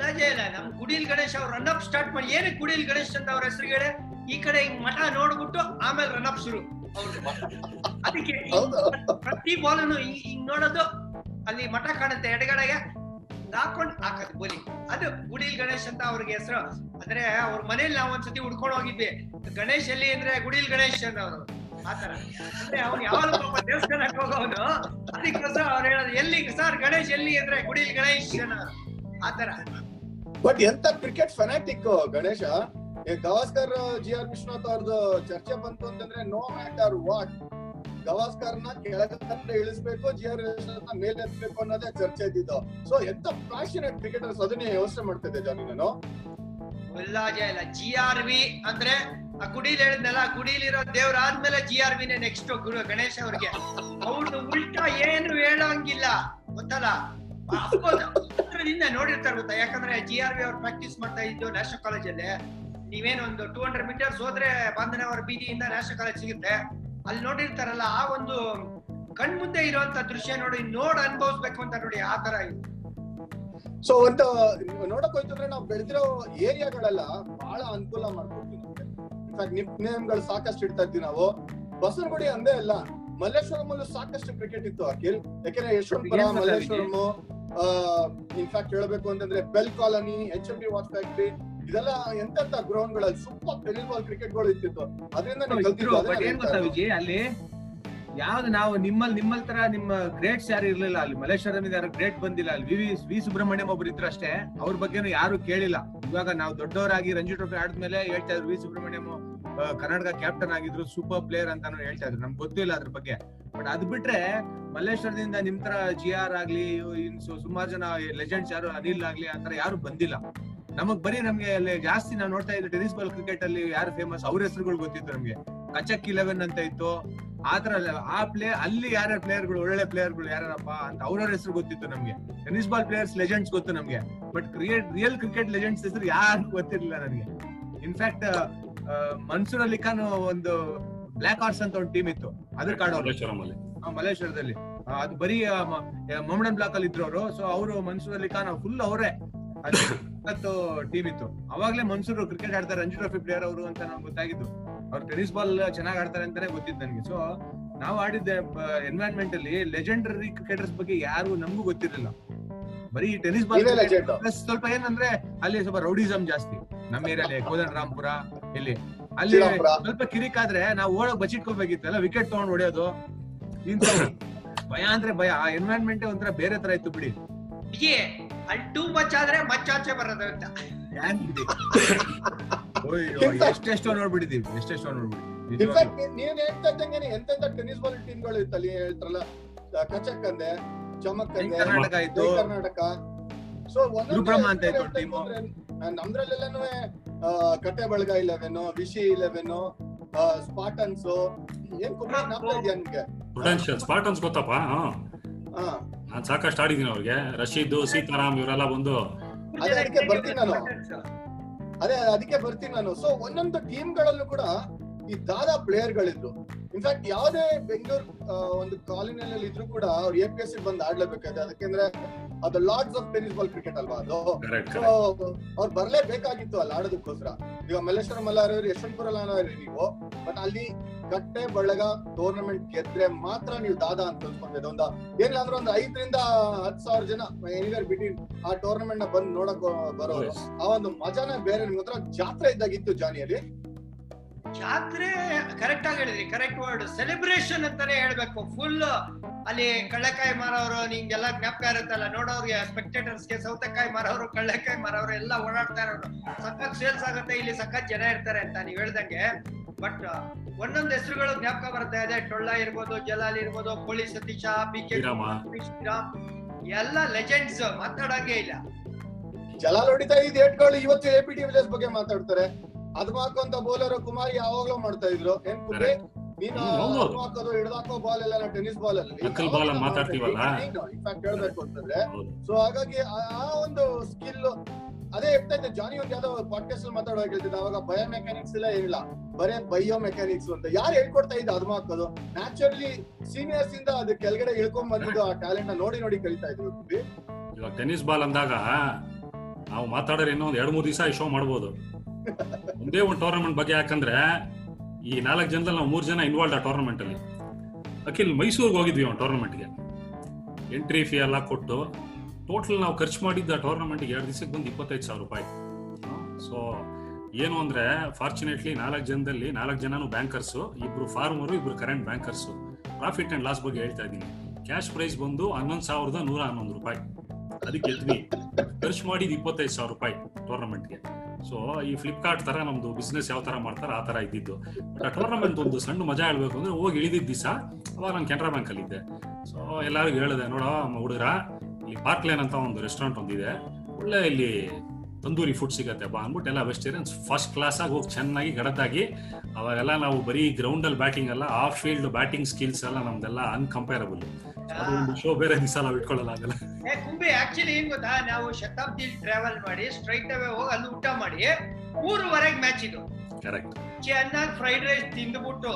ರಾಜೇ ಇಲ್ಲ ನಮ್ ಗುಡಿಲ್ ಗಣೇಶ್ ಅವ್ರು ರನ್ ಅಪ್ ಸ್ಟಾರ್ಟ್ ಮಾಡಿ ಏನಕ್ಕೆ ಗುಡಿಲ್ ಗಣೇಶ್ ಅಂತ ಅವ್ರ ಹೆಸರುಗಡೆ ಈ ಕಡೆ ಹಿಂಗ್ ಮಠ ನೋಡ್ಬಿಟ್ಟು ಆಮೇಲೆ ರನ್ ಅಪ್ ಶುರು. ಅದಕ್ಕೆ ಪ್ರತಿ ಬಾಲನು ಹಿಂಗ್ ನೋಡೋದು ಅಲ್ಲಿ ಮಠ ಕಾಣುತ್ತೆ ಎಡಗಡೆಗೆ ಹಾಕೊಂಡು ಹಾಕದ್ ಬೋಲಿ. ಅದು ಗುಡಿಲ್ ಗಣೇಶ್ ಅಂತ ಅವ್ರಿಗೆ ಹೆಸರು. ಅಂದ್ರೆ ಅವ್ರ ಮನೇಲಿ ನಾವ್ ಒಂದ್ಸತಿ ಹುಡ್ಕೊಂಡು ಹೋಗಿದ್ವಿ. ಗಣೇಶ್ ಎಲ್ಲಿ ಅಂದ್ರೆ ಗುಡಿಲ್ ಗಣೇಶ್ ಅವರು. ಆತರ ಅಂದ್ರೆ ಅವ್ನು ಯಾವಾಗ ಪಾಪ ದೇವಸ್ಥಾನಕ್ಕೆ ಹೋಗೋನು. ಅದಕ್ಕೋಸ್ಕರ ಅವ್ರು ಹೇಳೋದು ಎಲ್ಲಿ ಸರ್ ಗಣೇಶ್ ಎಲ್ಲಿ ಅಂದ್ರೆ ಗುಡಿಲ್ ಗಣೇಶ್ ಅನ್ನೋರು ಆತರ ಬಟ್ ಎಂತ cricket fanatic Ganesha? Gavaskar G R Vishwanath ಅವ್ರದ್ದು ಚರ್ಚೆ ಬಂತು ಅಂತಂದ್ರೆ ನೋ ಮ್ಯಾಟರ್ ವಾಟ್ ಗವಾಸ್ಕರ್ನ ಕೆಳಗಂತ ಇಳಿಸ್ಬೇಕು ಜಿ ಆರ್ ವಿಶ್ವನಾಥ್ ಮೇಲೆ ಎತ್ತಬೇಕು ಅನ್ನೋದೇ ಚರ್ಚೆ ಇದ್ದಿದ್ದು. ಸೊ ಎಂತ ಪ್ಯಾಷನೇಟ್ ಕ್ರಿಕೆಟರ್ಸ್ ಅದನ್ನೇ ಯೋಚನೆ ಮಾಡ್ತಿದ್ದೆ ಜಾನಿ ನಾನು. ಇಲ್ಲ ಇಲ್ಲ. ಜಿ ಆರ್ ವಿ ಅಂದ್ರೆ ಆ ಗುಡಿಲಿ ಹೇಳಿದ್ನಲ್ಲ ಗುಡಿಲಿರೋ ದೇವ್ರ ಆದ್ಮೇಲೆ ಜಿ ಆರ್ ವಿನೇ ನೆಕ್ಸ್ಟ್ ಗುರು ಗಣೇಶ್ ಅವ್ರಿಗೆ. ಅವ್ರು ಉಲ್ಟಾ ಏನು ಹೇಳೋಂಗಿಲ್ಲ. ಗೊತ್ತಲ್ಲ? ಹತ್ರದಿಂದ ನೋಡಿರ್ತಾರೆ ಗೊತ್ತಾ? ಯಾಕಂದ್ರೆ ಜಿ ಆರ್ ವಿ ಅವ್ರು ಪ್ರಾಕ್ಟೀಸ್ ಮಾಡ್ತಾ ಇದ್ದು ನ್ಯಾಷನಲ್ ಕಾಲೇಜಲ್ಲಿ ನೀವೇನೊಂದು ಟೂ ಹಂಡ್ರೆಡ್ ಮೀಟರ್ಸ್ ಹೋದ್ರೆ ಬಾಂಧನವರ ಬೀದಿಯಿಂದ ನ್ಯಾಷನಲ್ ಕಾಲೇಜ್ ಸಿಗುತ್ತೆ. ಅಲ್ಲಿ ನೋಡಿರ್ತಾರಲ್ಲ, ಆ ಒಂದು ಕಣ್ಮುಂದೆ ಇರುವಂತ ದೃಶ್ಯ ನೋಡಿ ನೋಡ್ ಅನ್ಭವಿಸ್ಬೇಕು ಅಂತ ನೋಡಿ ಆ ತರ ಇದೆ. ಸೊ ಒಂದು ನೋಡಕ್ ಹೋಯ್ತಂದ್ರೆ ನಾವು ಬೆಳೆದಿರೋ ಏರಿಯಾಗಳೆಲ್ಲ ಬಹಳ ಅನುಕೂಲ ಮಾಡ್ಕೊಡ್ತೀವಿ ನಿಮ್ ನೇಮ್ಗಳು ಸಾಕಷ್ಟು ಇಡ್ತಾ ಇದ್ವಿ ನಾವು. ಬಸವನಗುಡಿ ಅಂದೇ ಅಲ್ಲ. ಮಲ್ಲೇಶ್ವರಮಲ್ಲೂ ಸಾಕಷ್ಟು ಕ್ರಿಕೆಟ್ ಇತ್ತು ಅಖಿಲ್. ಯಾಕೆಂದ್ರೆ ಯಶವಂತಪುರ ಮಲ್ಲೇಶ್ವರಂ ಇನ್ಫ್ಯಾಕ್ಟ್ ಹೇಳಬೇಕು ಅಂತಂದ್ರೆ BEL colony H M T watch factory ಇದೆಲ್ಲ ಎಂತೆಂತ ಗ್ರೌಂಡ್ಗಳಲ್ಲಿ ಸೂಪರ್ ಟೆನಿಸ್ ಕ್ರಿಕೆಟ್ಗಳು ಇತ್ತಿತ್ತು ಅದರಿಂದ ವಿಜಯ್ ಅಲ್ಲಿ ಯಾವ್ದು ನಾವು ನಿಮ್ಮಲ್ಲಿ ನಿಮ್ಮಲ್ ತರ ನಿಮ್ಮ ಗ್ರೇಟ್ಸ್ ಯಾರು ಇರ್ಲಿಲ್ಲ ಅಲ್ಲಿ. ಮಲೇಶ್ವರಂ ಯಾರು ಗ್ರೇಟ್ ಬಂದಿಲ್ಲ ಅಲ್ಲಿ. ವಿ ವಿ- ಸುಬ್ರಹ್ಮಣ್ಯಂ ಒಬ್ರು ಇದ್ರು ಅಷ್ಟೇ. ಅವ್ರ ಬಗ್ಗೆನು ಯಾರು ಕೇಳಿಲ್ಲ. ಇವಾಗ ನಾವು ದೊಡ್ಡವರಾಗಿ ರಂಜಿ ಟ್ರೋಫಿ ಆಡಿದ್ಮೇಲೆ ಹೇಳ್ತಾ ಇದ್ರು ವಿ ಸುಬ್ರಹ್ಮಣ್ಯಂ ಕರ್ನಾಟಕ ಕ್ಯಾಪ್ಟನ್ ಆಗಿದ್ರು ಸೂಪರ್ ಪ್ಲೇಯರ್ ಅಂತಾನು ಹೇಳ್ತಾ ಇದ್ರು. ನಮ್ಗೆ ಗೊತ್ತಿಲ್ಲ ಅದ್ರ ಬಗ್ಗೆ. ಬಟ್ ಅದ್ ಬಿಟ್ರೆ ಮಲ್ಲೇಶ್ವರದಿಂದ ನಿಮ್ ತರ ಜಿ ಆರ್ ಆಗ್ಲಿ ಸುಮಾರು ಜನ ಲೆಜೆಂಡ್ಸ್ ಯಾರು ಅನಿಲ್ ಆಗ್ಲಿ ಆತರ ಯಾರು ಬಂದಿಲ್ಲ. ನಮಗ್ ಬರೀ ನಮ್ಗೆ ಅಲ್ಲಿ ಜಾಸ್ತಿ ನಾವು ನೋಡ್ತಾ ಇದ್ವಿ ಟೆನಿಸ್ ಬಾಲ್ ಕ್ರಿಕೆಟ್ ಅಲ್ಲಿ ಯಾರು ಫೇಮಸ್ ಅವ್ರ ಹೆಸರುಗಳು ಗೊತ್ತಿತ್ತು ನಮ್ಗೆ. ಕಚಕ್ ಇಲೆವೆನ್ ಅಂತ ಇತ್ತು. ಆತರ ಆ ಪ್ಲೇ ಅಲ್ಲಿ ಯಾರ್ಯಾರ ಪ್ಲೇಯರ್ಗಳು ಒಳ್ಳೆ ಪ್ಲೇಯರ್ಗಳು ಯಾರಪ್ಪ ಅಂತ ಅವ್ರವ್ರ ಹೆಸರು ಗೊತ್ತಿತ್ತು ನಮ್ಗೆ. ಟೆನಿಸ್ ಬಾಲ್ ಪ್ಲೇಯರ್ಸ್ ಲೆಜೆಂಡ್ಸ್ ಗೊತ್ತು ನಮ್ಗೆ. But create real cricket legends ಹೆಸರು ಯಾರು ಗೊತ್ತಿರ್ಲಿಲ್ಲ ನನಗೆ. ಇನ್ಫ್ಯಾಕ್ಟ್ ಮನ್ಸೂರ್ ಅಲಿ ಖಾನ್ ಒಂದು ಬ್ಲಾಕ್ ಹಾರ್ಸ್ ಅಂತ ಒಂದು ಟೀಮ್ ಇತ್ತು. ಅದ್ರ ಆಡೋರು ಮಲೇಶ್ವರದಲ್ಲಿ ಅದು ಬರೀ ಮೊಮಡನ್ ಬ್ಲಾಕ್ ಅಲ್ಲಿ ಇದ್ರು ಅವರು. ಸೊ ಅವರು ಮನ್ಸೂರ್ ಅಲಿ ಖಾನ್ ಫುಲ್ ಅವರೇ ಟೀಮ್ ಇತ್ತು. ಅವಾಗ್ಲೇ ಮನ್ಸೂರ್ ಕ್ರಿಕೆಟ್ ಆಡ್ತಾರೆ ರಂಜಿ ಟ್ರೋಫಿ ಪ್ಲೇಯರ್ ಅವರು ಅಂತ ನಮ್ಗೆ ಗೊತ್ತಾಗಿದ್ದು. ಅವ್ರು ಟೆನಿಸ್ ಬಾಲ್ ಚೆನ್ನಾಗಿ ಆಡ್ತಾರೆ ಅಂತಾನೆ ಗೊತ್ತಿತ್ತು ನನಗೆ. ಸೊ ನಾವು ಆಡಿದ್ದ ಎನ್ವೈರನ್ಮೆಂಟ್ ಅಲ್ಲಿ ಲೆಜೆಂಡರಿ ಕ್ರಿಕೆಟರ್ಸ್ ಬಗ್ಗೆ ಯಾರು ನಮಗೂ ಗೊತ್ತಿರಲಿಲ್ಲ. ಬರೀ ಟೆನಿಸ್ ಬಾಲ್ ಸ್ವಲ್ಪ ಏನಂದ್ರೆ ಅಲ್ಲಿ ಸ್ವಲ್ಪ ರೌಡಿಸಮ್ ಜಾಸ್ತಿ. ನಮ್ಮ ಏರಿಯಾಲಿ ಕೋದನ್ ರಾಮ್ಪುರ ಇಲ್ಲಿ. ಅಲ್ಲಿ ಸ್ವಲ್ಪ ಸ್ವಲ್ಪ ಕಿರಿಕಾದ್ರೆ ನಾವು ಓಡೋಕ್ ಬಚ್ಚಿಟ್ಕೋಬೇಕಿತ್ತಲ್ಲ ವಿಕೆಟ್ ತಗೊಂಡ್ ಹೊಡೆಯೋದು. ಇಂತ ಭಯ ಅಂದ್ರೆ ಭಯ. ಆ ಎನ್ವೈರನ್ಮೆಂಟ್ ಒಂಥರ ಬೇರೆ ತರ ಇತ್ತು ಬಿಡಿ. ಅಲ್ಲಿ ಟೂ ಮಚ್ ಆದ್ರೆ ಮಚ್ಚಾಚೆ ಬರೋದು ಅಂತ. ಎಷ್ಟೆಷ್ಟೋ ನೋಡ್ಬಿಟ್ಟಿದೀವಿ. ಎಷ್ಟೆಷ್ಟೋ ನೋಡ್ಬಿಡಿ. ಇನ್ಫ್ಯಾಕ್ಟ್ ನೀನ್ ಹೇಳ್ತಾ ಇದ್ದಂಗೆ ಎಂತೆಂತ ಟೆನಿಸ್ ಬಾಲ್ ಟೀಮ್ಗಳು ಇತ್ತಲ್ಲಿ ಹೇಳ್ತಾರಲ್ಲ ಕಚಕ್ ಅಂದೆ ಚಮಕ್ ಅಂದೆ ಕರ್ನಾಟಕ ಇತ್ತು ಕರ್ನಾಟಕ. ಸೊ ಒಂದ್. ನಮ್ದ್ರಲ್ಲೆಲ್ಲಾನು ಕಟ್ಟೆ ಬಳಗ ಇಲೆವೆನ್ ವಿಶಿ ಇಲೆವೆನ್ ಸ್ಪಾಟನ್ಸ್ ಏನ್ ಕುಮಾರ್ ಜ್ಞಾಪಕ ಇದೆಯಾ ನಿಮ್ಗೆ? ಪ್ರೊಡೆನ್ಷಿಯಲ್ ಸ್ಪಾಟನ್ಸ್ ಗೊತ್ತಪ್ಪ? ಹಾ. ಹಾ. ನಾನ್ ಸಾಕಷ್ಟು ಆಡಿದೀನಿ ಅವ್ರಿಗೆ. ರಶೀದ್ ಸೀತಾರಾಮ್ ಇವರೆಲ್ಲ ಬಂದು. ಅದೇ ಅದಕ್ಕೆ ಬರ್ತೀನಿ ನಾನು. ಅದೇ ಅದಕ್ಕೆ ಬರ್ತೀನಿ ನಾನು. ಸೊ ಒಂದೊಂದು ಟೀಮ್ ಗಳಲ್ಲೂ ಕೂಡ ಈ ದಾದಾ ಪ್ಲೇಯರ್ ಗಳಿದ್ರು ಇನ್ಫ್ಯಾಕ್ಟ್ ಯಾವುದೇ ಬೆಂಗಳೂರು ಒಂದು ಕಾಲೋನಿಯಲ್ಲಿ ಇದ್ರು ಕೂಡ ಅವ್ರು ಎ ಪಿ ಎಸ್ ಬಂದು ಆಡ್ಲೇಬೇಕಾದ್ರೆ ಅದಕ್ಕೆಂದ್ರೆ ಅದು Lord's of tennis ball cricket ಅಲ್ವಾ ಅದು? ಸೊ ಅವ್ರು ಬರ್ಲೇಬೇಕಾಗಿತ್ತು ಅಲ್ಲಿ ಆಡೋದಕ್ಕೋಸ್ಕರ. ಈಗ ಮಲ್ಲೇಶ್ವರ ಮಲ್ಲಾರವ್ರು ಯಶವಂತಪುರ ನೀವು. ಬಟ್ ಅಲ್ಲಿ ಕಟ್ಟೆ ಬಳಗ ಟೂರ್ನಮೆಂಟ್ ಗೆದ್ರೆ ಮಾತ್ರ ನೀವು ದಾದಾ ಅಂತ ತಿಳ್ಕೊಂಡಿದ್ದು ಒಂದು ಏನಿಲ್ಲ ಅಂದ್ರೆ ಒಂದು ಐದರಿಂದ ಹತ್ತು ಸಾವಿರ ಜನ ಎನಿವೇರ್ ಬಿಟ್ವೀನ್ ಆ ಟೂರ್ನಮೆಂಟ್ನ ಬಂದು ನೋಡಕ್ ಬರೋರು. ಆ ಒಂದು ಮಜಾನೇ ಬೇರೆ. ನಿಮ್ ಹತ್ರ ಜಾತ್ರೆ ಇದ್ದಾಗಿತ್ತು ಜಾನಿಯಲ್ಲಿ. ಜಾತ್ರೆ ಕರೆಕ್ಟ್ ಆಗಿ ಹೇಳಿದ್ರಿ ಕರೆಕ್ಟ್ ವರ್ಡ್ ಸೆಲೆಬ್ರೇಷನ್ ಅಂತಾನೆ ಹೇಳ್ಬೇಕು. ಫುಲ್ ಅಲ್ಲಿ ಕಳ್ಳೆಕಾಯಿ ಮಾರವರು ನಿಂಗೆಲ್ಲ ಜ್ಞಾಪಕ ಇರುತ್ತಲ್ಲ ನೋಡೋರ್ಗೆ ಸ್ಪೆಕ್ಟೇಟರ್ಸ್ಗೆ ಸೌತೆಕಾಯಿ ಮಾರವರು ಕಳ್ಳೆಕಾಯಿ ಮಾರವರು ಎಲ್ಲ ಓಡಾಡ್ತಾ ಇರೋರು. ಸಖತ್ ಸೇಲ್ಸ್ ಆಗುತ್ತೆ ಇಲ್ಲಿ ಸಖತ್ ಜನ ಇರ್ತಾರೆ ಅಂತ ನೀವ್ ಹೇಳ್ದಂಗೆ. ಬಟ್ ಒಂದೊಂದು ಹೆಸರುಗಳು ಜ್ಞಾಪಕ ಬರ್ತಾ ಇದೆ ಟೊಳ್ಳ ಇರ್ಬೋದು ಜಲಾಲ್ ಇರ್ಬೋದು ಕೋಳಿ ಸತೀಶ ಪಿ ಕೆ ಎಲ್ಲ ಲೆಜೆಂಡ್ಸ್ ಮಾತಾಡಂಗೆ ಇಲ್ಲ. ಜಲಾಲ್ ಹೊಡಿತಾ ಇದ್ ಹೇಳ್ಕೊಳ್ಳಿ ಇವತ್ತು ಎ ಪಿ ಟಿ ವಿಲೇಜ್ ಬಗ್ಗೆ ಮಾತಾಡ್ತಾರೆ. ಅದ್ ಮಾಕೊಂತ ಬೌಲರ್ ಕುಮಾರ್ ಯಾವಾಗ್ಲೂ ಮಾಡ್ತಾ ಇದ್ರು. ಏನ್ ನೀನು. ಹಾಕೋದು ಹಿಡ್ದಾಕೋ ಬಾಲ್ ಎಲ್ಲ ಟೆನ್ನಿಸ್ ಬಾಲ್ ಅಲ್ಲಿ. ಮಾತಾಡ್ತೀವಲ್ಲ? ಇನ್ಫ್ಯಾಕ್ಟ್ ಹೇಳ್ಬೇಕು ಅಂತಂದ್ರೆ. ಸೊ ಹಾಗಾಗಿ ಆ- ಒಂದು ಸ್ಕಿಲ್ ಅದೇ ಹೇಳ್ತಾ ಇದ್ದೆ. ಜಾನಿ ಒಂದು ಯಾವ್ದೋ ಪಾಡ್ಕಾಸ್ಟ್ ಅಲ್ಲಿ ಮಾತಾಡೋ ಹೇಳ್ತಿದ್ದೆ. ಅವಾಗ ಬಯೋ ಮೆಕ್ಯಾನಿಕ್ಸ್ ಎಲ್ಲ ಏನಿಲ್ಲ. ಬರೇ ಬಯೋ ಮೆಕ್ಯಾನಿಕ್ಸ್ ಅಂತ. ಯಾರು ಹೇಳ್ಕೊಡ್ತಾ ಇದ್ದ ಅದು ಹಾಕೋದು? ನ್ಯಾಚುರಲಿ ಸೀನಿಯರ್ಸ್ ಇಂದ ಅದು ಕೆಳಗಡೆ ಇಳ್ಕೊಂಡ್ ಬಂದಿದ್ದು ಆ ಟ್ಯಾಲೆಂಟ್ನ ನೋಡಿ ನೋಡಿ ಕಲಿತಾ ಇದ್ರು ಇವಾಗ ಟೆನ್ನಿಸ್ ಬಾಲ್ ಅಂದಾಗ ನಾವು ಮಾತಾಡೋರು ಇನ್ನೊಂದು ಎರಡು ಎರಡ್ ಮೂರ್ ದಿವಸ ಶೋ ಮಾಡ್ಬೋದು. ಒಂದೇ ಒಂದು ಟೂರ್ನಮೆಂಟ್ ಬಗ್ಗೆ ಯಾಕಂದ್ರೆ ಈ ನಾಲ್ಕು ಜನದಲ್ಲಿ ನಾವು ಮೂರು ಜನ ಇನ್ವಾಲ್ವ್ ಆ ಟೂರ್ನಮೆಂಟ್ ಅಲ್ಲಿ. ಅಖಿಲ್ ಮೈಸೂರ್ಗೆ ಹೋಗಿದ್ವಿ ಒಂದು ಟೂರ್ನಮೆಂಟ್ಗೆ ಎಂಟ್ರಿ ಫೀ ಎಲ್ಲ ಕೊಟ್ಟು ಟೋಟಲ್ ನಾವು ಖರ್ಚು ಮಾಡಿದ್ದ ಟೂರ್ನಮೆಂಟ್ಗೆ ಎರಡು ದಿವಸಕ್ಕೆ ಬಂದು ಇಪ್ಪತ್ತೈದು ಸಾವಿರ ರೂಪಾಯಿ. ಸೊ ಏನು ಅಂದ್ರೆ ಫಾರ್ಚುನೇಟ್ಲಿ ನಾಲ್ಕು ಜನದಲ್ಲಿ ನಾಲ್ಕು ಜನನು ಬ್ಯಾಂಕರ್ಸ್ ಇಬ್ರು ಫಾರ್ಮರು ಇಬ್ರು current bankers profit and loss ಬಗ್ಗೆ ಹೇಳ್ತಾ ಇದ್ದೀನಿ. ಕ್ಯಾಶ್ ಪ್ರೈಸ್ ಬಂದು ಹನ್ನೊಂದು ಸಾವಿರದ ನೂರ ಹನ್ನೊಂದು ರೂಪಾಯಿ. ಅದಕ್ಕೆ ಗೆದ್ವಿ ಖರ್ಚು ಮಾಡಿದ ಇಪ್ಪತ್ತೈದು ಸಾವಿರ ರೂಪಾಯಿ ಟೂರ್ನಮೆಂಟ್ಗೆ ಸೊ ಈ ಫ್ಲಿಪ್ಕಾರ್ಟ್ ತರ ನಮ್ದು ಬಿಸ್ನೆಸ್ ಯಾವ ತರ ಮಾಡ್ತಾರ ಆ ತರ ಇದ್ದಿದ್ದು. ಬಟ್ ಟೂರ್ನಮೆಂಟ್ ಒಂದು ಸಣ್ಣ ಮಜಾ ಹೇಳ್ಬೇಕು ಅಂದ್ರೆ ಹೋಗಿ ಇಳಿದಿದ್ದ ದಿವಸ ಅವಾಗ ನಾನು ಕೆನರಾ ಬ್ಯಾಂಕ್ ಅಲ್ಲಿ ಇದ್ದೆ. ಸೊ ಎಲ್ಲರಿಗೂ ಹೇಳಿದೆ, ನೋಡ ಹುಡುಗರ, ಇಲ್ಲಿ ಪಾರ್ಕ್ ಲೇನ್ ಅಂತ ಒಂದು ರೆಸ್ಟೋರೆಂಟ್ ಒಂದಿದೆ. ಒಳ್ಳೆ ಇಲ್ಲಿ ತಂದೂರಿ ಫುಡ್ ಸಿಗತ್ತೆ. ಬಾ ಅಂದ್ಬಿಟ್ಟು ಎಲ್ಲ ವೆಜಿಟೇರಿಯನ್ಸ್ ಫಸ್ಟ್ ಕ್ಲಾಸ್ ಆಗಿ ಹೋಗಿ ಚೆನ್ನಾಗಿ ಗಡದಾಗಿ ಅವಾಗೆಲ್ಲ ನಾವು ಬರೀ ಗ್ರೌಂಡ್ ಅಲ್ಲಿ ಬ್ಯಾಟಿಂಗ್ ಅಲ್ಲ ಆಫ್ ಫೀಲ್ಡ್ ಬ್ಯಾಟಿಂಗ್ ಸ್ಕಿಲ್ಸ್ ಎಲ್ಲ ನಮ್ದೆಲ್ಲ ಅನ್ಕಂಪೇರಬಲ್ ಅದು ಶೋ ಬೇರೆ ದಿವಸ ನಾವು ಇಟ್ಕೊಳ್ಳಲ್ಲ ಆಗಲ್ಲ ಏ ಕುಂಬಿ ಆಕ್ಚುಲಿ ಏನ್ ಗೊತ್ತಾ? ನಾವು ಶತಾಬ್ದಿ ಟ್ರಾವೆಲ್ ಮಾಡಿ ಸ್ಟ್ರೈಟ್ ಅವೇ ಹೋಗಿ ಅಲ್ಲಿ ಊಟ ಮಾಡಿ ಮೂರುವರೆಗೆ ಮ್ಯಾಚ್ ಇದು. ಕರೆಕ್ಟ್ ಚೆನ್ನಾಗಿ ಫ್ರೈಡ್ ರೈಸ್ ತಿಂದ್ಬಿಟ್ಟು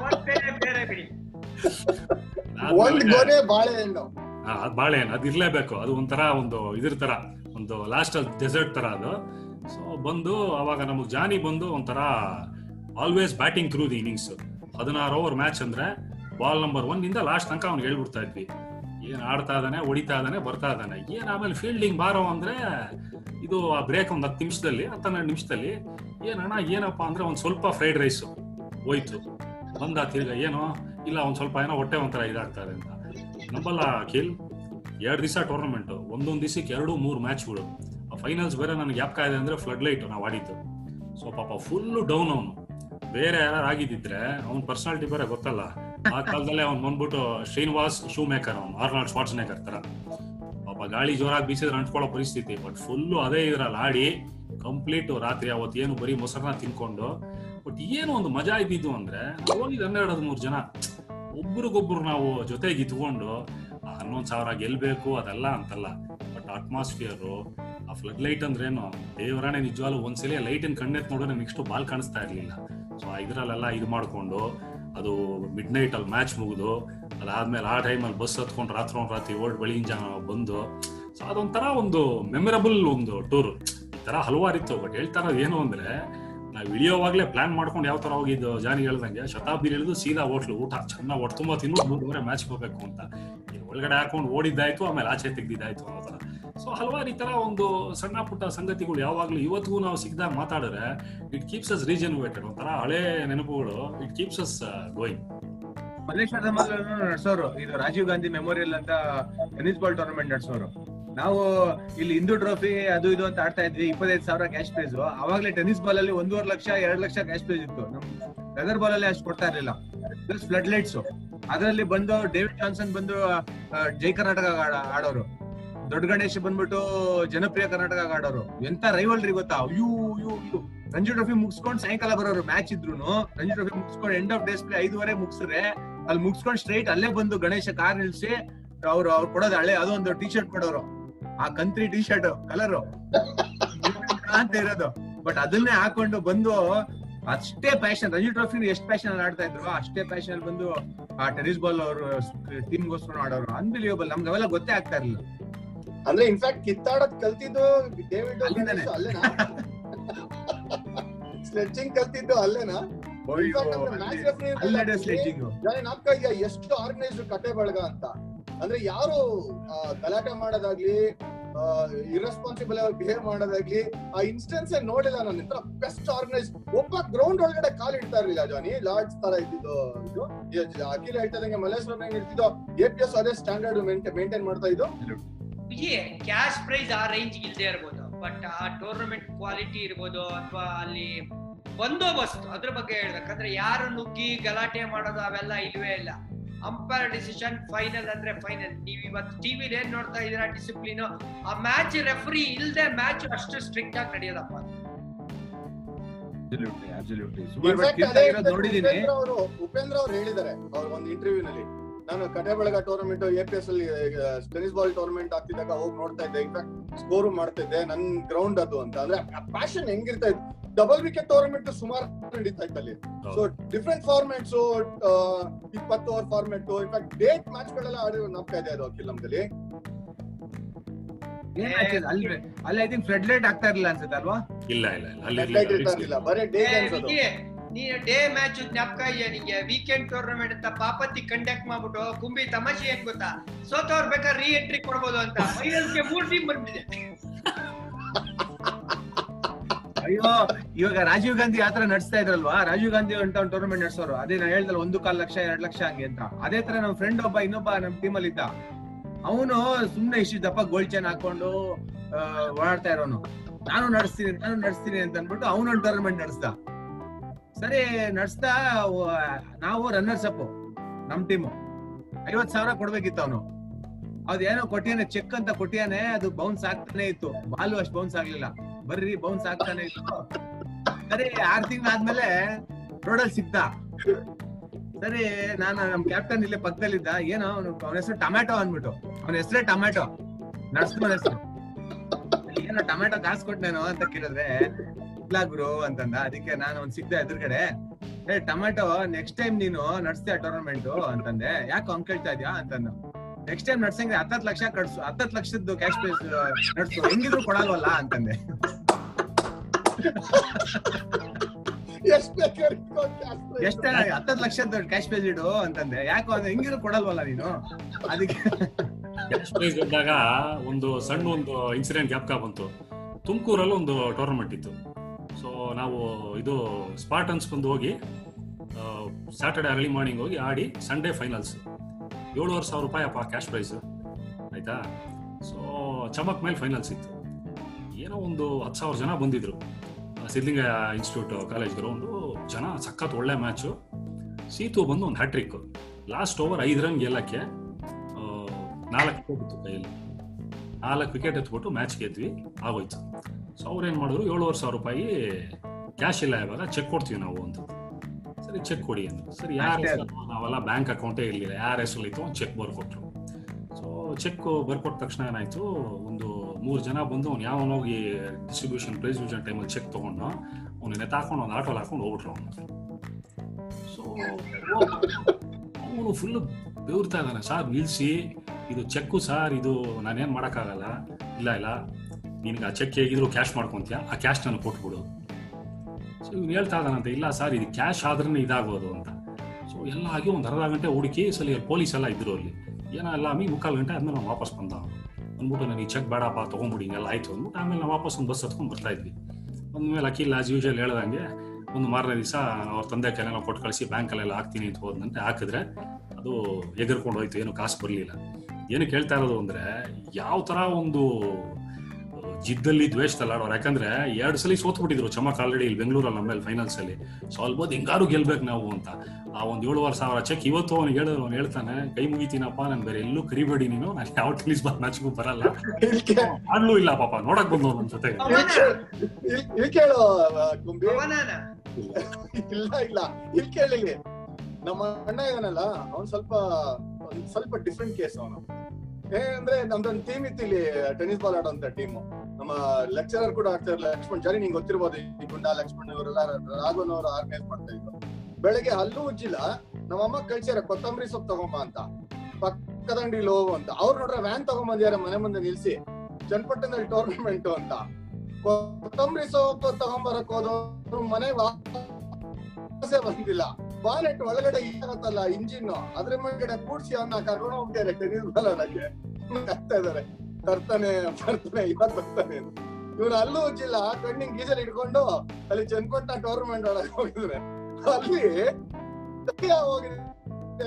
ಹೊಟ್ಟೆನೇ ಬೇರೆ ಬಿಡಿ. ಒಂದ್ ಗೊನೆ ಬಾಳೆಹಣ್ಣು ಅದ್ ಬಾಳೆಹಣ್ಣು ಅದ್ ಇರ್ಲೇಬೇಕು. ಅದು ಒಂಥರ ಒಂದು ಇದ್ರ ತರ ಒಂದು ಲಾಸ್ಟ್ ಡೆಸರ್ಟ್ ತರ ಅದು. ಸೊ ಬಂದು ಅವಾಗ ನಮಗ್ ಜಾನಿ ಬಂದು ಒಂಥರ always batting through the innings ಹದಿನಾರು ಓವರ್ ಮ್ಯಾಚ್ ಅಂದ್ರೆ ಬಾಲ್ ನಂಬರ್ ಒನ್ ಇಂದ ಲಾಸ್ಟ್ ತನಕ ಅವ್ನಿಗೆ ಹೇಳ್ಬಿಡ್ತಾ ಇದ್ವಿ. ಏನ್ ಆಡ್ತಾ ಇದಾನೆ, ಹೊಡಿತಾ ಇದಾನೆ, ಬರ್ತಾ ಇದಾನೆ. ಏನ್ ಆಮೇಲೆ ಫೀಲ್ಡಿಂಗ್ ಬಾರೋ ಅಂದ್ರೆ ಇದು ಆ ಬ್ರೇಕ್ ಒಂದು ಹತ್ತು ನಿಮಿಷದಲ್ಲಿ ಹತ್ತೆರಡು ನಿಮಿಷದಲ್ಲಿ ಏನಣ್ಣ ಏನಪ್ಪ ಅಂದ್ರೆ ಒಂದ್ ಸ್ವಲ್ಪ ಫ್ರೈಡ್ ರೈಸ್ ಹೋಯ್ತು. ಬಂದ ತಿರ್ಗ ಏನು, ಇಲ್ಲ ಒಂದ್ ಸ್ವಲ್ಪ ಏನೋ ಹೊಟ್ಟೆ ಒಂಥರ ಇದಾಗ್ತಾ ಇದೆ ಅಂತ. ನಂಬಲ್ಲ ಅಖಿಲ್? ಎರಡ್ ದಿವಸ ಟೂರ್ನಮೆಂಟ್ ಒಂದೊಂದು ದಿವಸಕ್ಕೆ ಎರಡು, ಮೂರು ಮ್ಯಾಚ್ಗಳು ಆ ಫೈನಲ್ಸ್ ಬೇರೆ ನನಗೆ ಯಾಕೆ ಇದೆ ಅಂದ್ರೆ ಫ್ಲಡ್ ಲೈಟ್ ನಾವು ಆಡಿದ್ದು. ಸೊ ಪಾಪ ಫುಲ್ ಡೌನ್ ಅವನು. ಬೇರೆ ಯಾರು ಆಗಿದ್ದಿದ್ರೆ ಅವ್ನ ಪರ್ಸನಾಲಿಟಿ ಬೇರೆ ಗೊತ್ತಲ್ಲ. ಆ ಕಾಲದಲ್ಲೇ ಅವ್ನು ಬಂದ್ಬಿಟ್ಟು ಶ್ರೀನಿವಾಸ್ ಶೂ ಮೇಕರ್ ಅವ್ನು ಆರ್ನಾಲ್ಡ್ ಸ್ಪಾಟ್ಸ್ ಮೇಕರ್ ತರ. ಪಾಪ ಗಾಳಿ ಜೋರಾಗಿ ಬೀಸಿದ್ರೆ ಅಂಟ್ಕೊಳ್ಳೋ ಪರಿಸ್ಥಿತಿ ಬಟ್ ಫುಲ್ಲು ಅದೇ ಇದ್ರಲ್ಲಿ ಆಡಿ ಕಂಪ್ಲೀಟ್ ರಾತ್ರಿ ಅವತ್ತು ಏನು ಬರೀ ಮೊಸರನ್ನ ತಿನ್ಕೊಂಡು ಬಟ್ ಏನು ಒಂದು ಮಜಾ ಇದ್ದಿದ್ದು ಅಂದ್ರೆ ಹೋಗಿದ್ ಹನ್ನೆರಡು ಹದಿಮೂರು ಜನ, ಒಬ್ರಿಗೊಬ್ರು ನಾವು ಜೊತೆಗೆ ಇದ್ಕೊಂಡು ಹನ್ನೊಂದು ಸಾವಿರ ಗೆಲ್ಬೇಕು ಅದೆಲ್ಲ ಅಂತಲ್ಲ. ಬಟ್ ಅಟ್ಮಾಸ್ಫಿಯರು ಆ ಫ್ಲಡ್ ಲೈಟ್ ಅಂದ್ರೇನು ದೇವರಾಣೆ ನಿಜವಾಗ್ಲೂ ಒಂದ್ಸಲಿ ಲೈಟಿನ ಕಣ್ಣೆತ್ ನೋಡೋಣ ನೆಕ್ಸ್ಟ್ ಬಾಲ್ ಕಾಣಿಸ್ತಾ ಇರ್ಲಿಲ್ಲ. ಸೊ ಇದ್ರಲ್ಲೆಲ್ಲ ಇದು ಮಾಡ್ಕೊಂಡು, ಅದು ಮಿಡ್ ನೈಟ್ ಅಲ್ಲಿ ಮ್ಯಾಚ್ ಮುಗಿದು, ಅದಾದ್ಮೇಲೆ ಆ ಟೈಮಲ್ಲಿ ಬಸ್ ಹತ್ಕೊಂಡು ರಾತ್ರಿ ರಾತ್ರಿ ಓಲ್ಡ್ ಬೆಳಗಿನ ಜನ ಬಂದು ಸೊ ಅದೊಂಥರ ಒಂದು ಮೆಮೊರಬಲ್ ಒಂದು ಟೂರ್ ಈ ತರ ಹಲವಾರಿತ್ತು ಬಟ್ ಹೇಳ್ತಾರ ಏನು ಅಂದ್ರೆ ನಾವು ಇಳಿಯೋವಾಗ್ಲೇ ಪ್ಲಾನ್ ಮಾಡ್ಕೊಂಡು ಯಾವ ತರ ಹೋಗಿದ್ದು ಜಾನಿ ಹೇಳ್ದಂಗೆ ಶತಾಬ್ದಿ ಇಳಿದು ಸೀದಾ ಹೋಟ್ಲು ಊಟ ಚೆನ್ನಾಗಿ ಹೊಟ್ಟು ತುಂಬಾ ತಿನ್ನು ಮೂರುವರೆ ಮ್ಯಾಚ್ ಹೋಗ್ಬೇಕು ಅಂತ. ಒಳಗಡೆ ಹಾಕೊಂಡು ಓಡಿದ್ದಾಯ್ತು, ಆಮೇಲೆ ಆಚೆ ತೆಗ್ದಿದ್ದಾಯ್ತು ಅನ್ನೋ ತರ. ಸೊ ಹಲವಾರು ಈ ತರ ಒಂದು ಸಣ್ಣ ಪುಟ್ಟ ಸಂಗತಿಗಳು ಯಾವಾಗ್ಲೂ ಇವತ್ತಿಗೂ ನಾವು ಸಿಕ್ಕಿದಾಗ ಮಾತಾಡಿದ್ರೆ ಇಟ್ ಕೀಪ್ಸ್ ಅಸ್ ರೀಜನ್ವೇಟೆಡ್ ಒಂಥರ ಹಳೆ ನೆನಪುಗಳು it keeps us going Malleshwara ನಡೆಸೋರು. ಇದು ರಾಜೀವ್ ಗಾಂಧಿ ಮೆಮೋರಿಯಲ್ ಅಂತ ಟೆನ್ನಿಸ್ ಬಾಲ್ ಟೂರ್ನಮೆಂಟ್ ನಡೆಸೋರು. ನಾವು ಇಲ್ಲಿ ಹಿಂದೂ ಟ್ರೋಫಿ ಅದು ಇದು ಅಂತ ಆಡ್ತಾ ಇದ್ವಿ, ಇಪ್ಪತ್ತೈದು ಸಾವಿರ ಕ್ಯಾಶ್ ಪ್ರೈಸ್ ಅವಾಗಲೇ ಟೆನಿಸ್ ಬಾಲ್ ಅಲ್ಲಿ ಒಂದೂವರೆ ಲಕ್ಷ, ಎರಡು ಲಕ್ಷ ಕ್ಯಾಶ್ ಪ್ರೈಸ್ ಇತ್ತು. ನಮ್ ಲೆದರ್ ಬಾಲ್ ಅಲ್ಲಿ ಅಷ್ಟು ಕೊಡ್ತಾ ಇರಲಿಲ್ಲ. ಪ್ಲಸ್ ಫ್ಲಡ್ ಲೈಟ್ಸ್ ಅದರಲ್ಲಿ ಬಂದು ಡೇವಿಡ್ ಜಾನ್ಸನ್ ಬಂದು ಜೈ ಕರ್ನಾಟಕ ಆಡ- ಆಡೋರು. ದೊಡ್ಡ ಗಣೇಶ್ ಬಂದ್ಬಿಟ್ಟು ಜನಪ್ರಿಯ ಕರ್ನಾಟಕ ಆಡೋರು. ಎಂತ ರೈವಲ್ರಿ ಗೊತ್ತಾ? ಅಯ್ಯೂ, ಅಯ್ಯೋ, ಅಯ್ಯೂ. ರಂಜಿ ಟ್ರೋಫಿ ಮುಗಿಸ್ಕೊಂಡು ಸಾಯಂಕಾಲ ಬರೋರು ಮ್ಯಾಚ್ ಇದ್ರು ರಂಜಿ ಟ್ರೋಫಿ ಮುಗಿಸ್ಕೊಂಡು ಎಂಡ್ ಆಫ್ ಡೇಸ್ ಪ್ಲೇ ಐದುವರೆ ಮುಗಿಸ್ರೆ, ಅಲ್ಲಿ ಮುಗಿಸ್ಕೊಂಡು ಸ್ಟ್ರೈಟ್ ಅಲ್ಲೇ ಬಂದು ಗಣೇಶ ಕಾರ್ ನಿಲ್ಸಿ, ಅವ್ರು ಅವ್ರು ಕೊಡೋದು ಹಳೆ, ಅದೊಂದು ಟಿ ಶರ್ಟ್ ಕೊಡೋರು. ಆ ಕಂತ್ರಿ ಟಿ ಶರ್ಟ್ ಕಲರ್. ಅಂತ ಇರೋದು. ಬಟ್ ಅದನ್ನೇ ಹಾಕೊಂಡು ಬಂದು ಅಷ್ಟೇ ಪ್ಯಾಷನ್ ರಂಜಿ ಟ್ರೋಫಿ ಎಷ್ಟು ಪ್ಯಾಷನ್ ಅಲ್ಲಿ ಆಡ್ತಾ ಇದ್ರು ಅಷ್ಟೇ ಪ್ಯಾಷನ್ ಅಲ್ಲಿ ಬಂದು ಆ ಟೆನಿಸ್ ಬಾಲ್ ಅವರು ಟೀಮ್ ಗೋಸ್ಕರ ಆಡೋರು. ಅನ್ಬಿಲಿಯಬಲ್ ನಮ್ಗೆ ಅವೆಲ್ಲ ಗೊತ್ತೇ ಆಗ್ತಾ ಇರಲಿಲ್ಲ. ಅಂದ್ರೆ ಇನ್ಫ್ಯಾಕ್ಟ್ ಕಿತ್ತಾಡೋದ್ ಕಲ್ತಿದ್ದು ಡೇವಿಡ್. ಅಲ್ಲೇನಾ? ಸ್ಲೆಡ್ಜಿಂಗ್ ಕಲ್ತಿದ್ದು ಅಲ್ಲೇನಾ? ಎಷ್ಟು ಆರ್ಗನೈಸ್ಡ್ ಕತೆ ಬಳಗ ಅಂತ. ಅಂದ್ರೆ ಯಾರು ಗಲಾಟೆ ಮಾಡೋದಾಗ್ಲಿ ಇರೆಸ್ಪಾನ್ಸಿಬಲ್ ಆಗಿ ಬಿಹೇವ್ ಮಾಡೋದಾಗ್ಲಿ, ಆ ಇನ್ಸ್ಟೆನ್ಸ್ ನೋಡಿಲ್ಲ ನನ್ನ ಹತ್ರ ಬೆಸ್ಟ್ ಆರ್ಗನೈಸ್ ಒಬ್ಬ ಗ್ರೌಂಡ್ ಒಳಗಡೆ ಕಾಲ್ ಇಡ್ತಾ ಇರ್ಲಿಲ್ಲ ಜಾನಿ ಲಾರ್ಡ್ಸ್ ತರ ಇದ್ದಿದ್ದು. ಇದು ಅಖಿಲ ಹೇಳ್ತಾ ಇದ್ದಂಗೆ ಮಲ್ಲೇಶ್ವರ ಇರ್ತಿದ್ದೋ ಎ ಪಿ ಎಸ್ ಅದೇ ಸ್ಟ್ಯಾಂಡರ್ಡ್ ಮೇಂಟೈನ್ ಮಾಡ್ತಾ ಇದ್ದು. ಕ್ಯಾಶ್ ಪ್ರೈಸ್ ಆ ರೇಂಜ್ ಇಲ್ಲದೆ ಇರ್ಬೋದು ಬಟ್ ಆ ಟೂರ್ನಮೆಂಟ್ ಕ್ವಾಲಿಟಿ ಇರ್ಬೋದು, ಅಥವಾ ಅಲ್ಲಿ ಬಂದೋಬಸ್ತ್ ಅದ್ರ ಬಗ್ಗೆ ಹೇಳ್ಬೇಕಂದ್ರೆ ಯಾರು ನುಗ್ಗಿ ಗಲಾಟೆ ಮಾಡೋದು ಅವೆಲ್ಲ ಇಲ್ವೇ ಇಲ್ಲ. ಅಂಪೈರ್ ಡಿಸಿಷನ್ ಫೈನಲ್ ಅಂದ್ರೆ ಫೈನಲ್ ನೀವು ಇವತ್ತು ಟಿವಿಲಿ ಏನ್ ನೋಡ್ತಾ ಇದೀರಾ ಡಿಸಿಪ್ಲಿನ್ ಆ ಮ್ಯಾಚ್ ರೆಫ್ರಿ ಇಲ್ದೆ ಮ್ಯಾಚ್ ಅಷ್ಟು ಸ್ಟ್ರಿಕ್ಟ್ ಆಗಿ ನಡೆಯೋದಪ್ಪ. ಅಬ್ಸಲ್ಯೂಟ್ಲಿ ಅಬ್ಸಲ್ಯೂಟ್ಲಿ ಸುಮಾರು Infact ಅದೇ ಇರೋದು ನೋಡಿದೀನಿ ಉಪೇಂದ್ರ ಅವರು ಉಪೇಂದ್ರ ಅವರು ಹೇಳಿದ್ದಾರೆ ಅವ್ರ ಒಂದು ಇಂಟರ್ವ್ಯೂ ನಲ್ಲಿ. ನಾನು ಕಡೆ ಬೆಳಗ ಟೂರ್ನಮೆಂಟ್ ಎ ಪಿ ಎಸ್ ಅಲ್ಲಿ ಟೆನಿಸ್ ಬಾಲ್ ಟೂರ್ನಮೆಂಟ್ ಆಗ್ತಿದ್ದಾಗ ಹೋಗಿ ನೋಡ್ತಾ ಇದ್ದೆ. ಇನ್ಫ್ಯಾಕ್ಟ್ ಸ್ಕೋರ್ ಮಾಡ್ತಾ ಇದ್ದೆ ನನ್ ಗ್ರೌಂಡ್ ಅದು ಅಂತ. ಅಂದ್ರೆ ಪ್ಯಾಷನ್ ಹೆಂಗಿರ್ತಾ ಇತ್ತು. ಡಬಲ್ ವಿಕೆಟ್ ಟೂರ್ನಮೆಂಟ್ ಸುಮಾರು ನಡೀತಾ ಇತ್ತು ಅಲ್ಲಿ. ಸೊ ಡಿಫ್ರೆಂಟ್ ಫಾರ್ಮ್ಯಾಟ್ಸ್ ಇಪ್ಪತ್ತು over format in fact date match ಗಳೆಲ್ಲ ಆಡಿರೋ ನಂಬ್ತಾ ಇದೆ ಅದು ಏನ್ ಅಲ್ಲಿ ಅಲ್ಲಿ ಐ ಥಿಂಕ್ ಫ್ಲಡ್ ಲೈಟ್ ಆಗ್ತಾ ಇರಲಿಲ್ಲ ಅನ್ಸುತ್ತೆ ಅಲ್ವಾ? ಇಲ್ಲ ಇಲ್ಲ ಇಲ್ಲ ಅಲ್ಲಿ ಬರೀ ಡೇ ಅದು. ನೀನು ಡೇ ಮ್ಯಾಚ್ ಜ್ಞಾಪಕ ಇದೆಯಾ ನಿಂಗೆ? ವೀಕೆಂಡ್ ಟೂರ್ನಮೆಂಟ್ ಅಂತ ಪಾಪತಿ ಕಂಡಕ್ಟ್ ಮಾಡ್ಬಿಟ್ಟು ಕುಂಬಿ ತಮಾಷೆ ಏನ್ ಗೊತ್ತಾ? ಸೋತವ್ರ ಬೇಕಾದ್ರೆ ರೀ ಎಂಟ್ರಿ ಕೊಡ್ಬೋದು ಅಂತ. ಮೈನಸ್ಗೆ ಮೂರ್ ಟೀಮ್ ಬಂದ್ಬಿಟ್ಟಿದೆ. ಅಯ್ಯೋ, ಇವಾಗ ರಾಜೀವ್ ಗಾಂಧಿ ಆತರ ನಡೆಸ್ತಾ ಇದ್ರಲ್ವಾ? ರಾಜೀವ್ ಗಾಂಧಿ ಅಂತ ಒಂದು ಟೂರ್ನಮೆಂಟ್ ನಡೆಸೋರು. ಅದೇ ನಾನು ಹೇಳ್ದಲ್ಲ, ಒಂದು ಕಾಲ್ ಲಕ್ಷ, ಎರಡ್ ಲಕ್ಷ ಹಂಗೆ ಅಂತ. ಅದೇ ತರ ನಮ್ಮ ಫ್ರೆಂಡ್ ಒಬ್ಬ, ಇನ್ನೊಬ್ಬ ನಮ್ ಟೀಮ್ ಅಲ್ಲಿ ಇದ್ದ ಅವನು ಸುಮ್ನೆ ಇಷ್ಟು ದಪ್ಪ ಗೋಲ್ಡ್ ಚೈನ್ ಹಾಕೊಂಡು ಓಡಾಡ್ತಾ ಇರೋನು. ನಾನು ನಡೆಸ್ತೀನಿ ನಾನು ನಡೆಸ್ತೀನಿ ಅಂತ ಅನ್ಬಿಟ್ಟು ಅವನೊಂದು ಟೂರ್ನಮೆಂಟ್ ನಡೆಸ್ದ. ಸರಿ ನಡೆಸ್ತಾ ನಾವು ರನ್ನರ್ಸ್ ಅಪ್ ನಮ್ ಟೀಮು ಐವತ್ ಸಾವಿರ ಕೊಡ್ಬೇಕಿತ್ತು ಅವನು. ಅದೇನೋ ಕೊಟ್ಟಿಯಾನೆ ಚೆಕ್ ಅಂತ ಕೊಟ್ಟಿಯಾನೆ, ಅದು ಬೌನ್ಸ್ ಆಗ್ತಾನೆ ಇತ್ತು. ಬಾಲು ಅಷ್ಟು ಬೌನ್ಸ್ ಆಗ್ಲಿಲ್ಲ. ಬರ್ರಿ ಬೌನ್ಸ್ ಆಗ್ತಾನೆ ಸರಿ, ಆರ್ ತಿಂಗಳಾದ್ಮೇಲೆ ರೋಡಲ್ಲಿ ಸಿಕ್ತ ಸರಿ, ನಾನು ನಮ್ ಕ್ಯಾಪ್ಟನ್ ಇಲ್ಲೇ ಪಕ್ಕದಲ್ಲಿದ್ದ. ಏನೋ ಅವನ ಹೆಸರು ಟೊಮ್ಯಾಟೊ ಅಂದ್ಬಿಟ್ಟು. ಅವನ ಹೆಸರೇ ಟೊಮ್ಯಾಟೊ. ನಡ್ಸ್ತು ಹೆಸರು ಏನೋ ಟೊಮ್ಯಾಟೊ ಕಾಸು ಕೊಟ್ಟನೇನೋ ಅಂತ ಕೇಳಿದ್ರೆ, ಇಲ್ಲ ಗುರು ಅಂತಂದ. ಅದಕ್ಕೆ ನಾನು ಅವ್ನ್ ಸಿಕ್ತ ಎದುರುಗಡೆ. ಏ, ಟೊಮ್ಯಾಟೊ ನೆಕ್ಸ್ಟ್ ಟೈಮ್ ನೀನು ನಡ್ಸ್ತೀಯ ಟೂರ್ನಮೆಂಟ್ ಅಂತಂದೆ. ಯಾಕೆ ಅವ್ನ್ ಕೇಳ್ತಾ ಇದ್ಯಾ ಅಂತಂದ. ನೆಕ್ಸ್ಟ್ ಟೈಮ್ ನಡ್ಸಂಗೆ ಹತ್ತತ್ ಲಕ್ಷ ಕಟ್ಸು ಹತ್ತತ್ ಲಕ್ಷದ್ದು ಕ್ಯಾಶ್ ಪ್ರೈಸ್ ನಡ್ಸು. ಹೆಂಗಿದ್ರು ಕೊಡಲ್ವಲ್ಲ ಅಂತಂದೆ. ಎಷ್ಟ್ ಹತ್ತತ್ ಲಕ್ಷದ ಕ್ಯಾಶ್ ಪ್ರೈಸ್ ಇಡು ಅಂತಂದೆ. ಯಾಕೋ ಅಂದ್ರೆ ಹೆಂಗಿದ್ರು ಕೊಡಲ್ವಲ್ಲ ನೀನು? ಅದಕ್ಕೆ. ಕ್ಯಾಶ್ ಪ್ರೈಸ್ ಇದ್ದಾಗ ಒಂದು ಸಣ್ಣ ಒಂದು ಇನ್ಸಿಡೆಂಟ್ ಜ್ಞಾಪಕ ಬಂತು. ತುಮಕೂರಲ್ಲಿ ಒಂದು ಟೂರ್ನಮೆಂಟ್ ಇತ್ತು. ಸೊ ನಾವು ಇದು ಸ್ಪಾರ್ಟನ್ಸ್ ಬಂದು ಹೋಗಿ ಸ್ಯಾಟರ್ಡೆ ಅರ್ಲಿ ಮಾರ್ನಿಂಗ್ ಹೋಗಿ ಆಡಿ ಸಂಡೇ ಫೈನಲ್ಸ್ ಏಳುವರೆ ಸಾವಿರ ರೂಪಾಯಿ ಅಪ್ಪ ಕ್ಯಾಶ್ ಪ್ರೈಸ್ ಆಯ್ತಾ? ಸೊ ಚಮಕ್ ಮೇಲೆ ಫೈನಲ್ಸ್ ಇತ್ತು ಏನೋ ಒಂದು ಹತ್ತು ಸಾವಿರ ಜನ ಬಂದಿದ್ರು. ಸಿದ್ಲಿಂಗ ಇನ್ಸ್ಟಿಟ್ಯೂಟ್ ಕಾಲೇಜ್ ಗ್ರೌಂಡು ಜನ ಸಖತ್ ಒಳ್ಳೆ ಮ್ಯಾಚು ಸೀತು ಬಂದು ಒಂದು ಹ್ಯಾಟ್ರಿಕ್ ಲಾಸ್ಟ್ ಓವರ್ ಐದು ರನ್ ಗೆಲ್ಲಕ್ಕೆ ನಾಲ್ಕು ಕೈಯಲ್ಲಿ. ನಾಲ್ಕು ವಿಕೆಟ್ ಎತ್ಬಿಟ್ಟು ಮ್ಯಾಚ್ ಗೆದ್ವಿ, ಆಗೋಯ್ತು. ಸೊ ಅವ್ರು ಏನು ಮಾಡಿದ್ರು? ಏಳುವರೆ ಸಾವಿರ ರೂಪಾಯಿ ಕ್ಯಾಶ್ ಇಲ್ಲ ಇವಾಗ ಚೆಕ್ ಕೊಡ್ತೀವಿ ನಾವು ಅಂತ. ಸರಿ ಚೆಕ್ ಕೊಡಿ ಅಂತ. ಸರ್ ಯಾರ ಹೆಸರು ನಾವೆಲ್ಲ ಬ್ಯಾಂಕ್ ಅಕೌಂಟೇ ಇರಲಿಲ್ಲ ಯಾರ ಹೆಸರು ಇತ್ತು ಒಂದು ಚೆಕ್ ಬರ್ಕೊಟ್ರು. ಸೊ ಚೆಕ್ ಬರ್ಕೊಟ್ಟ ತಕ್ಷಣ ಏನಾಯ್ತು ಒಂದು ಮೂರು ಜನ ಬಂದು ಅವ್ನು ಯಾವನ ಹೋಗಿ ಡಿಸ್ಟ್ರಿಬ್ಯೂಷನ್ ಪ್ರೈಸ್ ಟೈಮಲ್ಲಿ ಚೆಕ್ ತಗೊಂಡು ಅವ್ನು ನೆತ್ತಾಕೊಂಡು ಒಂದು ಆಟೋಲ್ಲಿ ಹಾಕೊಂಡು ಹೋಗ್ಬಿಟ್ರು ಅವನು. ಸೊ ಅವನು ಫುಲ್ ಬೆವರ್ತಾ ಇದ್ದಾನೆ ಸಾರ್ ನಿಲ್ಸಿ ಇದು ಚೆಕ್ಕು ಸಾರ್ ಇದು ನಾನೇನು ಮಾಡೋಕ್ಕಾಗಲ್ಲ ಇಲ್ಲ ಇಲ್ಲ ನಿನ್ಗೆ ಆ ಚೆಕ್ ಹೇಗಿದ್ರು ಕ್ಯಾಶ್ ಮಾಡ್ಕೊಂತೀಯ? ಆ ಕ್ಯಾಶ್ ನಾನು ಕೊಟ್ಬಿಡು. ಸೊ ಇವ್ನು ಹೇಳ್ತಾ ಇದ್ದಾನಂತೆ ಇಲ್ಲ ಸರ್, ಇದು ಕ್ಯಾಶ್ ಆದ್ರೂ ಇದಾಗೋದು ಅಂತ. ಸೊ ಎಲ್ಲ ಆಗಿ ಒಂದು ಅರ್ಧ ಗಂಟೆ ಹುಡುಕಿ ಸಲ ಪೊಲೀಸ್ ಎಲ್ಲ ಇದ್ರು ಅಲ್ಲಿ. ಏನೋ ಎಲ್ಲ ಆಮೇಲೆ ಮುಕ್ಕಾಲು ಗಂಟೆ ಆದ್ಮೇಲೆ ನಾವು ವಾಪಸ್ ಬಂದ ಅಂದ್ಬಿಟ್ಟು ನನಗೆ ಚೆಕ್ ಬೇಡಪ್ಪ ತೊಗೊಂಬಿಡಿ ಹಿಂಗೆಲ್ಲ ಆಯ್ತು. ಅಂದ್ಬಿಟ್ಟು ಆಮೇಲೆ ನಾವು ವಾಪಸ್ ಒಂದು ಬಸ್ ಹತ್ಕೊಂಡು ಬರ್ತಾ ಇದ್ವಿ. ಅಂದ್ಮೇಲೆ ಅಖಿಲ್ ಆಸ್ ಯೂಶಲ್ ಹೇಳ್ದಂಗೆ, ಒಂದು ಮಾರನೇ ದಿವಸ ಅವ್ರ ತಂದೆ ಕೈಲೆಲ್ಲ ಕೊಟ್ಟು ಕಳಿಸಿ ಬ್ಯಾಂಕಲ್ಲೆಲ್ಲ ಹಾಕ್ತೀನಿ ಅಂತ ಹೋದಂತೆ ಹಾಕಿದ್ರೆ ಅದು ಎಗರ್ಕೊಂಡು ಹೋಯ್ತು, ಏನು ಕಾಸು ಬರಲಿಲ್ಲ. ಏನು ಹೇಳ್ತಾ ಇರೋದು ಅಂದರೆ, ಯಾವ ಥರ ಒಂದು ಜಿದ್ದಲ್ಲಿ ದ್ವೇಷ ಆಡೋರು ಯಾಕಂದ್ರೆ ಎರಡು ಸಲ ಸೋತ್ಬಿಟ್ಟಿದ್ರು ಚಮಕ್ ಆಲ್ರೆಡಿ ಇಲ್ಲಿ ಬೆಂಗಳೂರಲ್ಲಿ ನಮ್ಮಲ್ಲಿ ಫೈನಲ್ಸ್ ಅಲ್ಲಿ. ಸೊ ಅಲ್ಬೋದು ಹಿಂಗಾರು ಗೆಲ್ಬೇಕು ನಾವು ಅಂತ. ಆ ಒಂದ್ ಏಳುವರೆ ಸಾವಿರ ಚೆಕ್ ಇವತ್ತು ಅವ್ನಿಗೆ ಹೇಳಿದ್ರು ಅವ್ನು ಹೇಳ್ತಾನೆ ಕೈ ಮುಗಿತೀನಪ್ಪ ನಾನು ಬೇರೆ ಎಲ್ಲೂ ಕರಿಬೇಡಿ ನೀನು ನಾನು ಯಾವ ಟೆನಿಸ್ ಬಾಲ್ ಮ್ಯಾಚ್ಗೂ ಬರಲ್ಲ. ಆಡ್ಲೂ ಇಲ್ಲ ಪಾಪ ನೋಡಕ್ ಬಂದು ನನ್ನ ಜೊತೆ ಕೇಳು ಇಲ್ಲ ಇಲ್ಲ. ಇಲ್ಲಿ. ಕೇಳಿಲಿ ನಮ್ಮ ಅಣ್ಣ ಏನಲ್ಲ ಅವ್ನ್ ಸ್ವಲ್ಪ ಸ್ವಲ್ಪ ಡಿಫ್ರೆಂಟ್ ಕೇಸ್ ಅವನು. ಏನಂದ್ರೆ ನಮ್ದೊಂದು ಟೀಮ್ ಇತ್ತು ಇಲ್ಲಿ ಟೆನಿಸ್ ಬಾಲ್ ಆಡೋಂತ ಟೀಮ್ ನಮ್ಮ ಲೆಕ್ಚರರ್ ಕೂಡ ಆಗ್ತಾ ಇರ್ಲಿಲ್ಲ ಲಕ್ಷ್ಮಣ್ ಜಾರಿ ನಿಂಗೆ ಗೊತ್ತಿರ್ಬೋದು ಈ ಗುಂಡಾ ಲಕ್ಷ್ಮಣ್ ಇವರೆಲ್ಲ ರಾಘವನ್ ಅವರು ಆರ್ಗನೈಸ್ ಮಾಡ್ತಾ ಇದ್ರು. ಬೆಳಗ್ಗೆ ಹಲ್ಲು ಉಜ್ಜಿಲ್ಲ ನಮ್ಮಮ್ಮ ಕಳ್ಸ್ಯಾರ, ಕೊತ್ತಂಬರಿ ಸೊಪ್ಪು ತಗೊಂಬ ಅಂತ. ಪಕ್ಕದಂಡಿ ಹೋಗು ಅಂತ. ಅವ್ರು ನೋಡ್ರೆ ವ್ಯಾನ್ ತಗೊಂಬಂದ್ಯಾರ ಮನೆ ಮುಂದೆ ನಿಲ್ಸಿ ಚನ್ನಪಟ್ಟಣದಲ್ಲಿ ಟೂರ್ನಮೆಂಟ್ ಅಂತ. ಕೊತ್ತಂಬರಿ ಸೊಪ್ಪು ತಗೊಂಬರಕ್ ಹೋದವ್ರು ಮನೆ ಬಂದಿಲ್ಲ. ಬಾನೆಟ್ ಒಳಗಡೆ ಇರತ್ತಲ್ಲ ಇಂಜಿನ್, ಅದ್ರ ಮೇಲ್ಗಡೆ ಕೂಡ್ಸಿ ಅವನ್ನ ಕರ್ಕೊಂಡು ಹೋಗ್ತಾರೆ ಟೆನಿಸ್ ಬಾಲ್ ಆಡಕ್ಕೆ ಆಗ್ತಾ ಇದಾರೆ. ತರ್ತಾನೆ ಬರ್ತಾನೆ, ಇವಾಗ ಬರ್ತಾನೆ ಇವ್ನು ಅಲ್ಲೂ ಉಜ್ಜಿಲ್ಲ ಕಣ್ಣಿಂಗ್ ಗೀಸಲ್ ಇಟ್ಕೊಂಡು ಅಲ್ಲಿ ಚನ್ನಪಟ್ಟಣ ಟೂರ್ನಮೆಂಟ್ ಒಳಗೆ ಹೋಗಿದ್ರೆ. ಅಲ್ಲಿ ಹೋಗಿದೆ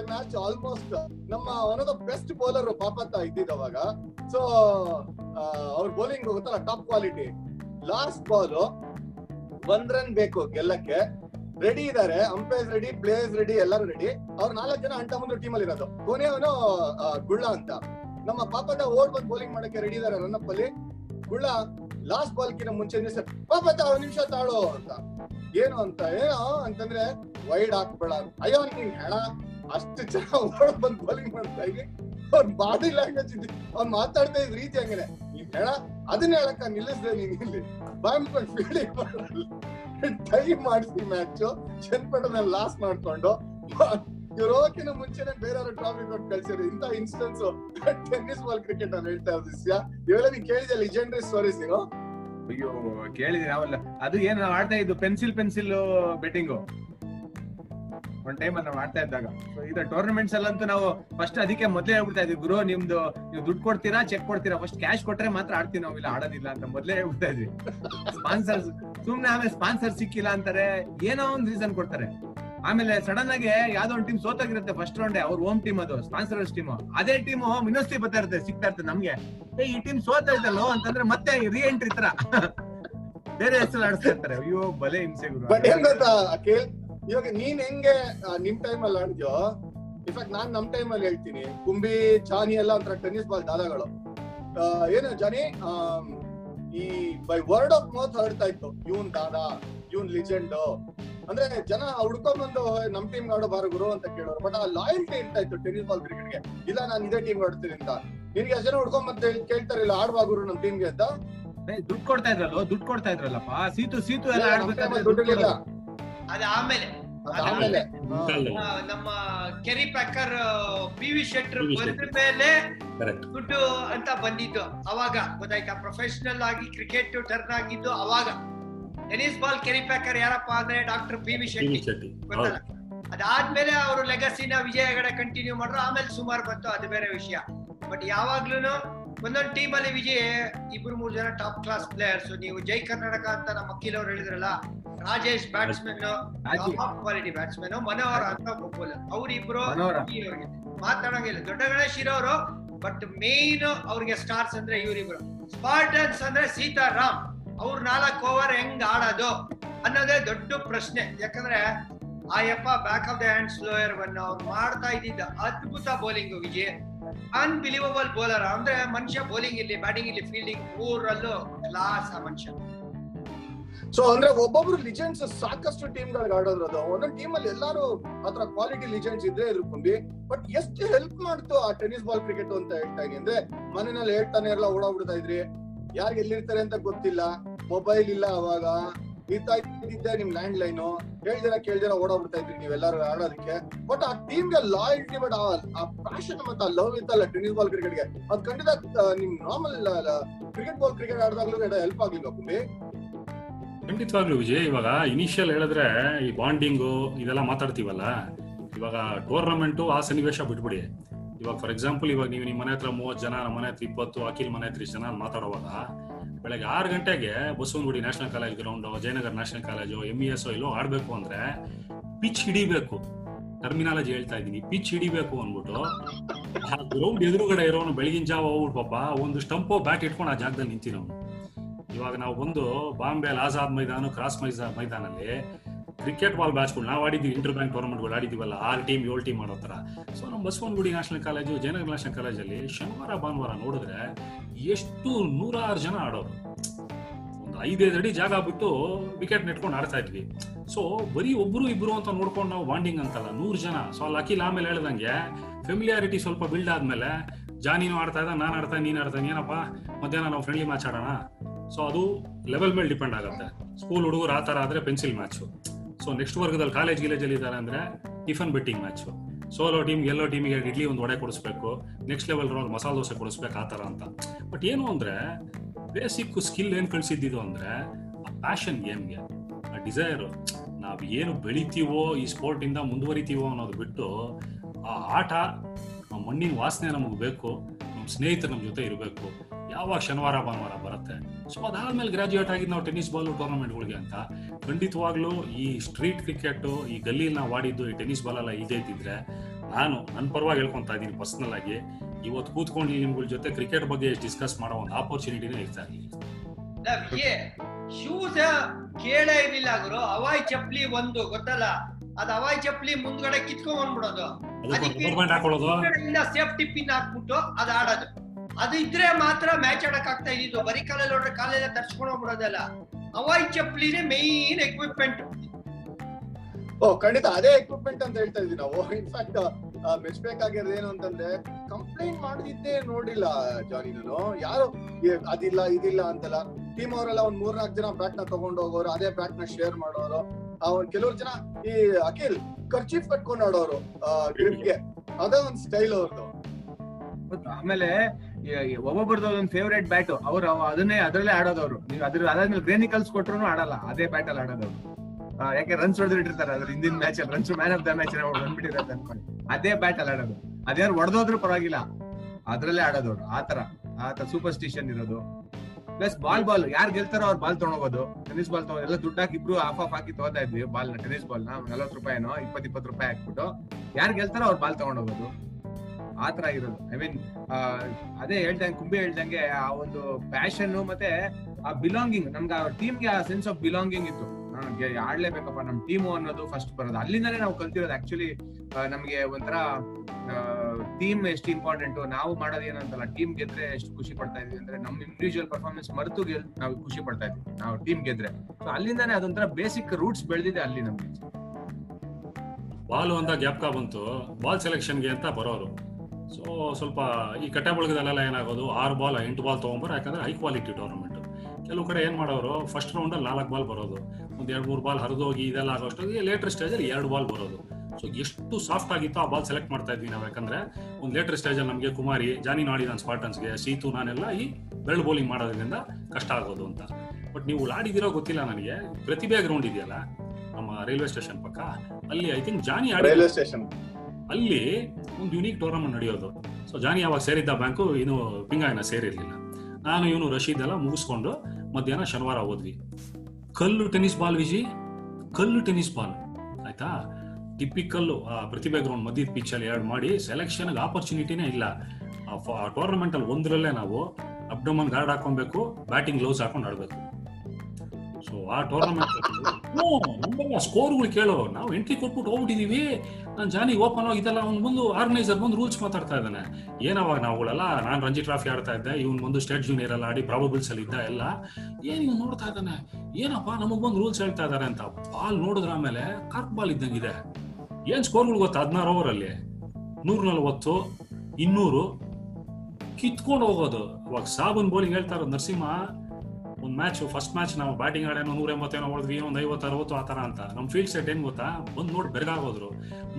ಮ್ಯಾಚ್ ಆಲ್ಮೋಸ್ಟ್ ನಮ್ಮ one of the best bowler ಪಾಪತ್ತ ಇದ್ದಿದ್ದು ಅವಾಗ. ಸೊ ಅವ್ರ ಬೌಲಿಂಗ್ ಗೊತ್ತಲ್ಲ ಟಾಪ್ ಕ್ವಾಲಿಟಿ ಲಾಸ್ಟ್ ಬಾಲ್ ಒಂದ್ ರನ್ ಬೇಕು ಗೆಲ್ಲಕ್ಕೆ. ರೆಡಿ ಇದಾರೆ ಅಂಪೈರ್ಸ್ ರೆಡಿ ಪ್ಲೇಯರ್ಸ್ ರೆಡಿ ಎಲ್ಲರೂ ರೆಡಿ ಅವ್ರ ನಾಲ್ಕು ಜನ ಅಂಟ ಮುಂದೆ ಟೀಮ್ ಅಲ್ಲಿ ಇರೋದು. ಕೊನೆಯವನು ಗುಳ್ಳ ಅಂತ. ನಮ್ಮ ಪಾಪದ ಓಡ್ ಬಂದು ಬೌಲಿಂಗ್ ಮಾಡಕ್ಕೆ ರೆಡಿ ಇದಾರೆ ರನ್ನಪ್ ಅಲ್ಲಿ. ಗುಳ್ಳ ಲಾಸ್ಟ್ ಬಾಲ್ಕಿನ ಮುಂಚೆ ಸರ್ ಪಾಪ ಒಂದ್ ನಿಮಿಷ ತಾಳು ಅಂತ. ಏನು ಅಂತ, ಏನೋ ಅಂತಂದ್ರೆ ವೈಡ್ ಹಾಕ್ಬೇಡ. ಅಯ್ಯೋ ನೀನ್ ಹೆಣ. ಅಷ್ಟು ಜನ ಓಡ್ ಬಂದ್ ಬೌಲಿಂಗ್ ಮಾಡ್ತಾ ಇದ್ವಿ. ಅವ್ರ ಬಾಡಿ ಲ್ಯಾಂಗ್ವೇಜ್ ಇದೆ. ಅವ್ನ್ ಮಾತಾಡ್ತಾ ಇದ್ ರೀತಿ ಹಂಗೇನೆ. ನೀನ್ ಹೆಣ, ಅದನ್ನ ಹೇಳಕ್ಕ ನಿಲ್ಲಿಸ್ದೆ ನೀನ್ ಇಲ್ಲಿ. ಬಾಯ್ ಫೀಲ್ಡಿಂಗ್ ಟೈಮ್ ಮಾಡಿಸಿ ಮ್ಯಾಚ್ ಚನ್ನಪಟ್ಟಣ ಲಾಸ್ ಮಾಡ್ಕೊಂಡು. ಇವ್ರು ಮುಂಚೆನೇ ಮುಂಚೆನೆ ಬೇರೆಯವ್ರ ಟ್ರಾಫಿ ಕೊಟ್ಟು ಕಳ್ಸಿದ್ರು. ಇಂತ ಇನ್ಸ್ಟೆನ್ಸ್ ಟೆನ್ನಿಸ್ ಬಾಲ್ ಕ್ರಿಕೆಟ್ ಅಲ್ಲಿ ಹೇಳ್ತಾ ಇರೋದು ವಿಷಯ ಇವೆಲ್ಲ ನೀವು ಕೇಳಿದೆ ಲಿಜೆಂಡ್ರಿ ಸ್ಟೋರೀಸ್ ನೀನು? ಅಯ್ಯೋ ಕೇಳಿದೀನಿ ಯಾವಲ್ಲ. ಅದು ಏನು ನಾವು ಆಡ್ತಾ ಇದ್ದು ಪೆನ್ಸಿಲ್ ಪೆನ್ಸಿಲ್ ಬೆಟ್ಟಿಂಗು ಒಂದ್ ಟೈಮ್ ನಾವು ಆಡ್ತಾ ಇದ್ದಾಗ. ಸೊ ಇದು ಟೂರ್ನಮೆಂಟ್ಸ್ ಅಲ್ಲಂತೂ ನಾವು ಫಸ್ಟ್ ಅದಕ್ಕೆ ಮೊದ್ಲೇ ಹೇಳ್ಬಿಡ್ತಾ ಇದ್ವಿ, ಗುರು, ನಿಮ್ದು ನೀವು ದುಡ್ಡು ಕೊಡ್ತೀರಾ ಚೆಕ್ ಕೊಡ್ತೀರಾ? ಫಸ್ಟ್ ಕ್ಯಾಶ್ ಕೊಟ್ರೆ ಮಾತ್ರ ಆಡ್ತೀವಿ ನಾವು, ಇಲ್ಲ ಆಡೋದಿಲ್ಲ ಅಂತ ಮೊದ್ಲೇ ಹೇಳ್ಬಿಡ್ತಾ ಇದ್ವಿ. ಸ್ಪಾನ್ಸರ್ಸ್ ಸುಮ್ನೆ ಆಮೇಲೆ ಸ್ಪಾನ್ಸರ್ ಸಿಕ್ಕಿಲ್ಲ ಅಂತಾರೆ, ಏನೋ ಒಂದ್ ರೀಸನ್ ಕೊಡ್ತಾರೆ. ಆಮೇಲೆ ಸಡನ್ ಆಗಿ ಯಾವ್ದೋ ಒಂದ್ ಟೀಮ್ ಸೋತಾಗಿರುತ್ತೆ ಫಸ್ಟ್ ರೌಂಡ್ ಅವ್ರ ಹೋಮ್ ಟೀಮ್ ಅದು ಸ್ಪಾನ್ಸರ್ಸ್ ಟೀಮ್ ಅದೇ ಟೀಮ್ ಇನ್ನೊಂದ್ಸಿ ಬರ್ತಾ ಇರುತ್ತೆ, ಸಿಗ್ತಾ ಇರ್ತದೆ ನಮ್ಗೆ. ಈ ಟೀಮ್ ಸೋತಾ ಇದ್ದಲ್ಲೋ ಅಂತಂದ್ರೆ ಮತ್ತೆ ರಿ ಎಂಟ್ರಿ ತರ. ಬೇರೆ ಹೆಸರು ಆಡಿಸ್ತಾ ಇರ್ತಾರೆ. ಅಯ್ಯೋ ಬಲೆ ಹಿಂಸೆ ಇವಾಗ ನೀನ್ ಹೆಂಗೆ ನಿಮ್ ಟೈಮ್ ಅಲ್ಲಿ ಆಡಿದ್ಯೋ? ಇನ್ಫ್ಯಾಕ್ಟ್ ನಾನ್ ನಮ್ ಟೈಮ್ ಅಲ್ಲಿ ಹೇಳ್ತೀನಿ. ಕುಂಬಿ ಜಾನಿ ಎಲ್ಲ ಒಂಥರ ಟೆನ್ನಿಸ್ ಬಾಲ್ ದಾದಾಗಳು. ಏನು ಜಾನಿ? ಈ ಬೈ ವರ್ಡ್ ಆಫ್ ಮೌತ್ ಹರಡ್ತಾ ಇತ್ತು. ಇವನ್ ದಾದಾ ಇವನ್ ಲಿಜೆಂಡ್ ಅಂದ್ರೆ ಜನ ಹುಡ್ಕೊಂಡ್ ಬಂದು ನಮ್ ಟೀಮ್ ಆಡೋ ಬಾರ ಗುರು ಅಂತ ಕೇಳೋರು. ಬಟ್ ಆ ಲಾಯಲ್ಟಿ ಇರ್ತಾ ಇತ್ತು ಟೆನ್ನಿಸ್ ಬಾಲ್ ಕ್ರಿಕೆಟ್ಗೆ ಇಲ್ಲ ನಾನು ಇದೇ ಟೀಮ್ ಆಡ್ತೀನಿ ಅಂತ. ನಿನ್ಗೆ ಎಷ್ಟು ಜನ ಹುಡ್ಕೊಂಡ್ ಬಂದು ಕೇಳ್ತಾರಿಲ್ಲ ಆಡ್ಬಾ ಗುರು ನಮ್ ಟೀಮ್ಗೆ ಅಂತ. ದುಡ್ಡು ಕೊಡ್ತಾ ಇದ್ರಲ್ಲ? ದುಡ್ಡು ಕೊಡ್ತಾ ಇದ್ರಲ್ಲಪ್ಪ? ಸೀತು ಸೀತು ಎಲ್ಲ ಆಡ್ಬೇಕಾದ್ರೆ ದುಡ್ಡು. ಅದ ಆಮೇಲೆ ನಮ್ಮ ಕೆರಿ ಪ್ಯಾಕರ್ ಪಿ ವಿ ಶೆಟ್ರ್ ಬಂದ ಮೇಲೆ ದುಡ್ಡು ಅಂತ ಬಂದಿದ್ದು ಅವಾಗ. ಗೊತ್ತಾಯ್ತಾ? ಪ್ರೊಫೆಷನಲ್ ಆಗಿ ಕ್ರಿಕೆಟ್ ಟರ್ನ್ ಆಗಿದ್ದು ಅವಾಗ. ಟೆನಿಸ್ ಬಾಲ್ ಕೆರಿ ಪ್ಯಾಕರ್ ಯಾರಪ್ಪ ಅಂದ್ರೆ ಡಾಕ್ಟರ್ ಪಿ ವಿ ಶೆಟ್ಟಿ. ಗೊತ್ತಲ್ಲ? ಅದಾದ್ಮೇಲೆ ಅವರು ಲೆಗಸಿನ ವಿಜಯ ಹೆಗಡೆ ಕಂಟಿನ್ಯೂ ಮಾಡ್ರು. ಆಮೇಲೆ ಸುಮಾರು ಬಂತು. ಅದು ಬೇರೆ ವಿಷಯ. ಬಟ್ ಯಾವಾಗ್ಲೂನು ಒಂದೊಂದು ಟೀಮ್ ಅಲ್ಲಿ ವಿಜಯ್ ಇಬ್ರು ಮೂರು ಜನ ಟಾಪ್ ಕ್ಲಾಸ್ ಪ್ಲೇಯರ್ಸ್ ನೀವು ಜೈ ಕರ್ನಾಟಕ ಅಂತ ನಮ್ಮ ಅಖಿಲ್ ಅವ್ರು ಹೇಳಿದ್ರಲ್ಲ Rajesh batsman top quality batsman Manohar ಅಂತ ಒಬ್ಬರು ಅವ್ರಿಬ್ರು ಮಾತಾಡಂಗಿಲ್ಲ. ದೊಡ್ಡ ಗಣೇಶ್ ಇರೋರು ಬಟ್ ಮೇನ್ ಅವ್ರಿಗೆ ಸ್ಟಾರ್ಸ್ ಅಂದ್ರೆ ಇವರಿಬ್ರು ಸ್ಪಾರ್ಟನ್ಸ್ ಅಂದ್ರೆ ಸೀತಾರಾಮ್. ಅವ್ರ ನಾಲ್ಕು ಓವರ್ ಹೆಂಗ್ ಆಡೋದು ಅನ್ನೋದೇ ದೊಡ್ಡ ಪ್ರಶ್ನೆ. ಯಾಕಂದ್ರೆ ಆ ಯಪ್ಪ back of the hand slower one ಅವ್ರು ಮಾಡ್ತಾ ಇದ್ದಿದ್ದ ಅದ್ಭುತ ಬೌಲಿಂಗ್ ವಿಜಯ್. ಅನ್ಬಿಲಿವಬಲ್ ಬೌಲರ್ ಅಂದ್ರೆ ಮನುಷ್ಯ ಬೌಲಿಂಗ್ ಇಲ್ಲಿ ಬ್ಯಾಟಿಂಗ್ ಇಲ್ಲಿ ಫೀಲ್ಡಿಂಗ್ ಮೂರಲ್ಲೂ ಕ್ಲಾಸ್ ಆ ಮನುಷ್ಯ. ಸೊ ಅಂದ್ರೆ ಒಬ್ಬೊಬ್ರು ಲಿಜೆಂಡ್ಸ್ ಸಾಕಷ್ಟು ಟೀಮ್ ಗಳಿಗೆ ಆಡೋದ್ರದು ಅದು. ಒಂದೊಂದು ಟೀಮ್ ಅಲ್ಲಿ ಎಲ್ಲಾರು ಆತರ ಕ್ವಾಲಿಟಿ ಲಿಜೆಂಡ್ಸ್ ಇದ್ರೆ ಎದುರ್ಕೊಂಡಿ ಬಟ್ ಎಷ್ಟು ಹೆಲ್ಪ್ ಮಾಡ್ತು ಆ ಟೆನ್ನಿಸ್ ಬಾಲ್ ಕ್ರಿಕೆಟ್ ಅಂತ ಹೇಳ್ತಾ ಅಂದ್ರೆ, ಮನೆಯಲ್ಲಿ ಹೇಳ್ತಾನೆ ಎಲ್ಲ ಓಡಾಡ್ಬಿಡ್ತಾ ಇದ್ರಿ. ಯಾರು ಎಲ್ಲಿರ್ತಾರೆ ಅಂತ ಗೊತ್ತಿಲ್ಲ. ಮೊಬೈಲ್ ಇಲ್ಲ ಅವಾಗ. ಇರ್ತಾ ಇದ್ದಿದ್ದೆ ನಿಮ್ ಲ್ಯಾಂಡ್ ಲೈನ್ ಹೇಳ್ದಿರ ಕೇಳ್ದಿರ ಓಡೋಗ್ಬಿಡ್ತಾ ಇದ್ರಿ ನೀವೆಲ್ಲರೂ ಆಡೋದಕ್ಕೆ. ಬಟ್ ಆ ಟೀಮ್ಗೆ ಲಾಯಲ್ಟಿ ಬಟ್ ಆ ಪ್ಯಾಷನ್ ಮತ್ತೆ ಆ ಲವ್ ಇತ್ತಲ್ಲ ಟೆನ್ನಿಸ್ ಬಾಲ್ ಕ್ರಿಕೆಟ್ಗೆ. ಅದ್ ಖಂಡಿತ ನಿಮ್ ನಾರ್ಮಲ್ ಕ್ರಿಕೆಟ್ ಬಾಲ್ ಕ್ರಿಕೆಟ್ ಆಡಿದಾಗ್ಲೂ ಹೆಲ್ಪ್ ಆಗ್ಲಿಲ್ಲ ಕುಂಬಿ ಖಂಡಿತವಾಗ್ಲೂ ವಿಜಯ್, ಇವಾಗ ಇನಿಷಿಯಲ್ ಹೇಳಿದ್ರೆ ಈ ಬಾಂಡಿಂಗು ಇದೆಲ್ಲ ಮಾತಾಡ್ತೀವಲ್ಲ? ಇವಾಗ ಟೂರ್ನಮೆಂಟು ಆ ಸನ್ನಿವೇಶ ಬಿಟ್ಬಿಡಿ. ಇವಾಗ ಫಾರ್ ಎಕ್ಸಾಂಪಲ್ ಇವಾಗ ನೀವು ನಿಮ್ಮ ಮನೆ ಹತ್ರ ಮೂವತ್ತು ಜನ, ನಮ್ಮ ಮನೆ ಹತ್ರ ಇಪ್ಪತ್ತು, ಅಖಿಲ್ ಮನೆ ಹತ್ರ ಜನ ಮಾತಾಡುವಾಗ ಬೆಳಗ್ಗೆ ಆರು ಗಂಟೆಗೆ Basavanagudi national college ground Jayanagar national college M E S ಇಲ್ಲೋ ಆಡ್ಬೇಕು ಅಂದ್ರೆ ಪಿಚ್ ಹಿಡಿಬೇಕು. ಟರ್ಮಿನಾಲಜಿ ಹೇಳ್ತಾ ಇದ್ದೀನಿ. ಪಿಚ್ ಹಿಡಿಬೇಕು ಅಂದ್ಬಿಟ್ಟು ಆ ಗ್ರೌಂಡ್ ಎದುರುಗಡೆ ಇರೋನು ಬೆಳಗಿನ ಜಾವ ಹೋಗ್ಬಿಟ್ಟು ಪಾಪ, ಒಂದು ಸ್ಟಂಪು ಬ್ಯಾಟ್ ಇಟ್ಕೊಂಡು ಆ ಜಾಗದಲ್ಲಿ ನಿಂತಿನವನು ಇವಾಗ ನಾವು ಬಂದು ಬಾಂಬೆ ಆಜಾದ್ ಮೈದಾನ ಕ್ರಾಸ್ ಮೈದಾನ ಮೈದಾನಲ್ಲಿ ಕ್ರಿಕೆಟ್ ಬಾಲ್ ಬ್ಯಾಚ್ಗಳು ನಾವು ಆಡಿದ್ವಿ ಇಂಟರ್ ಬ್ಯಾಂಕ್ ಟೂರ್ನಮೆಂಟ್ಗಳು ಆಡಿದೀವಲ್ಲ ಆರು ಟೀಮ್ ಏಳು ಟೀಮ್ ಮಾಡೋ ಥರ. ಸೊ ನಮ್ಮ Basavanagudi national college Jayanagara national ಕಾಲೇಜಲ್ಲಿ ಶನಿವಾರ, ಭಾನುವಾರ ನೋಡಿದ್ರೆ ಎಷ್ಟು ನೂರಾರು ಜನ ಆಡೋರು. ಒಂದು ಐದೈದು ಅಡಿ ಜಾಗ ಬಿಟ್ಟು ವಿಕೆಟ್ ನೆಟ್ಕೊಂಡು ಆಡ್ತಾ ಇದ್ವಿ. ಸೊ ಬರೀ ಒಬ್ರು ಇಬ್ರು ಅಂತ ನೋಡ್ಕೊಂಡು ನಾವು ಬಾಂಡಿಂಗ್ ಅಂತಲ್ಲ, ನೂರು ಜನ. ಸೊ ಅಲ್ಲಿ ಅಖಿಲ್ ಆಮೇಲೆ ಹೇಳ್ದಂಗೆ ಫೆಮಿಲಿಯಾರಿಟಿ ಸ್ವಲ್ಪ ಬಿಲ್ಡ್ ಆದ್ಮೇಲೆ, ಜಾನಿನೂ ಆಡ್ತಾ ಇದ್ದ, ನಾನು ಆಡ್ತಾ ನೀನು ಆಡ್ತಾ ಏನಪ್ಪ, ಮಧ್ಯಾಹ್ನ ನಾವು ಫ್ರೆಂಡ್ಲಿ ಮ್ಯಾಚ್ ಆಡೋಣ? ಸೊ ಅದು ಲೆವೆಲ್ ಮೇಲೆ ಡಿಪೆಂಡ್ ಆಗುತ್ತೆ. ಸ್ಕೂಲ್ ಹುಡುಗರು ಆ ಥರ ಆದರೆ ಪೆನ್ಸಿಲ್ ಮ್ಯಾಚು ಸೊ ನೆಕ್ಸ್ಟ್ ವರ್ಗದಲ್ಲಿ ಕಾಲೇಜ್ ಗಿಲೇಜಲ್ಲಿ ಇದ್ದಾರೆ ಅಂದ್ರೆ ಟಿಫನ್ ಬೆಟ್ಟಿಂಗ್ ಮ್ಯಾಚ್ ಸೋಲೋ ಟೀಮ್ ಎಲ್ಲೋ ಟೀಮಿಗೆ ಇಡ್ಲಿ ಒಂದು ವಡೆ ಕೊಡಿಸ್ಬೇಕು. ನೆಕ್ಸ್ಟ್ ಲೆವೆಲ್ ಒಂದು ಮಸಾಲೆ ದೋಸೆ ಕೊಡಿಸ್ಬೇಕು ಆ ಥರ ಅಂತ. ಬಟ್ ಏನು ಅಂದ್ರೆ ಬೇಸಿಕ್ ಸ್ಕಿಲ್ ಏನು ಕಳಿಸಿದ್ದು ಅಂದ್ರೆ, ಆ ಪ್ಯಾಷನ್ ಗೇಮ್ಗೆ ಆ ಡಿಸೈರ್ ನಾವು ಏನು ಬೆಳಿತೀವೋ, ಈ ಸ್ಪೋರ್ಟ್ ಇಂದ ಮುಂದುವರಿತೀವೋ ಅನ್ನೋದು ಬಿಟ್ಟು, ಆ ಆಟ, ಆ ಮಣ್ಣಿನ ವಾಸನೆ ನಮಗೆ ಬೇಕು. ಸ್ನೇಹಿತರು ನಮ್ಮ ಜೊತೆ ಇರಬೇಕು. ಯಾವಾಗ ಶನಿವಾರ, ಭಾನುವಾರ ಬರುತ್ತೆ. ಸೊ ಅದಾದ್ಮೇಲೆ ಗ್ರಾಜ್ಯುಯೇಟ್ ಆಗಿದ್ದು ನಾವು ಟೆನ್ನಿಸ್ ಬಾಲ್ ಟೂರ್ನಮೆಂಟ್ಗಳಿಗೆ ಅಂತ, ಖಂಡಿತವಾಗ್ಲೂ ಈ ಸ್ಟ್ರೀಟ್ ಕ್ರಿಕೆಟ್ ಈ ಗಲ್ಲಿಯಲ್ಲಿ ನಾವು ಆಡಿದ್ದು, ಈ ಟೆನ್ನಿಸ್ ಬಾಲ್ ಎಲ್ಲ ಇದೇ ಇದ್ದಿದ್ರೆ, ನಾನು ನನ್ನ ಪರವಾಗಿ ಹೇಳ್ಕೊತಾ ಇದ್ದೀನಿ ಪರ್ಸನಲ್ ಆಗಿ, ಇವತ್ತು ಕೂತ್ಕೊಂಡು ನಿಮ್ಗಳ ಜೊತೆ ಕ್ರಿಕೆಟ್ ಬಗ್ಗೆ ಡಿಸ್ಕಸ್ ಮಾಡೋ ಒಂದು ಆಪರ್ಚುನಿಟಿನೇ ಇರ್ತಾ ಇರಲಿಲ್ಲ ಶೂಸ್ ಕೇಳೇ ಇರ್ಲಿಲ್ಲ ಗುರು. ಹವಾಯ್ ಚಪ್ಲಿ ಒಂದು, ಗೊತ್ತಲ್ಲ? ಅದ್ ಹವಾಯಿ ಚಪ್ಪಲಿ ಮುಂದ್ಗಡೆ ಕಿತ್ಕೊಂಡ್ ಬಂದ್ಬಿಡೋದು. ಅದಕ್ಕೆ ಸೇಫ್ಟಿ ಪಿನ್ ಹಾಕ್ಬಿಟ್ಟು ಅದ್ ಆಡೋದು. ಅದು ಇದ್ರೆ ಮಾತ್ರ ಮ್ಯಾಚ್ ಆಡಕ್ ಆಗ್ತಾ ಇದ್ದಿದ್ದು. ಬರೀ ಕಾಲಲ್ಲಿ ನೋಡ್ರೆ ಕಾಲೆಲ್ಲ ತರ್ಸ್ಕೊಂಡು ಹೋಗ್ಬಿಡೋದಲ್ಲ ಹವಾಯಿ ಚಪ್ಪಲಿನೇ ಮೈನ್ ಎಕ್ವಿಪ್ಮೆಂಟ್ ಓ ಖಂಡಿತ ಅದೇ ಎಕ್ವಿಪ್ಮೆಂಟ್ ಅಂತ ಹೇಳ್ತಾ ಇದ್ವಿ ನಾವು. ಇನ್ಫ್ಯಾಕ್ಟ್ ಮೆಚ್ಬೇಕಾಗಿರೋದು ಏನು ಅಂತಂದ್ರೆ ಕಂಪ್ಲೇಂಟ್ ಮಾಡಿದ್ದೇ ನೋಡಿಲ್ಲ ಜಾನಿ ನಾನು. ಯಾರು? ಅದಿಲ್ಲ ಇದಿಲ್ಲ ಅಂತಲ್ಲ. ಟೀಮ್ ಅವರೆಲ್ಲ ಒಂದ್ ಮೂರ್ನಾಲ್ಕು ಜನ ಬ್ಯಾಟ್ನ ತಗೊಂಡು ಹೋಗೋರು ಅದೇ ಬ್ಯಾಟ್ನ ಶೇರ್ ಮಾಡೋರು. ಒಂದ್ ಕೆಲವ್ರು ಜನ ಈ ಅಖಿಲ್ ಖರ್ಚೀಫ್ ಕಟ್ಕೊಂಡು ಆಡೋರು ಗ್ರಿಪ್ಗೆ ಅದೇ ಒಂದ್ ಸ್ಟೈಲ್ ಅವ್ರದ್ದು? ಆಮೇಲೆ ಒಬ್ಬೊಬ್ಬರದ್ದು ಒಂದ್ ಫೇವ್ರೇಟ್ ಬ್ಯಾಟ್ ಅವ್ರು ಅವ- ಅದನ್ನೇ ಅದ್ರಲ್ಲೇ ಆಡೋದವ್ರು ನೀವು ಅದ್ರ, ಅದಾದ್ಮೇಲೆ ಗ್ರೇನಿಕಲ್ಸ್ ಕೊಟ್ರು ಆಡಲ್ಲ, ಅದೇ ಬ್ಯಾಟ್ ಅಲ್ಲಿ ಆಡೋದವ್ರು ಯಾಕೆ ರನ್ಸ್ ಹೊಡೆದಿಟ್ಟಿರ್ತಾರೆ ಅದ್ರ ಹಿಂದಿನ ಮ್ಯಾಚ್ ಅಲ್ಲಿ runs man of the match ಬಂದ್ಬಿಟ್ಟಿರತ್ತೆ ಅನ್ಕೊಂಡು ಅದೇ ಬ್ಯಾಟ್ ಅಲ್ಲಿ ಆಡೋದು. ಅದ್ಯಾರು ಹೊಡೆದೋದ್ರು ಪರವಾಗಿಲ್ಲ, ಅದ್ರಲ್ಲೇ ಆಡೋದವ್ರು ಆತರ ಆತರ ಸೂಪರ್ಸ್ಟಿಷನ್ ಇರೋದು. ಪ್ಲಸ್ ಬಾಲ್ ಬಾಲ್ ಯಾರು ಗೆಲ್ತಾರೋ ಅವ್ರು ಬಾಲ್ ತಗೊಂಡೋಗೋದು ಟೆನಿಸ್ ಬಾಲ್ ತಗೊಂಡು ಎಲ್ಲ ದುಡ್ಡು ಹಾಕಿ ಇಬ್ರು ಆಫ್ ಆಫ್ ಹಾಕಿ ತಗೋತಾ ಇದ್ವಿ ಬಾಲ್ ಟೆನಿಸ್ ಬಾಲ್ನ. ನಲ್ವತ್ತು ರೂಪಾಯಿನೋ ಇಪ್ಪತ್ ಇಪ್ಪತ್ತು ರೂಪಾಯಿ ಹಾಕ್ಬಿಟ್ಟು. ಯಾರು ಗೆಲ್ತಾರೋ ಅವ್ರು ಬಾಲ್ ತಗೊಂಡೋಗೋದು ತರ ಇರೋದು. ಐ ಮೀನ್ ಅದೇ ಹೇಳ್ದಂಗೆ ಕುಂಬಿ ಹೇಳ್ದಂಗೆ ಆ ಒಂದು ಪ್ಯಾಷನ್ ಮತ್ತೆ ಆ ಬಿಲಾಂಗಿಂಗ್ ನಮ್ಗೆ ಆ ಟೀಮ್ಗೆ ಆ ಸೆನ್ಸ್ ಆಫ್ ಬಿಲಾಂಗಿಂಗ್ ಇತ್ತು. ಆ, ಆಡ್ಲೇಬೇಕಪ್ಪ, ನಮ್ ಟೀಮು ಅನ್ನೋದು ಫಸ್ಟ್ ಬರೋದು. ಅಲ್ಲಿಂದಾನೇ ನಾವು ಕಲ್ತಿರೋದು. ಆಕ್ಚುಲಿ ನಮ್ಗೆ ಒಂಥರ ಟೀಮ್ ಎಷ್ಟು ಇಂಪಾರ್ಟೆಂಟ್ ನಾವು ಮಾಡೋದು ಏನಂತಲ್ಲ ಟೀಮ್ ಗೆದ್ರೆ ಎಷ್ಟು ಖುಷಿ ಪಡ್ತಾ ಇದೀವಿ ಅಂದ್ರೆ, ನಮ್ ಇಂಡಿವಿಜುವಲ್ ಪರ್ಫಾರ್ಮೆನ್ಸ್ ಮರೆತು ಗೆಲ್, ನಾವು ಖುಷಿ ಪಡ್ತಾ ಇದೀವಿ. ನಾವು ಟೀಮ್ ಗೆದ್ರೆ. ಸೊ ಅಲ್ಲಿಂದಾನೇ ಅದೊಂಥರ ಬೇಸಿಕ್ ರೂಟ್ಸ್ ಬೆಳೆದಿದೆ ಅಲ್ಲಿ ನಮ್ಗೆ. ಬಾಲ್ ಅಂತ ಗ್ಯಾಪ್ಕಾ ಬಂತು. ಬಾಲ್ ಸೆಲೆಕ್ಷನ್ಗೆ ಅಂತ ಬರೋರು. ಸೊ ಸ್ವಲ್ಪ ಈ ಕಟ್ಟೆ ಬಳಗದಲ್ಲೆಲ್ಲ ಏನಾಗೋದು? ಆರು ಬಾಲ್ ಎಂಟು ಬಾಲ್ ತೊಗೊಂಬರೋ ಯಾಕಂದ್ರೆ ಹೈ ಕ್ವಾಲಿಟಿ ಟೂರ್ನಮೆಂಟ್ ಕೆಲವು ಕಡೆ ಏನ್ ಮಾಡೋರು? ಫಸ್ಟ್ ರೌಂಡಲ್ಲಿ ನಾಲ್ಕು ಬಾಲ್ ಬರೋದು. ಒಂದ್ ಎರಡು ಮೂರು ಬಾಲ್ ಹರಿದೋಗಿ ಇದೆಲ್ಲ ಆಗೋಷ್ಟೊತ್ತಿಗೆ ಲೇಟರ್ ಸ್ಟೇಜಲ್ಲಿ ಎರಡು ಬಾಲ್ ಬರೋದು. ಸೊ ಎಷ್ಟು ಸಾಫ್ಟ್ ಆಗಿತ್ತು ಆ ಬಾಲ್ ಸೆಲೆಕ್ಟ್ ಮಾಡ್ತಾ ಇದ್ವಿ ನಾವು. ಯಾಕಂದ್ರೆ ಒಂದು ಲೇಟರ್ ಸ್ಟೇಜಲ್ಲಿ ನಮಗೆ ಕುಮಾರಿ ಜಾನಿ ನಾಡಿ ಸ್ಪಾರ್ಟನ್ಸ್ ಸ್ಪಾಟನ್ಸ್ಗೆ ಸೀತು ನಾನೆಲ್ಲ ಈ ಬೆಳ್ಳು ಬೌಲಿಂಗ್ ಮಾಡೋದ್ರಿಂದ ಕಷ್ಟ ಆಗೋದು ಅಂತ. ಬಟ್ ನೀವು ಆಡಿದಿರೋ ಗೊತ್ತಿಲ್ಲ ನನಗೆ. ಪ್ರತಿಭೆ ಗ್ರೌಂಡ್ ಇದೆಯಲ್ಲ ನಮ್ಮ ರೈಲ್ವೆ ಸ್ಟೇಷನ್ ಪಕ್ಕ ಅಲ್ಲಿ ಐ ಥಿಂಕ್ ಜಾನಿ ಆಡಿ ರೈಲ್ವೆ ಸ್ಟೇಷನ್ ಅಲ್ಲಿ ಒಂದು ಯುನೀಕ್ ಟೂರ್ನಮೆಂಟ್ ನಡೆಯೋದು. ಸೊ ಜಾನಿ ಅವಾಗ ಸೇರಿದ್ದ ಬ್ಯಾಂಕು ಇನ್ನು ಪಿಂಗಾಯನ ಸೇರಿರ್ಲಿಲ್ಲ. ನಾನು ಇವನು ರಶೀದ್ ಎಲ್ಲ ಮುಗಿಸ್ಕೊಂಡು ಮಧ್ಯಾಹ್ನ ಶನಿವಾರ ಹೋದ್ವಿ. ಕಲ್ಲು ಟೆನಿಸ್ ಬಾಲ್ ವಿಜಿ, ಕಲ್ಲು ಟೆನಿಸ್ ಬಾಲ್. ಆಯ್ತಾ? ಟಿಪಿಕಲ್ ಆ, ಪ್ರತಿಭೆ ಗ್ರೌಂಡ್ ಮಧ್ಯದ ಪಿಚ್ ಅಲ್ಲಿ ಎರಡು ಮಾಡಿ ಸೆಲೆಕ್ಷನ್ ಆಪರ್ಚುನಿಟಿನೇ ಇಲ್ಲ. ಟೂರ್ನಮೆಂಟ್ ಅಲ್ಲಿ ಒಂದರಲ್ಲೇ ನಾವು ಅಬ್ಡಮನ್ ಗಾರ್ಡ್ ಹಾಕೊಬೇಕು ಬ್ಯಾಟಿಂಗ್ ಗ್ಲೌಸ್ ಹಾಕೊಂಡು ಆಡ್ಬೇಕು. ಸೊ ಆ ಟೂರ್ನಮೆಂಟ್ ಸ್ಕೋರ್ಗಳು ಕೇಳೋ. ನಾವು ಎಂಟ್ರಿ ಕೊಟ್ಬಿಟ್ಟು ಹೋಗ್ಬಿಟ್ಟಿದೀವಿ. ನಾನು ಜಾನಿ ಓಪನ್ ಆಗಿದ್ದಲ್ಲ, ಅವ್ನು ಬಂದು ಆರ್ಗನೈಸರ್ ಬಂದು ರೂಲ್ಸ್ ಮಾತಾಡ್ತಾ ಇದ್ದಾನೆ. ಏನವಾಗ ನಾವುಗಳೆಲ್ಲ, ನಾನು ರಂಜಿ ಟ್ರಾಫಿ ಆಡ್ತಾ ಇದ್ದೆ, ಇವ್ನು ಬಂದು ಸ್ಟೇಟ್ ಜೂನಿಯರ್ ಎಲ್ಲ ಆಡಿ ಪ್ರಾಬಬಲ್ಸ್ ಅಲ್ಲಿ ಇದ್ದ ಎಲ್ಲ. ಏನು ನೋಡ್ತಾ ಇದ್ದಾನೆ? ಏನಪ್ಪ ನಮಗ್ ಬಂದು ರೂಲ್ಸ್ ಹೇಳ್ತಾ ಇದಾರೆ ಅಂತ. ಬಾಲ್ ನೋಡಿದ್ರ ಆಮೇಲೆ ಕಾರ್ಕ್ ಬಾಲ್ ಇದ್ದಂಗಿದೆ. ಏನ್ ಸ್ಕೋರ್ಗಳು ಗೊತ್ತಾ? ಹದಿನಾರು ಓವರ್ ಅಲ್ಲಿ. ನೂರ ನಲ್ವತ್ತು, ಇನ್ನೂರು. ಕಿತ್ಕೊಂಡು ಹೋಗೋದು. ಇವಾಗ ಸಾಬನ್ ಬೌಲಿಂಗ್ ಹೇಳ್ತಾ ಇರೋದು ನರಸಿಂಹ. ಒಂದ್ ಮ್ಯಾಚ್ ಫಸ್ಟ್ ಮ್ಯಾಚ್ ನಾವು ಬ್ಯಾಟಿಂಗ್ ಆಡೇನೋ ನೂರ ಎಂಬತ್ತೇನೋ ಹೊಡೆದ್ವಿ ಒಂದ್ ಐವತ್ತು, ಅರವತ್ತು ಆ ತರ ಅಂತ. ನಮ್ ಫೀಲ್ಡ್ ಸೆಟ್ ಏನ್ ಗೊತ್ತಾ? ಬಂದ್ ನೋಡಿ ಬೆರಗಾಗೋದ್ರು.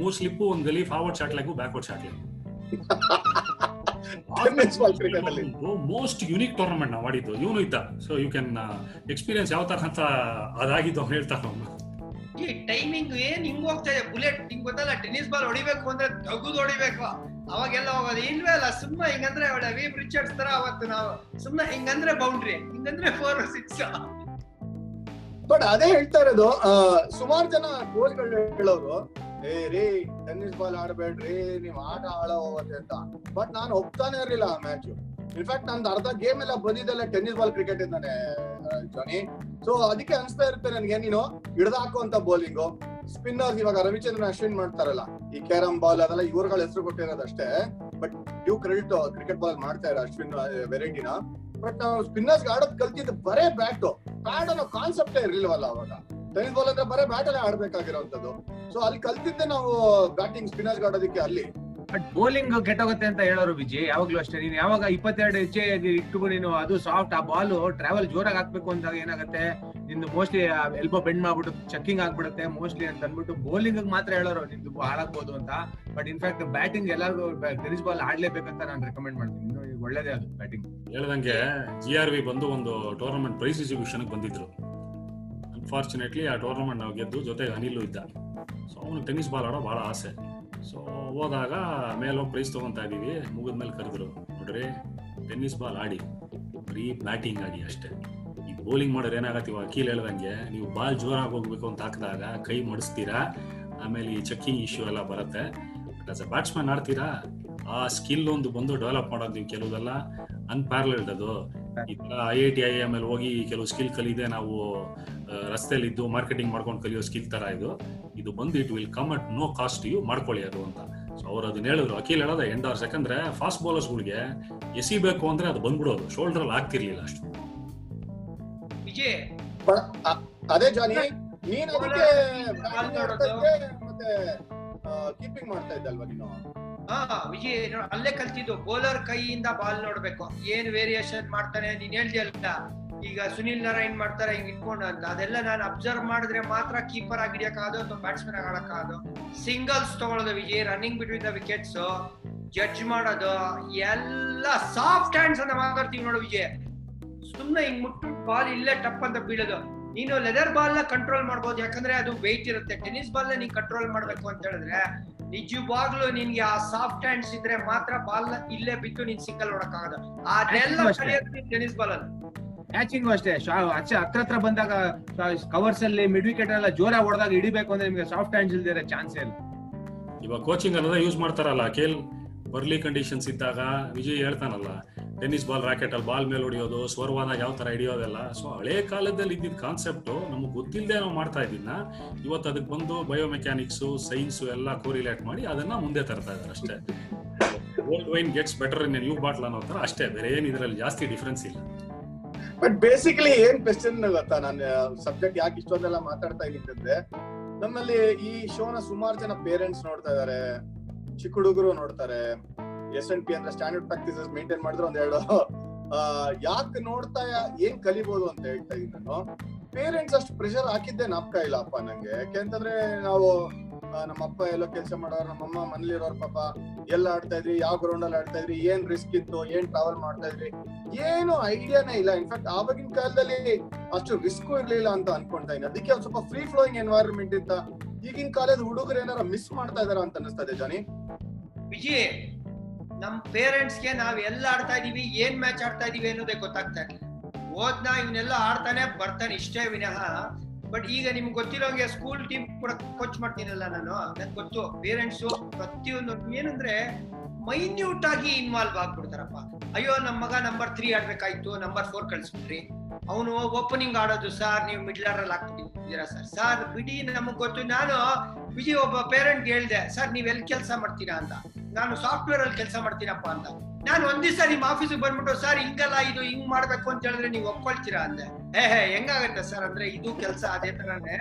ಮೂರ್ ಸ್ಲಿಪ್ ಒಂದ್ gully forward short leg backward short most unique tournament ನಾವು ಆಡಿದ್ದು. ಇವನು ಇದ್ದ. ಸೊ ಯು ಕ್ಯಾನ್ ಎಕ್ಸ್ಪೀರಿಯನ್ಸ್ ಯಾವ ತರ ಅಂತ ಅದಾಗಿದ್ದು ಅವ್ನು ಹೇಳ್ತಾ ಅವನು ಈ ಟೈಮಿಂಗ್ ಏನ್ ಹಿಂಗ್ ಹೋಗ್ತಾ ಇದೆ? ಬುಲೆಟ್ ನಿಂಗ್ ಗೊತ್ತಲ್ಲ ಟೆನಿಸ್ ಬಾಲ್ ಹೊಡಿಬೇಕು ಅಂದ್ರೆ ತಗುದ್ ಹೊಡಿಬೇಕು. ಅವಾಗೆಲ್ಲ ಹೋಗೋದು. ಇಲ್ವೇ ಅಲ್ಲ ಸುಮ್ಮನೆ ಹಿಂಗಂದ್ರೆ ಅವಳೆ ವಿ ರಿಚರ್ಡ್ಸ್ ತರ ಅವತ್ತು ನಾವು ಸುಮ್ಮನೆ ಹಿಂಗಂದ್ರೆ ಬೌಂಡ್ರಿ ಹಿಂಗಂದ್ರೆ ಫೋರ್ ಸಿಕ್ಸ್ ಬಟ್ ಅದೇ ಹೇಳ್ತಾ ಇರೋದು ಸುಮಾರು ಜನ ಗೋಲ್ಗಳು ಹೇಳೋರು ಏ, ರೀ ಟೆನ್ನಿಸ್ ಬಾಲ್ ಆಡಬೇಡ್ರಿ, ನೀವ್ ಆಟ ಹೋಗತ್ತೆ ಅಂತ. ಬಟ್ ನಾನು ಹೋಗ್ತಾನೆ ಇರ್ಲಿಲ್ಲ ಆ ಮ್ಯಾಚ್ ಇನ್ಫ್ಯಾಕ್ಟ್ ನಂದು ಅರ್ಧ ಗೇಮ್ ಎಲ್ಲ ಬಂದಿದ್ದಲ್ಲ ಟೆನ್ನಿಸ್ ಬಾಲ್ ಕ್ರಿಕೆಟ್ ಇಂದಾನೆ ಜಾನಿ. ಸೊ ಅದಕ್ಕೆ ಅನ್ಸ್ತಾ ಇರುತ್ತೆ ನನ್ಗೆ, ನೀನು ಹಿಡ್ದಾಕುವಂತ ಬೌಲಿಂಗು ಸ್ಪಿನ್ನರ್ ಇವಾಗ ರವಿಚಂದ್ರನ್ ಅಶ್ವಿನ್ ಮಾಡ್ತಾರಲ್ಲ, ಈ ಕ್ಯಾರಮ್ ಬಾಲ್ ಅದೆಲ್ಲ ಇವ್ರಗಳ ಹೆಸರು ಕೊಟ್ಟಿರೋದಷ್ಟೇ but due credit cricket ball ಮಾಡ್ತಾ ಇರೋ ಅಶ್ವಿನ್ ವೆರೈಟಿನ ಬಟ್ ನಾವು ಸ್ಪಿನ್ನರ್ಸ್ ಆಡೋದ್ ಕಲ್ತಿದ್ದು ಬರೇ ಬ್ಯಾಟ್ ಬ್ಯಾಟ್ ಅನ್ನೋ ಕಾನ್ಸೆಪ್ಟೇ ಇರ್ಲಿಲ್ವಲ್ಲ ಅವಾಗ. ಟೆನಿಸ್ ಬಾಲ್ ಅಂದ್ರೆ ಬರೀ ಬ್ಯಾಟ್ ಅಲ್ಲೇ ಆಡ್ಬೇಕಾಗಿರೋಂಥದ್ದು. ಸೊ ಅಲ್ಲಿ ಕಲ್ತಿದ್ದೆ ನಾವು ಬ್ಯಾಟಿಂಗ್ ಸ್ಪಿನ್ನರ್ಸ್ ಆಡೋದಕ್ಕೆ ಅಲ್ಲಿ. ಬಟ್ ಬೌಲಿಂಗ್ ಕೆಟ್ಟೋಗುತ್ತೆ ಅಂತ ಹೇಳೋರು ವಿಜಯ್ ಯಾವಾಗ್ಲೂ ಅಷ್ಟೇ. ನೀನು ಯಾವಾಗ ಇಪ್ಪತ್ತೆರಡು ಹೆಚ್ಚೆ ಇಟ್ಟು ನೀನು ಅದು ಸಾಫ್ಟ್ ಆ ಬಾಲ್ ಟ್ರಾವೆಲ್ ಜೋರಾಗಿ ಹಾಕ್ಬೇಕು ಅಂದಾಗ ಏನಾಗುತ್ತೆ? ನಿಂದು ಮೋಸ್ಟ್ಲಿ ಎಲ್ಬೋ ಬೆಂಡ್ ಮಾಡ್ಬಿಟ್ಟು ಚೆಕ್ಕಿಂಗ್ ಆಗ್ಬಿಡುತ್ತೆ. ಮೋಸ್ಟ್ಲಿ ಅಂತ ಅಂದ್ಬಿಟ್ಟು ಬೌಲಿಂಗ್ ಮಾತ್ರ ಹೇಳೋರು ನಿಂದು ಹಾಳಾಗ್ಬೋದು ಅಂತ. ಬಟ್ ಇನ್ಫ್ಯಾಕ್ಟ್ ಬ್ಯಾಟಿಂಗ್ ಎಲ್ಲರಿಗೂ ಟೆನಿಸ್ ಬಾಲ್ ಆಡ್ಲೇಬೇಕಂತ ನಾನು ರೆಕಮೆಂಡ್ ಮಾಡ್ತೀನಿ. ಇನ್ನು ಒಳ್ಳೇದೇ ಅದು ಬ್ಯಾಟಿಂಗ್ ಹೇಳ್ದಂಗೆ ಜಿ ಆರ್ ವಿ ಬಂದು ಒಂದು ಟೂರ್ನಮೆಂಟ್ ಪ್ರೈಸ್ ಎಕ್ಸಿಬಿಷನ್ ಬಂದಿದ್ರು. ಅನ್ಫಾರ್ಚುನೇಟ್ಲಿ ಆ ಟೂರ್ನಮೆಂಟ್ ನಾವು ಗೆದ್ದು ಜೊತೆಗೆ ಅನಿಲು ಇದ್ದ. ಸೊ ಅವನು ಟೆನ್ನಿಸ್ ಬಾಲ್ ಆಡೋ ಭಾಳ ಆಸೆ. ಸೊ ಹೋದಾಗ ಮೇಲೋಗಿ ಪ್ರೈಸ್ ತಗೊಂತಾ ಇದೀವಿ ಮುಗಿದ್ಮೇಲೆ ಕರೆದ್ರು, ನೋಡ್ರಿ ಟೆನ್ನಿಸ್ ಬಾಲ್ ಆಡಿ, ಬರೀ ಬ್ಯಾಟಿಂಗ್ ಆಡಿ ಅಷ್ಟೇ. ಈ ಬೌಲಿಂಗ್ ಮಾಡೋರು ಏನಾಗತ್ತೆ ಇವಾಗ ಕೀಲ್ ಹೇಳ್ದಂಗೆ, ನೀವು ಬಾಲ್ ಜೋರಾಗಿ ಹೋಗ್ಬೇಕು ಅಂತ ಹಾಕಿದಾಗ ಕೈ ಮಡಿಸ್ತೀರಾ? ಆಮೇಲೆ ಈ ಚೆಕ್ಕಿಂಗ್ ಇಶ್ಯೂ ಎಲ್ಲ ಬರುತ್ತೆ. ಬಟ್ ಆಸ್ ಅ ಬ್ಯಾಟ್ಸ್ಮನ್ ಆಡ್ತೀರಾ? ಆ ಸ್ಕಿಲ್ ಒಂದು ಬಂದು ಡೆವಲಪ್ ಮಾಡೋದು ನೀವು ಕೆಲವುದೆಲ್ಲ ಅನ್ಪ್ಯಾರಲ್ಡ್ ಅದು. ಐ ಐ ಟಿ ಐ ಆಮೇಲೆ ಅಲ್ಲಿ ಹೋಗಿ ಕೆಲವು ಸ್ಕಿಲ್ ಕಲಿದೆ ನಾವು ರಸ್ತೆಯಲ್ಲಿ ಇದ್ದು ಮಾರ್ಕೆಟಿಂಗ್ ಮಾಡ್ಕೊಂಡು ಕಲಿಯೋ ಸ್ಕಿಲ್ ತರ ಇದು. ಇದು ಬಂದು it will come at no cost you ಮಾಡ್ಕೊಳ್ಳಿ ಅದು ಅಂತ. ಸೊ ಅವ್ರು ಅದನ್ನ ಹೇಳಿದ್ರು. ಅಖಿಲ್ ಹೇಳೋದ ಅವರ್ಸ್ ಯಾಕಂದ್ರೆ ಫಾಸ್ಟ್ ಬೌಲರ್ಸ್ಗಳಿಗೆ ಎಸಿಬೇಕು ಅಂದ್ರೆ ಅದು ಬಂದ್ಬಿಡೋದು. ಶೋಲ್ಡರ್ ಅಲ್ಲಿ ಆಗ್ತಿರ್ಲಿಲ್ಲ ಅಷ್ಟು. ವಿಜಯ್ ಅದೇ ಜಾನಿ ನೀನ್ ಅದಕ್ಕೆ ಮತ್ತೆ ಕೀಪಿಂಗ್ ಮಾಡ್ತಾ ಇದ್ದಲ್ವಾ ನೀನು? ಹಾ ವಿಜಯ್ ಅಲ್ಲೇ ಕಲ್ತಿದ್ದು ಬೌಲರ್ ಕೈಯಿಂದ ಬಾಲ್ ನೋಡ್ಬೇಕು. ಏನ್ ವೇರಿಯೇಷನ್ ಮಾಡ್ತಾನೆ ನೀನ್ ಹೇಳ್ದಿಯಲ್ಲ ಈಗ ಸುನಿಲ್ ನಾರಾಯಣ್ ಮಾಡ್ತಾರೆ, ಹಿಂಗ್ ಇಟ್ಕೊಂಡು ಅಂತ. ಅದೆಲ್ಲ ನಾನು ಅಬ್ಸರ್ವ್ ಮಾಡಿದ್ರೆ ಮಾತ್ರ ಕೀಪರ್ ಆಗಿ ಹಿಡಿಯಕ್ಕಾಗೋದು ಅಥವಾ ಬ್ಯಾಟ್ಸ್ಮನ್ ಆಗಿ ಆಡಕ್ಕಾಗೋದು ಸಿಂಗಲ್ಸ್ ತಗೊಳ್ಳೋದು Vijay running between the wickets judge ಮಾಡೋದು, ಎಲ್ಲ ಸಾಫ್ಟ್ ಹ್ಯಾಂಡ್ಸ್ ಅಂತ ಮಾತಾಡ್ತೀವಿ ನೋಡು ವಿಜಯ್. ಸುಮ್ನೆ ಹಿಂಗ್ ಮುಟ್ಟು ಬಾಲ್ ಇಲ್ಲೇ ಟಪ್ ಅಂತ ಬೀಳೋದು. ನೀನು ಲೆದರ್ ಬಾಲ್ನ ಕಂಟ್ರೋಲ್ ಮಾಡ್ಬೋದು, ಯಾಕಂದ್ರೆ ಅದು ವೆಯ್ಟ್ ಇರುತ್ತೆ. ಟೆನ್ನಿಸ್ ಬಾಲ್ನ ನೀನ್ ಕಂಟ್ರೋಲ್ ಮಾಡ್ಬೇಕು ಅಂತ ಹೇಳಿದ್ರೆ ನಿಜವಾಗ್ಲೂ ನಿನ್ಗೆ ಆ ಸಾಫ್ಟ್ ಹ್ಯಾಂಡ್ಸ್ ಇದ್ರೆ ಮಾತ್ರ ಬಾಲ್ ಇಲ್ಲೇ ಬಿತ್ತು ನೀನ್ ಸಿಂಗಲ್ ಆಗದ ಅದೆಲ್ಲ ಟೆನಿಸ್ ಬಾಲ್ ಅಲ್ಲಿ. ಮ್ಯಾಚಿಂಗ್ ಅಷ್ಟೇ. ಹತ್ರ ಹತ್ರ ಬಂದಾಗ ಕವರ್ಸ್ ಅಲ್ಲಿ ಮಿಡ್ ವಿಕೆಟ್ ಎಲ್ಲ ಜೋರ ಹೊಡೆದಾಗ ಹಿಡಿಬೇಕು ಅಂದ್ರೆ ನಿಮ್ಗೆ ಸಾಫ್ಟ್ ಹ್ಯಾಂಡ್ಸ್ ಇಲ್ದಿರ ಚಾನ್ಸ್ ಇಲ್ಲ ಇವಾಗ ಕೋಚಿಂಗ್ ಅನ್ನೋದ ಯೂಸ್ ಮಾಡ್ತಾರಲ್ಲ ಅಖಿಲ್? ಬರ್ಲಿ ಕಂಡೀಷನ್ಸ್ ಇದ್ದಾಗ ವಿಜಯ್ ಹೇಳ್ತಾನಲ್ಲ ಟೆನ್ನಿಸ್ ಬಾಲ್ ರಾಕೆಟ್ ಅಲ್ಲಿ ಬಾಲ್ ಮೇಲೆ ಹೊಡಿಯೋದು ಸ್ವರ್ವಾದಾಗ ಯಾವ ತರ ಹಿಡಿಯೋದೆಲ್ಲ. ಸೊ ಹಳೆ ಕಾಲದಲ್ಲಿ ಇದ್ದಿದ್ದ ಕಾನ್ಸೆಪ್ಟ್ ನಮಗೆ ಗೊತ್ತಿಲ್ಲದೆ ನಾವು ಮಾಡ್ತಾ ಇದ್ದೀನ ಇವತ್ತು ಅದಕ್ಕೆ ಬಂದು ಬಯೋಮೆಕ್ಯಾನಿಕ್ಸು ಸೈನ್ಸ್ ಎಲ್ಲ ಕೋರಿಲೇಟ್ ಮಾಡಿ ಅದನ್ನ ಮುಂದೆ ತರ್ತಾ ಇದ್ದಾರೆ ಅಷ್ಟೇ. Old wine gets better in new bottle ಅನ್ನೋ ತರ ಅಷ್ಟೇ, ಬೇರೆ ಏನ್ ಇದ್ರಲ್ಲಿ ಜಾಸ್ತಿ ಡಿಫ್ರೆನ್ಸ್ ಇಲ್ಲ. ಬಟ್ ಬೇಸಿಕಲಿ ಏನ್ ಕ್ವೆಶನ್ ಗೊತ್ತಾ ನಾನು ಸಬ್ಜೆಕ್ಟ್ ಯಾಕೆ ಇಷ್ಟೊಂದೆಲ್ಲ ಮಾತಾಡ್ತಾ ಇದ್ದೀನಿ ನಮ್ಮಲ್ಲಿ ಈ ಶೋನ ಸುಮಾರು ಜನ ಪೇರೆಂಟ್ಸ್ ನೋಡ್ತಾ ಇದಾರೆ ಚಿಕ್ಕ ಹುಡುಗರು ನೋಡ್ತಾರೆ. ಎಸ್ ಎನ್ ಪಿ ಅಂದ್ರೆ ಸ್ಟ್ಯಾಂಡರ್ಡ್ ಪ್ರಾಕ್ಟೀಸಸ್ ಮೇಂಟೈನ್ ಮಾಡಿದ್ರೆ ಒಂದೆರಡು ಯಾಕೆ ನೋಡ್ತಾ ಏನ್ ಕಲಿಬಹುದು ಅಂತ ಹೇಳ್ತಾ ಇದ್ದೀನಿ ನಾನು. ಪೇರೆಂಟ್ಸ್ ಅಷ್ಟು ಪ್ರೆಷರ್ ಹಾಕಿದ್ದೆ ನಾಪ್ಕ ಇಲ್ಲ ಅಪ್ಪ ನಂಗೆ. ಯಾಕೆಂತಂದ್ರೆ ನಾವು ನಮ್ಮ ಅಪ್ಪ ಎಲ್ಲೋ ಕೆಲಸ ಮಾಡೋರು ನಮ್ಮಮ್ಮ ಮನೇಲಿರೋರ್ ಪಾಪ ಎಲ್ಲ ಆಡ್ತಾ ಇದ್ರಿ, ಯಾವ ಗ್ರೌಂಡ್ ಅಲ್ಲಿ ಆಡ್ತಾ ಇದ್ರಿ, ಏನ್ ರಿಸ್ಕ್ ಇತ್ತು, ಏನ್ ಟ್ರಾವೆಲ್ ಮಾಡ್ತಾ ಇದ್ರಿ, ಏನು ಐಡಿಯಾನೇ ಇಲ್ಲ. ಇನ್ಫ್ಯಾಕ್ಟ್ ಆವಾಗಿನ ಕಾಲದಲ್ಲಿ ಅಷ್ಟು ರಿಸ್ಕ್ ಇರ್ಲಿಲ್ಲ ಅಂತ ಅನ್ಕೊಂತಾ ಇದ್ದೀನಿ ಅದಕ್ಕೆ ಒಂದ್ ಸ್ವಲ್ಪ ಫ್ರೀ ಫ್ಲೋಯಿಂಗ್ ಎನ್ವೈರನ್ಮೆಂಟ್ ಇತ್ತ ಈಗಿನ ಕಾಲದ ಹುಡುಗರು ಏನಾರ ಮಿಸ್ ಮಾಡ್ತಾ ಇದಾರ ಅಂತ ಅನಿಸ್ತಾ ಇದೆ ಜಾನಿ? ವಿಜಯ್, ನಮ್ ಪೇರೆಂಟ್ಸ್ಗೆ ನಾವ್ ಎಲ್ಲ ಆಡ್ತಾ ಇದೀವಿ, ಏನ್ ಮ್ಯಾಚ್ ಆಡ್ತಾ ಇದೀವಿ ಅನ್ನೋದೇ ಗೊತ್ತಾಗ್ತಾ ಇಲ್ಲ. ಓದ್ನ ಇವನ್ನೆಲ್ಲ ಆಡ್ತಾನೆ, ಬರ್ತಾನೆ ಇಷ್ಟೇ ವಿನಃ. ಬಟ್ ಈಗ ನಿಮ್ಗೆ ಗೊತ್ತಿರೋಂಗೆ ಸ್ಕೂಲ್ ಟೀಮ್ ಕೂಡ ಕೋಚ್ ಮಾಡ್ತೀನಲ್ಲ ನಾನು ನನ್ಗೆ ಗೊತ್ತು. ಪೇರೆಂಟ್ಸ್ ಪ್ರತಿಯೊಂದು ಏನಂದ್ರೆ ಮೈನ್ಯೂಟ್ ಆಗಿ ಇನ್ವಾಲ್ವ್ ಆಗ್ಬಿಡ್ತಾರಪ್ಪ. ಅಯ್ಯೋ, ನಮ್ ಮಗ ನಂಬರ್ ತ್ರೀ ಆಡ್ಬೇಕಾಯ್ತು ನಂಬರ್ ಫೋರ್ ಕಳ್ಸ್ಬಿಟ್ರಿ. ಅವನು ಓಪನಿಂಗ್ ಆಡೋದು ಸರ್ ನೀವು ಮಿಡ್ಲ್ ಆರ್ಡರ್ ಹಾಕ್ಬಿಟ್ಟಿದ್ದೀರಾ ಸರ್ ಸರ್ ಬಿಡಿ, ನಮಗ್ ಗೊತ್ತು. ನಾನು ವಿಜಿ ಒಬ್ಬ ಪೇರೆಂಟ್ ಹೇಳ್ದೆ ಸರ್ ನೀವ್ ಎಲ್ಲಿ ಕೆಲಸ ಮಾಡ್ತೀರಾ ಅಂತ. ನಾನು ಸಾಫ್ಟ್ವೇರ್ ಅಲ್ಲಿ ಕೆಲಸ ಮಾಡ್ತೀನಪ್ಪ ಅಂತ. ನಾನು ಒಂದ್ ದಿವಸ ನಿಮ್ ಆಫೀಸಿಗೆ ಬಂದ್ಬಿಟ್ಟು ಸರ್ ಹಿಂಗಲ್ಲ, ಇದು ಹಿಂಗ್ ಮಾಡ್ಬೇಕು ಅಂತ ಹೇಳಿದ್ರೆ ನೀವು ಒಪ್ಕೊಳ್ತೀರಾ? ಅಂದೆ. ಏ ಹೇ, ಹೆಂಗಾಗತ್ತೆ ಸರ್ ಅಂದ್ರೆ ಇದು ಕೆಲಸ ಅದೇ ತರಾನೇ.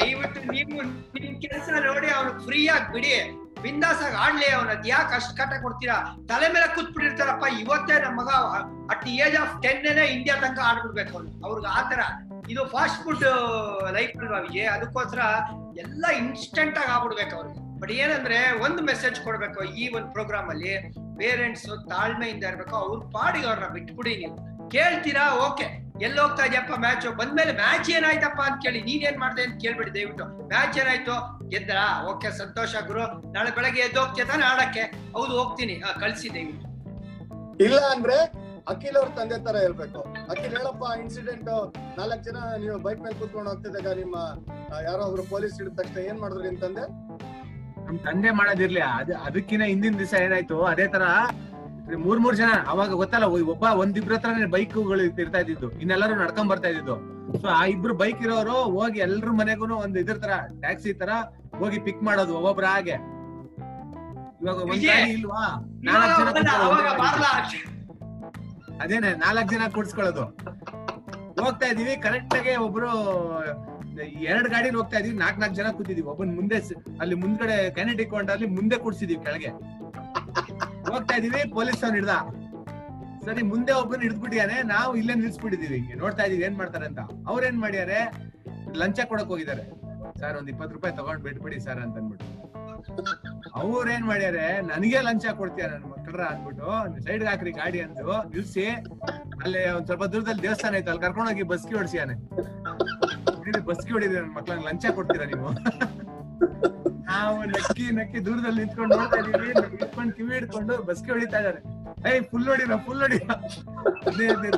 ದಯವಿಟ್ಟು ನೀವು ನಿಮ್ ಕೆಲಸ ನೋಡಿ, ಅವ್ನಿಗೆ ಫ್ರೀ ಆಗಿ ಬಿಡಿ. ಬಿಂದಾಸ್ ಆಗಿ ಆಡ್ಲಿ ಅವನದ್ ಯಾಕೆ ಅಷ್ಟ್ ಕಟ ಕೊಡ್ತೀರಾ? ತಲೆ ಮೇಲೆ ಕೂತ್ಬಿಟ್ಟಿರ್ತಾರಪ್ಪ, ಇವತ್ತೇ ನಮ್ಮ ಮಗ at age of ten India ತನಕ ಆಡ್ಬಿಡ್ಬೇಕು ಅವ್ರು ಅವ್ರಿಗೆ ಆತರ ಇದು ಫಾಸ್ಟ್ ಫುಡ್ ಲೈಫ್ ಅಲ್ವಾ ವಿಜಯ್? ಅದಕ್ಕೋಸ್ಕರ ಎಲ್ಲ ಇನ್ಸ್ಟೆಂಟ್ ಆಗಿ ಆಗ್ಬಿಡ್ಬೇಕು ಅವ್ರಿಗೆ. ಬಟ್ ಏನಂದ್ರೆ ಒಂದು ಮೆಸೇಜ್ ಕೊಡ್ಬೇಕು ಈ ಒಂದು ಪ್ರೋಗ್ರಾಮ್ ಅಲ್ಲಿ ಪೇರೆಂಟ್ಸ್ ತಾಳ್ಮೆಯಿಂದ ಇರ್ಬೇಕು, ಅವ್ರ ಪಾಡಿಗೆ ಅವ್ರನ್ನ ಬಿಟ್ಬಿಡಿ ನೀವು. ಕೇಳ್ತೀರಾ? ಓಕೆ ಎಲ್ಲಿ ಹೋಗ್ತಾ ಇದೆಯಪ್ಪ ಮ್ಯಾಚ್ ಬಂದ್ಮೇಲೆ ಮ್ಯಾಚ್ ಏನಾಯ್ತಪ್ಪ ಅಂತ ಕೇಳಿ ನೀನೇನ್ ಮಾಡ್ದೆ ಅಂತ ಕೇಳ್ಬಿಡಿ ದಯವಿಟ್ಟು. ಮ್ಯಾಚ್ ಏನಾಯ್ತು? ಗೆದ್ರಾ ಓಕೆ ಸಂತೋಷ ಗುರು. ನಾಳೆ ಬೆಳಗ್ಗೆ ಎದ್ದು ಹೋಗ್ತೀಯ ತಾನೆ ಆಡಕ್ಕೆ ಹೌದು ಹೋಗ್ತೀನಿ. ಹಾ ಕಳ್ಸಿ ದಯವಿಟ್ಟು. ಇಲ್ಲ ಅಂದ್ರೆ ಅಖಿಲ್ ಅವ್ರ ತಂದೆ ತರ ಹೇಳ್ಬೇಕು. ಅಖಿಲ್ ಹೇಳಪ್ಪ ಇನ್ಸಿಡೆಂಟ್ ನಾಲ್ಕ್ ಜನ ನೀವು ಬೈಕ್ ಮೇಲೆ ಕೂತ್ಕೊಂಡು ಹೋಗ್ತಿದ್ದಾಗ ನಿಮ್ಮ ಯಾರೋ ಒಬ್ರು ಪೊಲೀಸ್ ಹಿಡಿದ ತಕ್ಷಣ ಏನ್ ಮಾಡಿದ್ರಿ ಅಂತಂದೆ ನಮ್ ತಂದೆ ಮಾಡೋದಿರ್ಲಿ. ಅದ್ ಅದಕ್ಕಿಂತ ಹಿಂದಿನ ದಿವಸ ಏನಾಯ್ತು? ಅದೇ ತರ ಮೂರ್ ಮೂರ್ ಜನ ಅವಾಗ ಗೊತ್ತಲ್ಲ ಒಬ್ಬ ಒಂದಿಬ್ರ ಹತ್ರ ಬೈಕ್ಗಳು ಇರ್ತಾ ಇದ್ದಿದ್ದು. ಇನ್ನೆಲ್ಲರೂ ನಡ್ಕೊಂಡ್ ಬರ್ತಾ ಇದ್ದಿದ್ದು. ಸೊ ಆ ಇಬ್ರು ಬೈಕ್ ಇರೋರು ಹೋಗಿ ಎಲ್ರ ಮನೆಗೂ ಒಂದ್ ಇದ್ರ ತರ ಟ್ಯಾಕ್ಸಿ ತರ ಹೋಗಿ ಪಿಕ್ ಮಾಡೋದು ಒಬ್ಬೊಬ್ರ ಹಾಗೆ. ಇವಾಗ ಒಂದ್ ಗಾಡಿ ಇಲ್ವಾ? ನಾಲ್ಕ್ ಜನ. ಅದೇನೆ ನಾಲ್ಕ್ ಜನ ಕೂಡ್ಸ್ಕೊಳ್ಳೋದು. ಹೋಗ್ತಾ ಇದೀವಿ ಕರೆಕ್ಟ್ ಆಗಿ ಒಬ್ರು ಎರಡ್ ಗಾಡಿಲಿ ಹೋಗ್ತಾ ಇದೀವಿ ನಾಲ್ಕ್ ನಾಲ್ಕ್ ಜನ ಕೂತಿದೀವಿ. ಒಬ್ಬನ್ ಮುಂದೆ ಅಲ್ಲಿ ಮುಂದ್ಗಡೆ ಕ್ಯಾನೆಟ್ ಅಲ್ಲಿ ಮುಂದೆ ಕೂಡ್ಸಿದೀವಿ ಕೆಳಗೆ. ಹೋಗ್ತಾ ಇದೀವಿ ಪೊಲೀಸ್ ಅವ್ನು ಹಿಡ್ದ. ಸರಿ, ಮುಂದೆ ಒಬ್ಬನ ಹಿಡಿದ್ಬಿಟ್ಟಿದಾನೆ ನಾವು ಇಲ್ಲೇ ನಿಲ್ಸ್ಬಿಟ್ಟಿದೀವಿ ಹಿಂಗೆ ನೋಡ್ತಾ ಇದೀವಿ ಏನ್ ಮಾಡ್ತಾರೆ ಅಂತ. ಅವ್ರ ಏನ್ ಮಾಡ್ಯಾರೆ? ಲಂಚ ಕೊಡಕ್ ಹೋಗಿದ್ದಾರೆ. ಸರ್, ಒಂದ್ ಇಪ್ಪತ್ ರೂಪಾಯಿ ತಗೊಂಡ್ ಬಿಟ್ಬಿಡಿ ಸರ್ ಅಂತ ಅಂದ್ಬಿಟ್ಟು ಅವ್ರ ಏನ್ ಮಾಡ್ಯಾರೆ? ನನಗೆ ಲಂಚ ಕೊಡ್ತೀಯ ನನ್ ಮಕ್ಕಳ್ರ ಅಂದ್ಬಿಟ್ಟು ಸೈಡ್ ಹಾಕ್ರಿ ಗಾಡಿ ಅಂದು ನಿಲ್ಸಿ, ಅಲ್ಲಿ ಒಂದ್ ಸ್ವಲ್ಪ ದೂರದಲ್ಲಿ ದೇವಸ್ಥಾನ ಐತೆ ಅಲ್ಲಿ ಕರ್ಕೊಂಡೋಗಿ ಬಸ್ಕಿ ಹೊಡ್ಸಿಯಾನೆ ಬಸ್ಕಿ ಹೊಡಿದ್ರೆ ನನ್ ಮಕ್ಳಂಗ್ ಲಂಚ ಕೊಡ್ತೀರಾ ನೀವು? ನಾವು ನಕ್ಕಿ ನಕ್ಕಿ ದೂರದಲ್ಲಿ ನಿಂತ್ಕೊಂಡು ನೋಡ್ತಾ ಇದೀವಿ ಇಟ್ಕೊಂಡು ಕಿವಿ ಹಿಡ್ಕೊಂಡು ಬಸ್ಗೆ ಹೊಡಿತಾ ಇದಾರೆ ಏಯ್ ಫುಲ್ ಹೊಡಿರ ಫುಲ್ ಹೊಡಿರ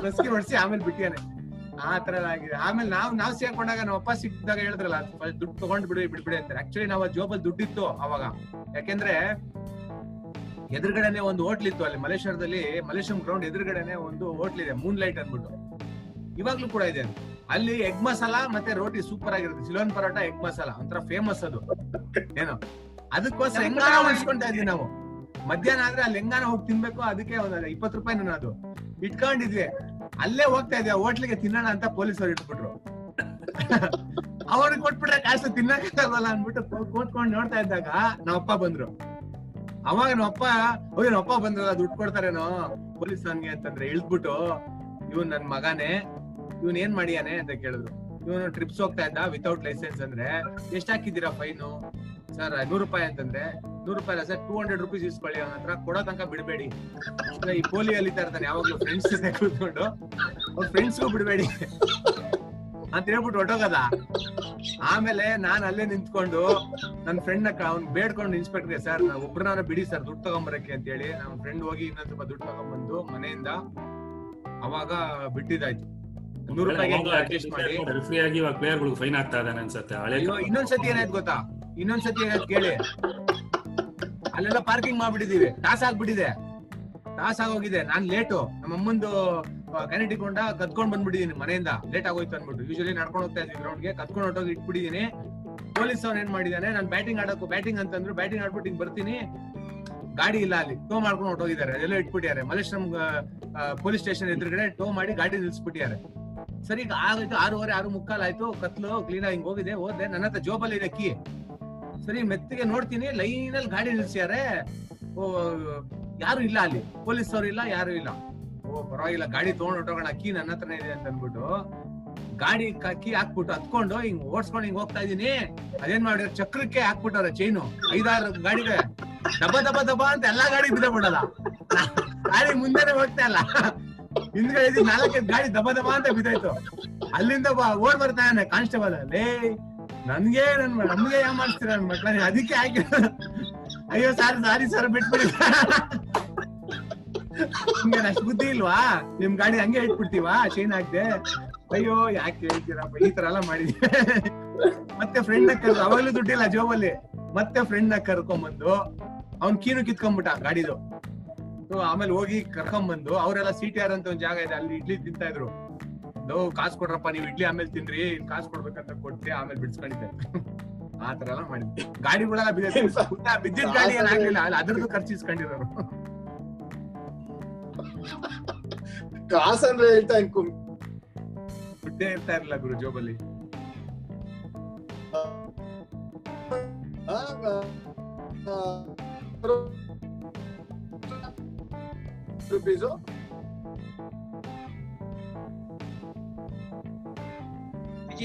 ಬಸ್ಗೆ ಹೊಡಿಸಿ ಆಮೇಲೆ ಬಿಟ್ಟಿಯಾನೆ ಆ ತರ ಆಗಿದೆ. ಆಮೇಲೆ ನಾವ್ ನಾವ್ ಸೇರ್ಕೊಂಡಾಗ ನಮ್ಮ ಅಪ್ಪ ಸಿಕ್ಕಿದಾಗ ಹೇಳಿದ್ರಲ್ಲ ದುಡ್ಡು ತಗೊಂಡ್ ಬಿಡಿ ಬಿಡ್ಬಿಡಿ ಅಂತ ಆಕ್ಚುಲಿ ನಾವ್ ಜೋಬಲ್ ದುಡ್ಡಿತ್ತು ಅವಾಗ. ಯಾಕೆಂದ್ರೆ ಎದುರುಗಡೆನೆ ಒಂದು ಹೋಟ್ಲ್ ಇತ್ತು ಅಲ್ಲಿ ಮಲೇಶ್ವರದಲ್ಲಿ ಮಲೇಶ್ವರಂ ಗ್ರೌಂಡ್ ಎದುರುಗಡೆನೆ ಒಂದು ಹೋಟ್ಲ್ ಇದೆ ಮೂನ್ ಲೈಟ್ ಅನ್ಬಿಟ್ಟು ಇವಾಗ್ಲೂ ಕೂಡ ಇದೆ ಅಲ್ಲಿ ಎಗ್ ಮಸಾಲ ಮತ್ತೆ ರೋಟಿ ಸೂಪರ್ ಆಗಿರುತ್ತೆ. ಸಿಲೋನ್ ಪರೋಟ ಎಗ್ ಮಸಾಲ ಒಂಥರ ಫೇಮಸ್ ಅದು. ಏನೋ? ಅದಕ್ಕೋಸ್ಕರ ಹೆಂಗಾನ ಉಳಿಸ್ಕೊಂತ ಇದ್ವಿ ನಾವು. ಮಧ್ಯಾಹ್ನ ಆದ್ರೆ ಅಲ್ಲಿ ಹೆಂಗಾನ ಹೋಗಿ ತಿನ್ಬೇಕು ಅದಕ್ಕೆ ಒಂದ್ ಇಪ್ಪತ್ತು ರೂಪಾಯಿ ನಾನು ಅದು. ಇಟ್ಕೊಂಡಿದ್ವಿ. ಅಲ್ಲೇ ಹೋಗ್ತಾ ಇದ್ವಿ. ಹೋಟ್ಲಿಗೆ ತಿನ್ನೋಣ ಅಂತ ಪೊಲೀಸರು ಇಟ್ಬಿಟ್ರು. ಅವ್ರಿಗೆ ಕೊಟ್ಬಿಟ್ರೆ ಕಾಸು ತಿನ್ನಕ್ಕಾಗಲ್ಲ ಅನ್ಬಿಟ್ಟು ಕೂತ್ಕೊಂಡು ನೋಡ್ತಾ ಇದ್ದಾಗ ನಮ್ಮ ಅಪ್ಪ ಬಂದ್ರು. ಅವಾಗ ನಮ್ಮ ಅಪ್ಪ ಓಯ್ ನಮ್ಮಪ್ಪ ಬಂದ್ರಲ್ಲ ದುಡ್ಡು ಕೊಡ್ತಾರೇನೋ? ಪೊಲೀಸ್ ಅವನ್ಗೆ ಅಂತಂದ್ರೆ ಇಳ್ದ್ಬಿಟ್ಟು ಇವನ್ ನನ್ ಮಗನೇ. ಇವನ್ ಏನ್ ಮಾಡಿಯಾನೆ ಅಂತ ಕೇಳಿದ್ರು. ಇವನು ಟ್ರಿಪ್ಸ್ ಹೋಗ್ತಾ ಇದ್ದ ವಿತೌಟ್ ಲೈಸೆನ್ಸ್ ಅಂದ್ರೆ ಎಷ್ಟ್ ಹಾಕಿದ್ದೀರಾ ಫೈನು ಸರ್, ನೂರು ರೂಪಾಯಿ ಅಂತಂದ್ರೆ, ನೂರು ರೂಪಾಯಿ ಅಲ್ಲ ಸರ್ ಟೂ ಹಂಡ್ರೆಡ್ ರುಪೀಸ್ ಇಸ್ಕೊಳ್ಳಿ, ಅವನ ಹತ್ರ ಕೊಡೋ ತನಕ ಬಿಡಬೇಡಿ. ಈ ಪೋಲಿ ಅಲ್ಲಿತಾ ಇರ್ತಾನೆ ಯಾವಾಗ್ಲೂ ಫ್ರೆಂಡ್ಸ್ ಜೊತೆ ಕೂತ್ಕೊಂಡು ಅವ್ರ ಫ್ರೆಂಡ್ಸ್ಗೂ ಬಿಡಬೇಡಿ. ಅಂತ ಹೇಳ್ಬಿಟ್ಟು ಹೊಟ್ಟೋಗದ ಆಮೇಲೆ ನಾನ್ ಅಲ್ಲೇ ನಿಂತ್ಕೊಂಡು ನನ್ನ ಫ್ರೆಂಡ್ನ ಅವ್ನ್ ಬೇಡ್ಕೊಂಡು ಇನ್ಸ್ಪೆಕ್ಟರ್ಗೆ ಸರ್, ನಾವು ಒಬ್ರನ್ನ ಬಿಡಿ ಸರ್, ದುಡ್ಡು ತಗೊಂಬರಕ್ಕೆ ಅಂತ ಹೇಳಿ ನಮ್ಮ ಫ್ರೆಂಡ್ ಹೋಗಿ ಇನ್ನೊಂದ್ ಸ್ವಲ್ಪ ದುಡ್ಡು ತಗೊಂಡ್ಬಂದು ಮನೆಯಿಂದ, ಅವಾಗ ಬಿಟ್ಟಿದ್ದಾಯ್ತು. ನೂರು ರೂಪಾಯಿಗೆ ಅಡ್ಜಸ್ಟ್ ಮಾಡಿ ರೆಫ್ರಿ ಆಗಿ ಇವಾಗ ಪ್ಲೇಯರ್ ಗಳಿಗೆ ಫೈನ್ ಆಗ್ತಾ ಇದ್ದಾನೆ ಅನ್ಸುತ್ತೆ ಹಳೆ ಇನ್ನೊಂದ್ಸತಿ ಏನಾಯ್ತು ಗೊತ್ತಾ? ಇನ್ನೊಂದ್ಸತಿ ಏನಾಯ್ತು ಕೇಳಿ. ಅಲ್ಲೆಲ್ಲ ಪಾರ್ಕಿಂಗ್ ಮಾಡ್ಬಿಟ್ಟಿದೀವಿ. ಟಾಸ್ ಆಗ್ಬಿಟ್ಟಿದೆ. ಟಾಸ್ ಆಗೋಗಿದೆ. ನಾನ್ ಲೇಟು ನಮ್ಮ ಅಮ್ಮಂದು ಕ್ಯಾನಿಟಿ ಕೊಂಡ ಕತ್ಕೊಂಡ್ ಬಂದ್ಬಿಟ್ಟಿದೀನಿ ಮನೆಯಿಂದ. ಲೇಟ್ ಆಗೋಯ್ತು ಅನ್ಬಿಟ್ಟು ಯೂಶಲಿ ನಡ್ಕೊಂಡು ಹೋಗ್ತಾ ಇದ್ದೀನಿ ಗ್ರೌಂಡ್ಗೆ ಕತ್ಕೊಂಡು ಹೊಟ್ಟೋಗಿ ಇಟ್ಬಿಟ್ಟಿದೀನಿ. ಪೊಲೀಸ್ ಅವ್ರು ಏನ್ ಮಾಡಿದಾನೆ? ನಾನು ಬ್ಯಾಟಿಂಗ್ ಆಡೋಕು ಬ್ಯಾಟಿಂಗ್ ಅಂತಂದ್ರು ಬ್ಯಾಟಿಂಗ್ ಆಡ್ಬಿಟ್ಟು ಹಿಂಗ್ ಬರ್ತೀನಿ. ಗಾಡಿ ಇಲ್ಲ ಅಲ್ಲಿ. ಟೋ ಮಾಡ್ಕೊಂಡು ಹೊಟ್ಟೋಗಿದ್ದಾರೆ ಅದೆಲ್ಲ ಇಟ್ಬಿಟ್ಟಿದ್ದಾರೆ. ಮಲ್ಲೇಶ್ವರಂ ಪೊಲೀಸ್ ಸ್ಟೇಷನ್ ಎದುರುಗಡೆ ಟೋ ಮಾಡಿ ಗಾಡಿ ನಿಲ್ಸ್ಬಿಟ್ಟಿದ್ದಾರೆ. ಸರಿ, ಈಗ ಆಗೋಯ್ತು ಆರೂವರೆ, ಆರು ಮುಕ್ಕಾಲ್ ಆಯ್ತು, ಕತ್ಲು ಕ್ಲೀನ್ ಆಗಿ ಹಿಂಗ್ ಹೋಗಿದೆ ಹೋದೆ ನನ್ನ ಹತ್ರ ಜೋಬಲ್ಲಿ ಇದೆ ಕೀ. ಸರಿ, ಮೆತ್ತಿಗೆ ನೋಡ್ತೀನಿ ಲೈನ್ ಅಲ್ಲಿ ಗಾಡಿ ನಿಲ್ಸ್ಯಾರೆ. ಯಾರು ಇಲ್ಲ ಅಲ್ಲಿ ಪೊಲೀಸ್ ಅವ್ರು ಇಲ್ಲ, ಯಾರು ಇಲ್ಲ. ಓ, ಪರವಾಗಿಲ್ಲ, ಗಾಡಿ ತಗೊಂಡ್ ಹೊಟ್ಟೋಗೋಣ ಕೀ ನನ್ನ ಹತ್ರನೇ ಇದೆ ಅಂತ ಅನ್ಬಿಟ್ಟು ಗಾಡಿ ಕಿ, ಕೀ ಹಾಕ್ಬಿಟ್ಟು ಹತ್ಕೊಂಡು ಹಿಂಗ್ ಓಡ್ಸ್ಕೊಂಡು ಹಿಂಗ್ ಹೋಗ್ತಾ ಇದೀನಿ ಅದೇನ್ ಮಾಡಿದ್ರೆ, ಚಕ್ರಕ್ಕೆ ಹಾಕ್ಬಿಟ್ಟವ್ರೆ ಚೈನು ಐದಾರು ಗಾಡಿಗೆ, ದಬ ದಬ ದಬ ಅಂತ ಎಲ್ಲಾ ಗಾಡಿ ಬಿದ್ದ ಬಿಡಲ್ಲ. ಗಾಡಿ ಮುಂದೆನೆ ಹೋಗ್ತಾ ಇಲ್ಲ. ಹಿಂದ್ಗಡೆ ನಾಲ್ಕು ನಾಲ್ಕೈದು ಗಾಡಿ ದಬ ದಬ ಅಂತ ಬಿದ್ದಾಯ್ತು. ಅಲ್ಲಿಂದ ಓಡ್ ಬರ್ತಾನೆ ಕಾನ್ಸ್ಟೇಬಲ್ ಲೇ ನನ್ಗೆ ನನ್ ನಮ್ಗೆ ಯಾವ ಮಾಡಿಸ್ತೀರ ನನ್ ಮಕ್ಳ ಅದಕ್ಕೆ ಹಾಕಿ ಅಯ್ಯೋ, ಸಾರಿ ಸಾರಿ ಸರ್ ಬಿಟ್ಬಿಡಿ. ನಿಮ್ಗೆ ಅಷ್ಟು ಬುದ್ಧಿ ಇಲ್ವಾ? ನಿಮ್ ಗಾಡಿ ಹಂಗೆ ಇಟ್ಬಿಡ್ತೀವಾ? ಚೈನ್ ಹಾಕ್ದೆ? ಅಯ್ಯೋ, ಯಾಕೆ ಹೇಳ್ತೀರಪ್ಪ? ಈ ತರ ಎಲ್ಲ ಮಾಡಿದ್ವಿ ಮತ್ತೆ ಫ್ರೆಂಡ್ನ ಕರ್ ಅವಾಗ್ಲೂ ದುಡ್ಡಿಲ್ಲ ಜೋಬಲ್ಲಿ ಮತ್ತೆ ಫ್ರೆಂಡ್ನ ಕರ್ಕೊಂಬಂದು, ಅವ್ನ್ ಕೀನು ಕಿತ್ಕೊಂಡ್ಬಿಟ್ಟ ಗಾಡಿದು. ಆಮೇಲೆ ಹೋಗಿ ಕರ್ಕೊಂಬಂದು ಅವರೆಲ್ಲ ಸಿ ಟಿ ಆರ್ ಅಂತ ಒಂದ್ ಜಾಗ ಇದೆ ಅಲ್ಲಿ ಇಡ್ಲಿ ತಿಂತಾ ಇದ್ರು. ಕಾಸು ಕೊಡ್ರಪ್ಪ ನೀವು ಇಡ್ಲಿ ಆಮೇಲೆ ತಿನ್ರಿ ಕಾಸು ಕೊಡ್ಬೇಕಂತ ಕೊಟ್ಟೆ ಆಮೇಲೆ ಬಿಡ್ಸ್ಕೊಂಡಿದ್ದೆ. ಆ ತರ ಎಲ್ಲ ಮಾಡಿದ್ವಿ. ಗಾಡಿಗಳೆಲ್ಲ ಬಿದ್ದ ಬಿದ್ದಿದ್ ಗಾಡಿ ಏನಾಗ್ಲಿಲ್ಲ ಅಲ್ಲಿ ಅದ್ರದ್ದು ಖರ್ಚು ಇಸ್ಕೊಂಡಿರೋರು ಕಾಸ್ ಅಂದ್ರೆ ಹೇಳ್ತಾ ದುಡ್ಡೇ ಇರ್ತಾ ಇರ್ಲಿಲ್ಲ ಗುರು ಜೋಬಲ್ಲಿ. Rupees peso?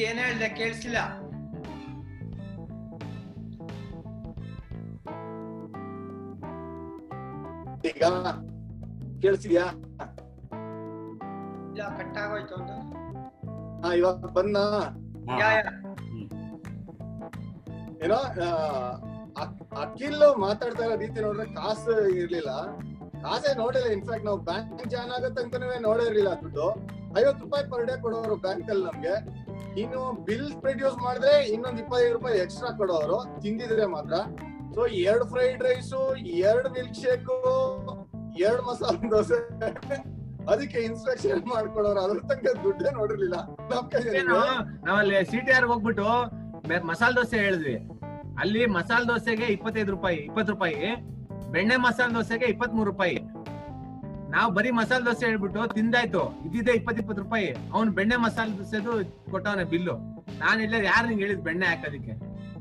ಏನ್ ಹೇಳ್ದೆ ಕೇಳಿಸಿಲ್ಲ ಈಗ ಕೇಳಿಸಿದ್ಯಾ ಇಲ್ಲ ಕಟ್ ಆಗೋಯ್ತು ಒಂದು ಹಾ ಇವಾಗ ಬಂದ ಯಾ ಯಾ. ಏನೋ ಅಖಿಲ್ ಮಾತಾಡ್ತಾ ಇರೋ ರೀತಿ ನೋಡ್ರೆ ಕಾಸು ಇರ್ಲಿಲ್ಲ ಕಾಸೇ ನೋಡಿಲ್ಲ ಇನ್ಫ್ಯಾಕ್ಟ್ ನಾವು ಬ್ಯಾಂಕ್ ಜಾಯ್ನ್ ಆಗತ್ತೆ ಅಂತಾನೆ ನೋಡಿರ್ಲಿಲ್ಲ ದುಡ್ಡು. ಐವತ್ತು ರೂಪಾಯಿ ಪರ್ ಡೇ ಕೊಡೋರು ಬ್ಯಾಂಕ್ ಅಲ್ಲಿ ನಮ್ಗೆ. ಇನ್ನು ಬಿಲ್ ಪ್ರೊಡ್ಯೂಸ್ ಮಾಡಿದ್ರೆ ಇನ್ನೊಂದ್ ಇಪ್ಪತ್ತೈದು ರೂಪಾಯಿ ಎಕ್ಸ್ಟ್ರಾ ಕೊಡೋರು ತಿಂದಿದ್ರೆ ಮಾತ್ರ. ಸೊ ಎರಡ್ ಫ್ರೈಡ್ ರೈಸು ಎರಡ್ ಮಿಲ್ಕ್ ಶೇಕು ಎರಡ್ ಮಸಾಲಾ ದೋಸೆ. ಅದಕ್ಕೆ ಇನ್ಸ್ಪೆಕ್ಷನ್ ಮಾಡ್ಕೊಳೋರು ಅದ್ರ ತನಕ ದುಡ್ಡೇ ನೋಡಿರ್ಲಿಲ್ಲ. ನಾವಲ್ಲಿ ಸಿ ಟಿ ಆರ್ ಹೋಗ್ಬಿಟ್ಟು ಮಸಾಲಾ ದೋಸೆ ಹೇಳಿದ್ವಿ. ಅಲ್ಲಿ ಮಸಾಲಾ ದೋಸೆಗೆ ಇಪ್ಪತ್ತೈದು ರೂಪಾಯಿ ಇಪ್ಪತ್ತು ರೂಪಾಯಿ. ಬೆಣ್ಣೆ ಮಸಾಲ ದೋಸೆಗೆ ಇಪ್ಪತ್ತ್ ಮೂರು ರೂಪಾಯಿ. ನಾವು ಬರೀ ಮಸಾಲ ದೋಸೆ ಹೇಳ್ಬಿಟ್ಟು ತಿಂದಾಯ್ತು. ಇದ್ದಿದ್ದೆ ಇಪ್ಪತ್ ಇಪ್ಪತ್ತು ರೂಪಾಯಿ. ಅವ್ನು ಬೆಣ್ಣೆ ಮಸಾಲ ದೋಸೆದು ಕೊಟ್ಟವನ ಬಿಲ್ಲು. ನಾನ್ ಇಲ್ಲ ಯಾರು ನಿಂಗೆ ಹೇಳಿದ್ ಬೆಣ್ಣೆ ಹಾಕೋದಿಕ್ಕೆ?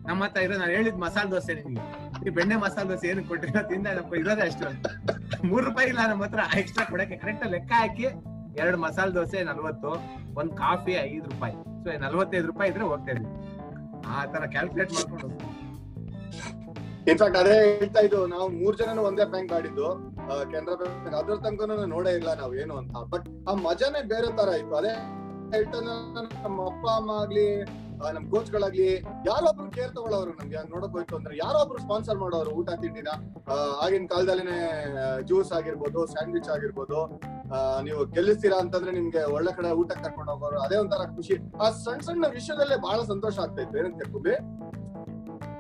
ನಮ್ಮ ಹತ್ರ ಇರೋ ನಾನು ಹೇಳಿದ್ ಮಸಾಲ ದೋಸೆ ನಿಮ್ಗೆ ಈ ಬೆಣ್ಣೆ ಮಸಾಲ ದೋಸೆ ಏನು ಕೊಟ್ಟಿಲ್ಲ ತಿಂದ ಇರೋದೇ ಅಷ್ಟು. ಮೂರು ರೂಪಾಯಿ ಇಲ್ಲ ನಮ್ಮ ಹತ್ರ ಎಕ್ಸ್ಟ್ರಾ ಕೊಡಕ್ಕೆ. ಕರೆಕ್ಟ್ ಲೆಕ್ಕ ಹಾಕಿ ಎರಡು ಮಸಾಲ ದೋಸೆ ನಲ್ವತ್ತು, ಒಂದ್ ಕಾಫಿ ಐದು ರೂಪಾಯಿ. ಸೊ ನಲ್ವತ್ತೈದು ರೂಪಾಯಿ ಇದ್ರೆ ಹೋಗ್ತಾ ಆ ತರ ಕ್ಯಾಲ್ಕುಲೇಟ್ ಮಾಡ್ಕೊಂಡು. ಇನ್ಫ್ಯಾಕ್ಟ್ ಅದೇ ಹೇಳ್ತಾ ಇದ್ದು, ನಾವು ಮೂರ್ ಜನನು ಒಂದೇ ಬ್ಯಾಂಕ್ ಆಡಿದ್ದು ಕೆನರಾ ಬ್ಯಾಂಕ್ ಅದ್ರ ತನಕ ನೋಡೇ ಇಲ್ಲ ನಾವ್ ಏನು ಅಂತ. ಬಟ್ ಆ ಮಜಾನೇ ಬೇರೆ ತರ ಇತ್ತು. ಅದೇ ಹೇಳ್ತಾ ನಮ್ಮ ಅಪ್ಪ, ಅಮ್ಮ ಆಗ್ಲಿ ನಮ್ ಕೋಚ್ ಗಳಾಗ್ಲಿ ಯಾರೋ ಒಬ್ರು ಕೇರ್ ತಗೊಳ್ಳೋರು ನಮ್ಗೆ. ನೋಡಕ್ ಹೋಯ್ತು ಅಂದ್ರೆ ಯಾರೋ ಒಬ್ರು ಸ್ಪಾನ್ಸರ್ ಮಾಡೋರು ಊಟ ತಿಂಡಿನ ಆಗಿನ ಕಾಲದಲ್ಲಿನೇ ಜ್ಯೂಸ್ ಆಗಿರ್ಬೋದು ಸ್ಯಾಂಡ್ವಿಚ್ ಆಗಿರ್ಬೋದು ನೀವು ಗೆಲ್ಲಿಸ್ತೀರಾ ಅಂತಂದ್ರೆ ನಿಮ್ಗೆ ಒಳ್ಳೆ ಕಡೆ ಊಟಕ್ಕೆ ಕರ್ಕೊಂಡು ಹೋಗೋರು, ಅದೇ ಒಂಥರ ಖುಷಿ. ಆ ಸಣ್ಣ ಸಣ್ಣ ವಿಷಯದಲ್ಲೇ ಬಹಳ ಸಂತೋಷ ಆಗ್ತಾ ಇತ್ತು. ಏನಂತ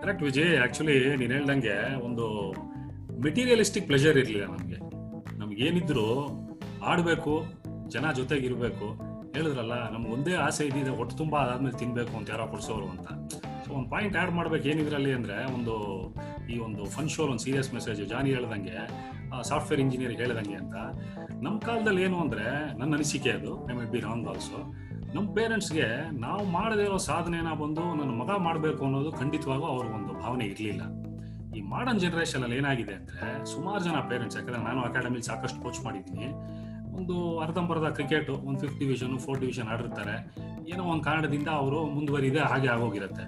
ಕರೆಕ್ಟ್ ವಿಜಯ್. ಆಕ್ಚುಲಿ ನೀನು ಹೇಳ್ದಂಗೆ ಒಂದು ಮೆಟೀರಿಯಲಿಸ್ಟಿಕ್ ಪ್ಲೆಜರ್ ಇರ್ಲಿಲ್ಲ ನಮ್ಗೆ. ನಮ್ಗೆ ಏನಿದ್ರು ಆಡಬೇಕು, ಜನ ಜೊತೆಗೆ ಇರಬೇಕು. ಹೇಳಿದ್ರಲ್ಲ, ನಮ್ಗೆ ಒಂದೇ ಆಸೆ ಇದ್ದಿದೆ ಒಟ್ಟು ತುಂಬಾ ಅದಾದ್ಮೇಲೆ ತಿನ್ಬೇಕು ಅಂತ ಯಾರೋ ಕೊಡ್ಸೋರು ಅಂತ. ಸೊ ಒಂದು ಪಾಯಿಂಟ್ ಆ್ಯಡ್ ಮಾಡ್ಬೇಕು ಏನಿದ್ರಲ್ಲಿ ಅಂದರೆ, ಒಂದು ಈ ಒಂದು ಫನ್ ಶೋರ್ ಒಂದು ಸೀರಿಯಸ್ ಮೆಸೇಜ್ ಜಾನಿ ಹೇಳ್ದಂಗೆ ಸಾಫ್ಟ್ವೇರ್ ಇಂಜಿನಿಯರ್ ಹೇಳ್ದಂಗೆ ಅಂತ. ನಮ್ಮ ಕಾಲದಲ್ಲಿ ಏನು ಅಂದರೆ ನನ್ನ ಅನಿಸಿಕೆ ಅದು. I may be wrong also ನಮ್ಮ ಪೇರೆಂಟ್ಸ್ಗೆ ನಾವು ಮಾಡದೇ ಇರೋ ಸಾಧನೆನ ಬಂದು ನನ್ನ ಮಗ ಮಾಡಬೇಕು ಅನ್ನೋದು ಖಂಡಿತವಾಗೂ ಅವ್ರಿಗೊಂದು ಭಾವನೆ ಇರಲಿಲ್ಲ. ಈ ಮಾಡರ್ನ್ ಜನರೇಷನ್ ಅಲ್ಲಿ ಏನಾಗಿದೆ ಅಂದ್ರೆ ಸುಮಾರು ಜನ ಪೇರೆಂಟ್ಸ್ ಯಾಕಂದ್ರೆ ನಾನು ಅಕಾಡೆಮಿಲಿ ಸಾಕಷ್ಟು ಕೋಚ್ ಮಾಡಿದ್ದೀನಿ. ಒಂದು ಅರ್ಧಂಬರ್ಧ ಕ್ರಿಕೆಟ್ ಒಂದು ಫಿಫ್ತ್ ಡಿವಿಷನ್ ಫೋರ್ತ್ ಡಿವಿಷನ್ ಆಡಿರ್ತಾರೆ. ಏನೋ ಒಂದು ಕಾರಣದಿಂದ ಅವರು ಮುಂದುವರಿದೆ ಹಾಗೆ ಆಗೋಗಿರುತ್ತೆ.